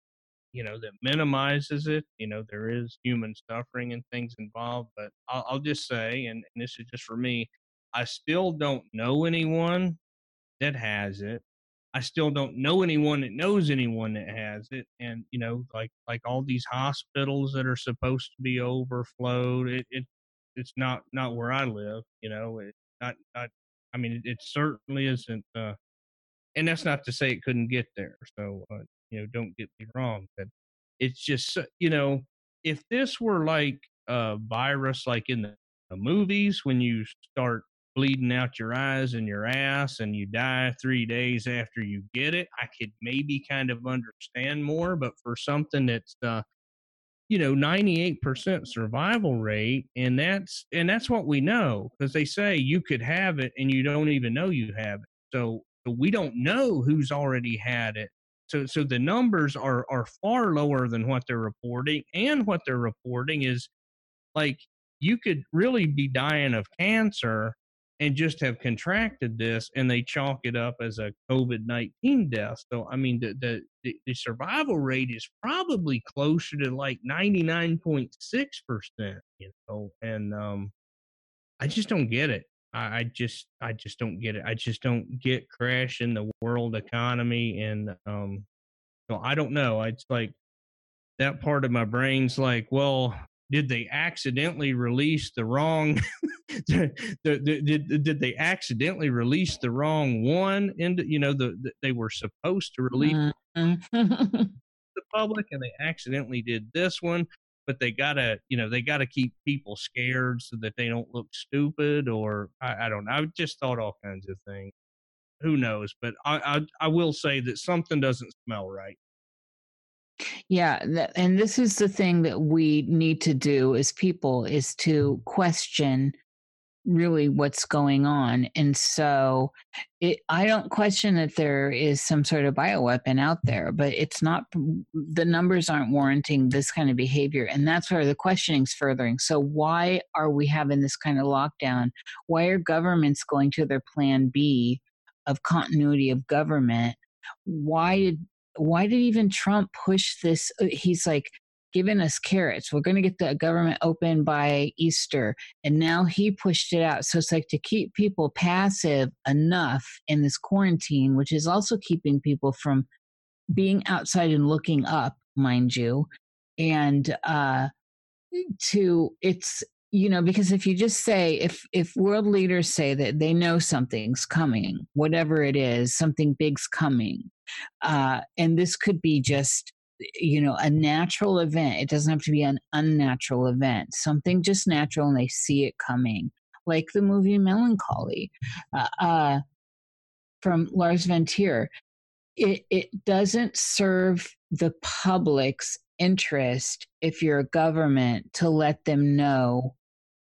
you know that minimizes it you know there is human suffering and things involved but i'll, I'll just say and, and, this is just for me i still don't know anyone that has it. I still don't know anyone that knows anyone that has it, and you know, like like all these hospitals that are supposed to be overflowed. It, it it's not not where I live. You know, it not not. I mean, it, it certainly isn't. Uh, and that's not to say it couldn't get there. So uh, you know, don't get me wrong. But it's just you know, if this were like a virus, like in the, the movies, when you start bleeding out your eyes and your ass and you die three days after you get it, I could maybe kind of understand more. But for something that's, uh, you know, 98% survival rate, and that's and that's what we know because they say you could have it and you don't even know you have it. So, so we don't know who's already had it. So, so the numbers are are far lower than what they're reporting, and what they're reporting is like you could really be dying of cancer and just have contracted this and they chalk it up as a COVID 19 death. So, I mean, the, the, the, survival rate is probably closer to like 99.6%, you know, and um, I just don't get it. I, I just, I just don't get it. I just don't get crashing the world economy. And um, so I don't know. It's like that part of my brain's like, well, did they accidentally release the wrong did, did, did they accidentally release the wrong one into you know the, the they were supposed to release mm-hmm. the public and they accidentally did this one but they gotta you know they gotta keep people scared so that they don't look stupid or i, I don't know i just thought all kinds of things. Who knows? But I, I i will say that something doesn't smell right yeah, and this is the thing that we need to do as people is to question really what's going on. And so it, I don't question that there is some sort of bioweapon out there, but it's not, the numbers aren't warranting this kind of behavior. And that's where the questioning's furthering. So why are we having this kind of lockdown? Why are governments going to their plan B of continuity of government why did why did even trump push this uh, he's like giving us carrots. We're going to get the government open by easter and now he pushed it out. So it's like to keep people passive enough in this quarantine which is also keeping people from being outside and looking up mind you and uh to it's you know because if you just say if if world leaders say that they know something's coming whatever it is something big's coming uh and this could be just you know a natural event. It doesn't have to be an unnatural event something just natural and they see it coming like the movie melancholy uh, uh from lars von trier. It, it doesn't serve the public's interest if you're a government to let them know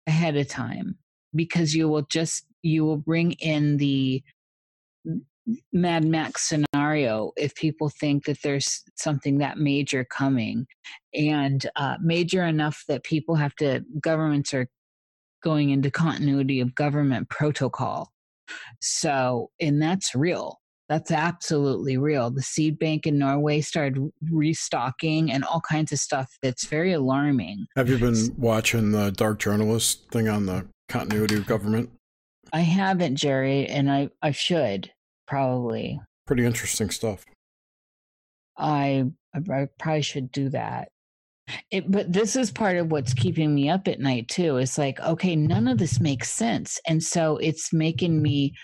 ahead of time because you will just you will bring in the Mad Max scenario if people think that there's something that major coming and uh, major enough that people have to governments are going into continuity of government protocol so and that's real that's absolutely real. The seed bank in Norway started restocking and all kinds of stuff that's very alarming. Have you been watching the Dark Journalist thing on the continuity of government? I haven't, Jerry, and I, I should probably. Pretty interesting stuff. I, I probably should do that. It, but this is part of what's keeping me up at night too. It's like, okay, none of this makes sense. And so it's making me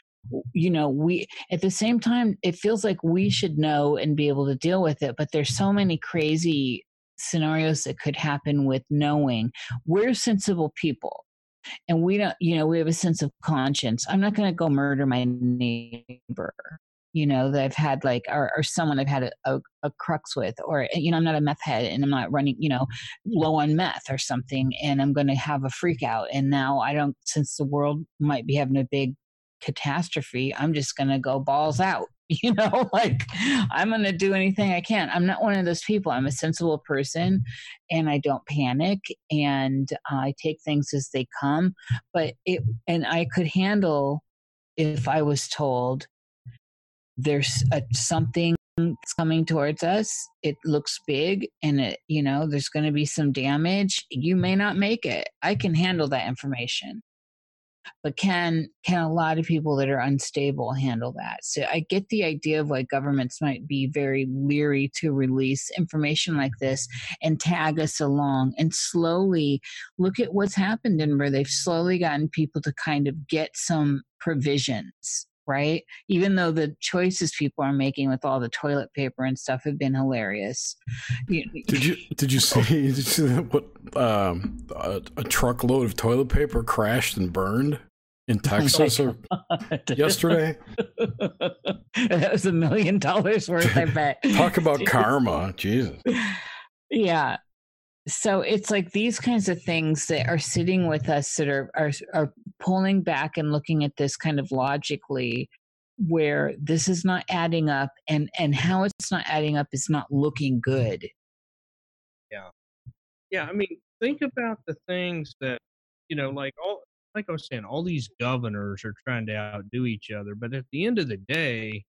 you know we at the same time it feels like we should know and be able to deal with it but there's so many crazy scenarios that could happen with knowing we're sensible people and we don't you know we have a sense of conscience i'm not going to go murder my neighbor you know that i've had like or, or someone i've had a, a, a, crux with or eh, you know i'm not a meth head and i'm not running you know low on meth or something and i'm going to have a freak out and now i don't since the world might be having a big catastrophe, I'm just going to go balls out. You know, like I'm going to do anything I can. I'm not one of those people. I'm a sensible person and I don't panic and I take things as they come. But it, and I could handle if I was told there's a, something coming towards us. It looks big and it, you know, there's going to be some damage. You may not make it. I can handle that information but can can a lot of people that are unstable handle that? So i get the idea of why governments might be very leery to release information like this and tag us along and slowly look at what's happened in where they've slowly gotten people to kind of get some provisions right? Even though the choices people are making with all the toilet paper and stuff have been hilarious. did you did you see, did you see what um, a, a, truckload of toilet paper crashed and burned in oh Texas oh yesterday? that was a million dollars worth, I bet. Talk about karma, Jesus. Yeah, so it's like these kinds of things that are sitting with us that are are are pulling back and looking at this kind of logically where this is not adding up and and how it's not adding up is not looking good. Yeah. Yeah i mean think about the things that you know like all like i was saying all these governors are trying to outdo each other but at the end of the day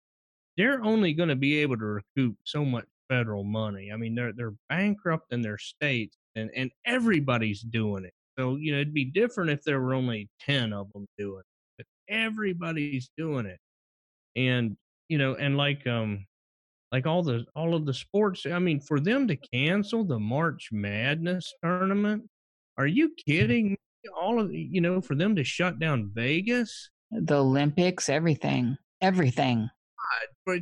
they're only going to be able to recoup so much federal money. I mean, they're they're bankrupt in their states, and and everybody's doing it. So you know, it'd be different if there were only ten of them doing it, but everybody's doing it, and you know, and like um, like all the all of the sports. I mean, for them to cancel the March Madness tournament, are you kidding? Me? All of you know, for them to shut down Vegas, the Olympics, everything, everything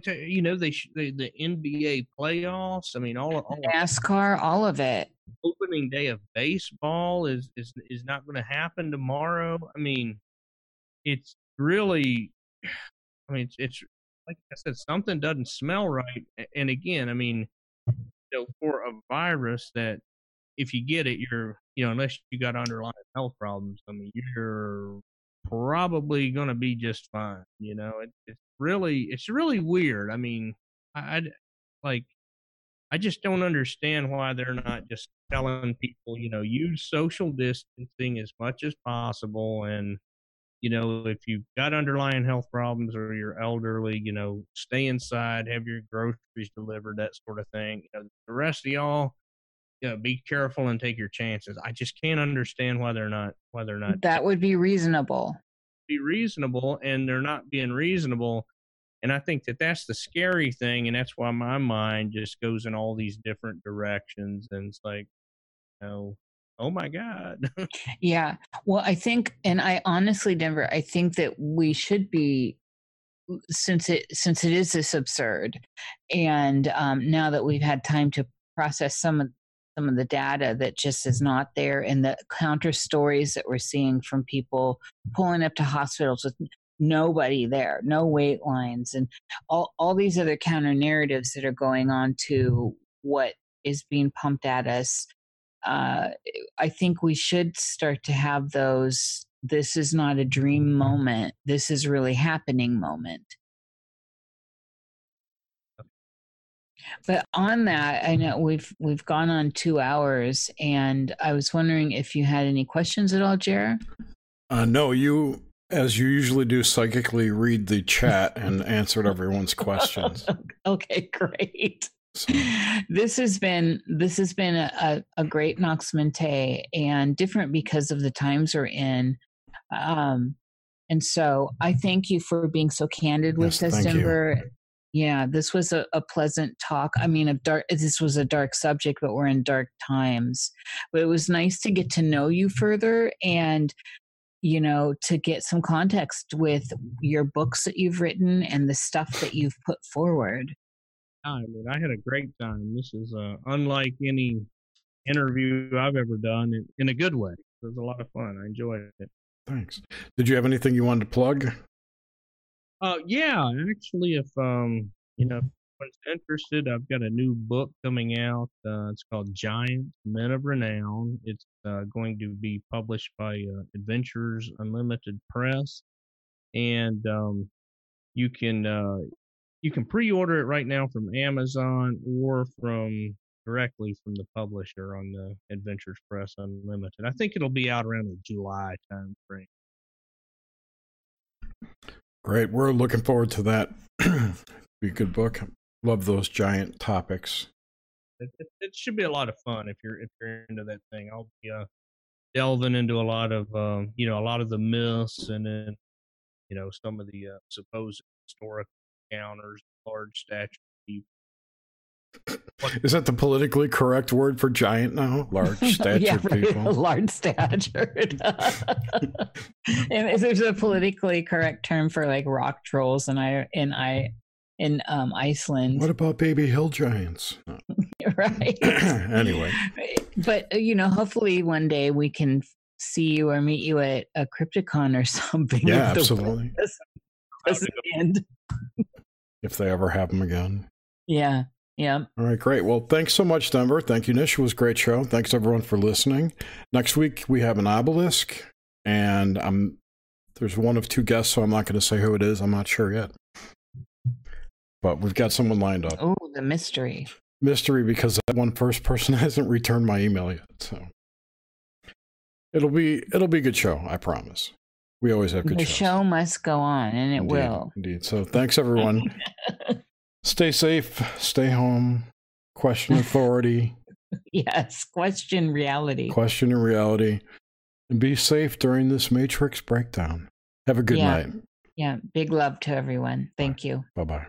you know they, the the NBA playoffs. I mean, all, all NASCAR, all of it. Opening day of baseball is is is not going to happen tomorrow. I mean, it's really. I mean, it's, it's like I said, something doesn't smell right. And again, I mean, you know, for a virus that if you get it, you're you know, unless you got underlying health problems, I mean, you're probably going to be just fine. You know, it, it's really it's really weird. I mean, I, I like I just don't understand why they're not just telling people, you know, use social distancing as much as possible and you know, if you've got underlying health problems or you're elderly, you know, stay inside, have your groceries delivered, that sort of thing. You know, the rest of y'all, you know, be careful and take your chances. I just can't understand whether they're not, why they're not. That would be reasonable. Be reasonable, and they're not being reasonable. And I think that that's the scary thing, and that's why my mind just goes in all these different directions. And it's like, you know, oh my god yeah well i think and i honestly denver i think that we should be since it since it is this absurd and um, now that we've had time to process some of some of the data that just is not there and the counter stories that we're seeing from people pulling up to hospitals with nobody there no wait lines and all, all these other counter narratives that are going on to what is being pumped at us uh, I think we should start to have those. This is not a dream moment. This is really happening moment. But on that, I know we've we've gone on two hours, and I was wondering if you had any questions at all, Jer. Uh, no, you, as you usually do, psychically read the chat and answered everyone's questions. okay, great. So. This has been this has been a, a, great Nox Mente and different because of the times we're in. Um, and so I thank you for being so candid with yes, us, Denver. You. Yeah, this was a, a, pleasant talk. I mean, a dark. This was a dark subject, but we're in dark times. But it was nice to get to know you further and you know to get some context with your books that you've written and the stuff that you've put forward I mean, I had a great time. This is uh, unlike any interview I've ever done in, in a good way. It was a lot of fun. I enjoyed it. Thanks. Did you have anything you wanted to plug? Uh, yeah, actually, if um, you know, anyone's interested, I've got a new book coming out. Uh, it's called Giants Men of Renown. It's uh, going to be published by uh, Adventures Unlimited Press, and um, you can uh, you can pre-order it right now from Amazon or from directly from the publisher on the Adventures Press Unlimited. I think it'll be out around the July time frame. Great. We're looking forward to that. be a good book. Love those giant topics. It, it, it, should be a lot of fun if you're if you're into that thing. I'll be uh, delving into a lot of um, you know a lot of the myths and then you know some of the uh, supposed historical encounters large people. Is that the politically correct word for giant now? Large stature yeah, people. Large stature. and there's a politically correct term for like rock trolls and I in I in um, Iceland. What about baby hill giants? right. anyway. But you know, hopefully one day we can see you or meet you at a Crypticon or something. Yeah, absolutely. Doesn't end if they ever have them again. Yeah. Yeah. All right, great. Well, thanks so much, Denver. Thank you, Nish. It was a great show. Thanks everyone for listening. Next week we have an obelisk, and I'm there's one of two guests, so I'm not going to say who it is. I'm not sure yet, but we've got someone lined up. Oh, the mystery. Mystery because that one first person hasn't returned my email yet. So it'll be it'll be a good show. I promise. We always have good The shows. show must go on, and it indeed, will. Indeed. So thanks, everyone. stay safe. Stay home. Question authority. yes. Question reality. Question reality. And be safe during this matrix breakdown. Have a good yeah. night. Yeah. Big love to everyone. Thank Bye. you. Bye bye.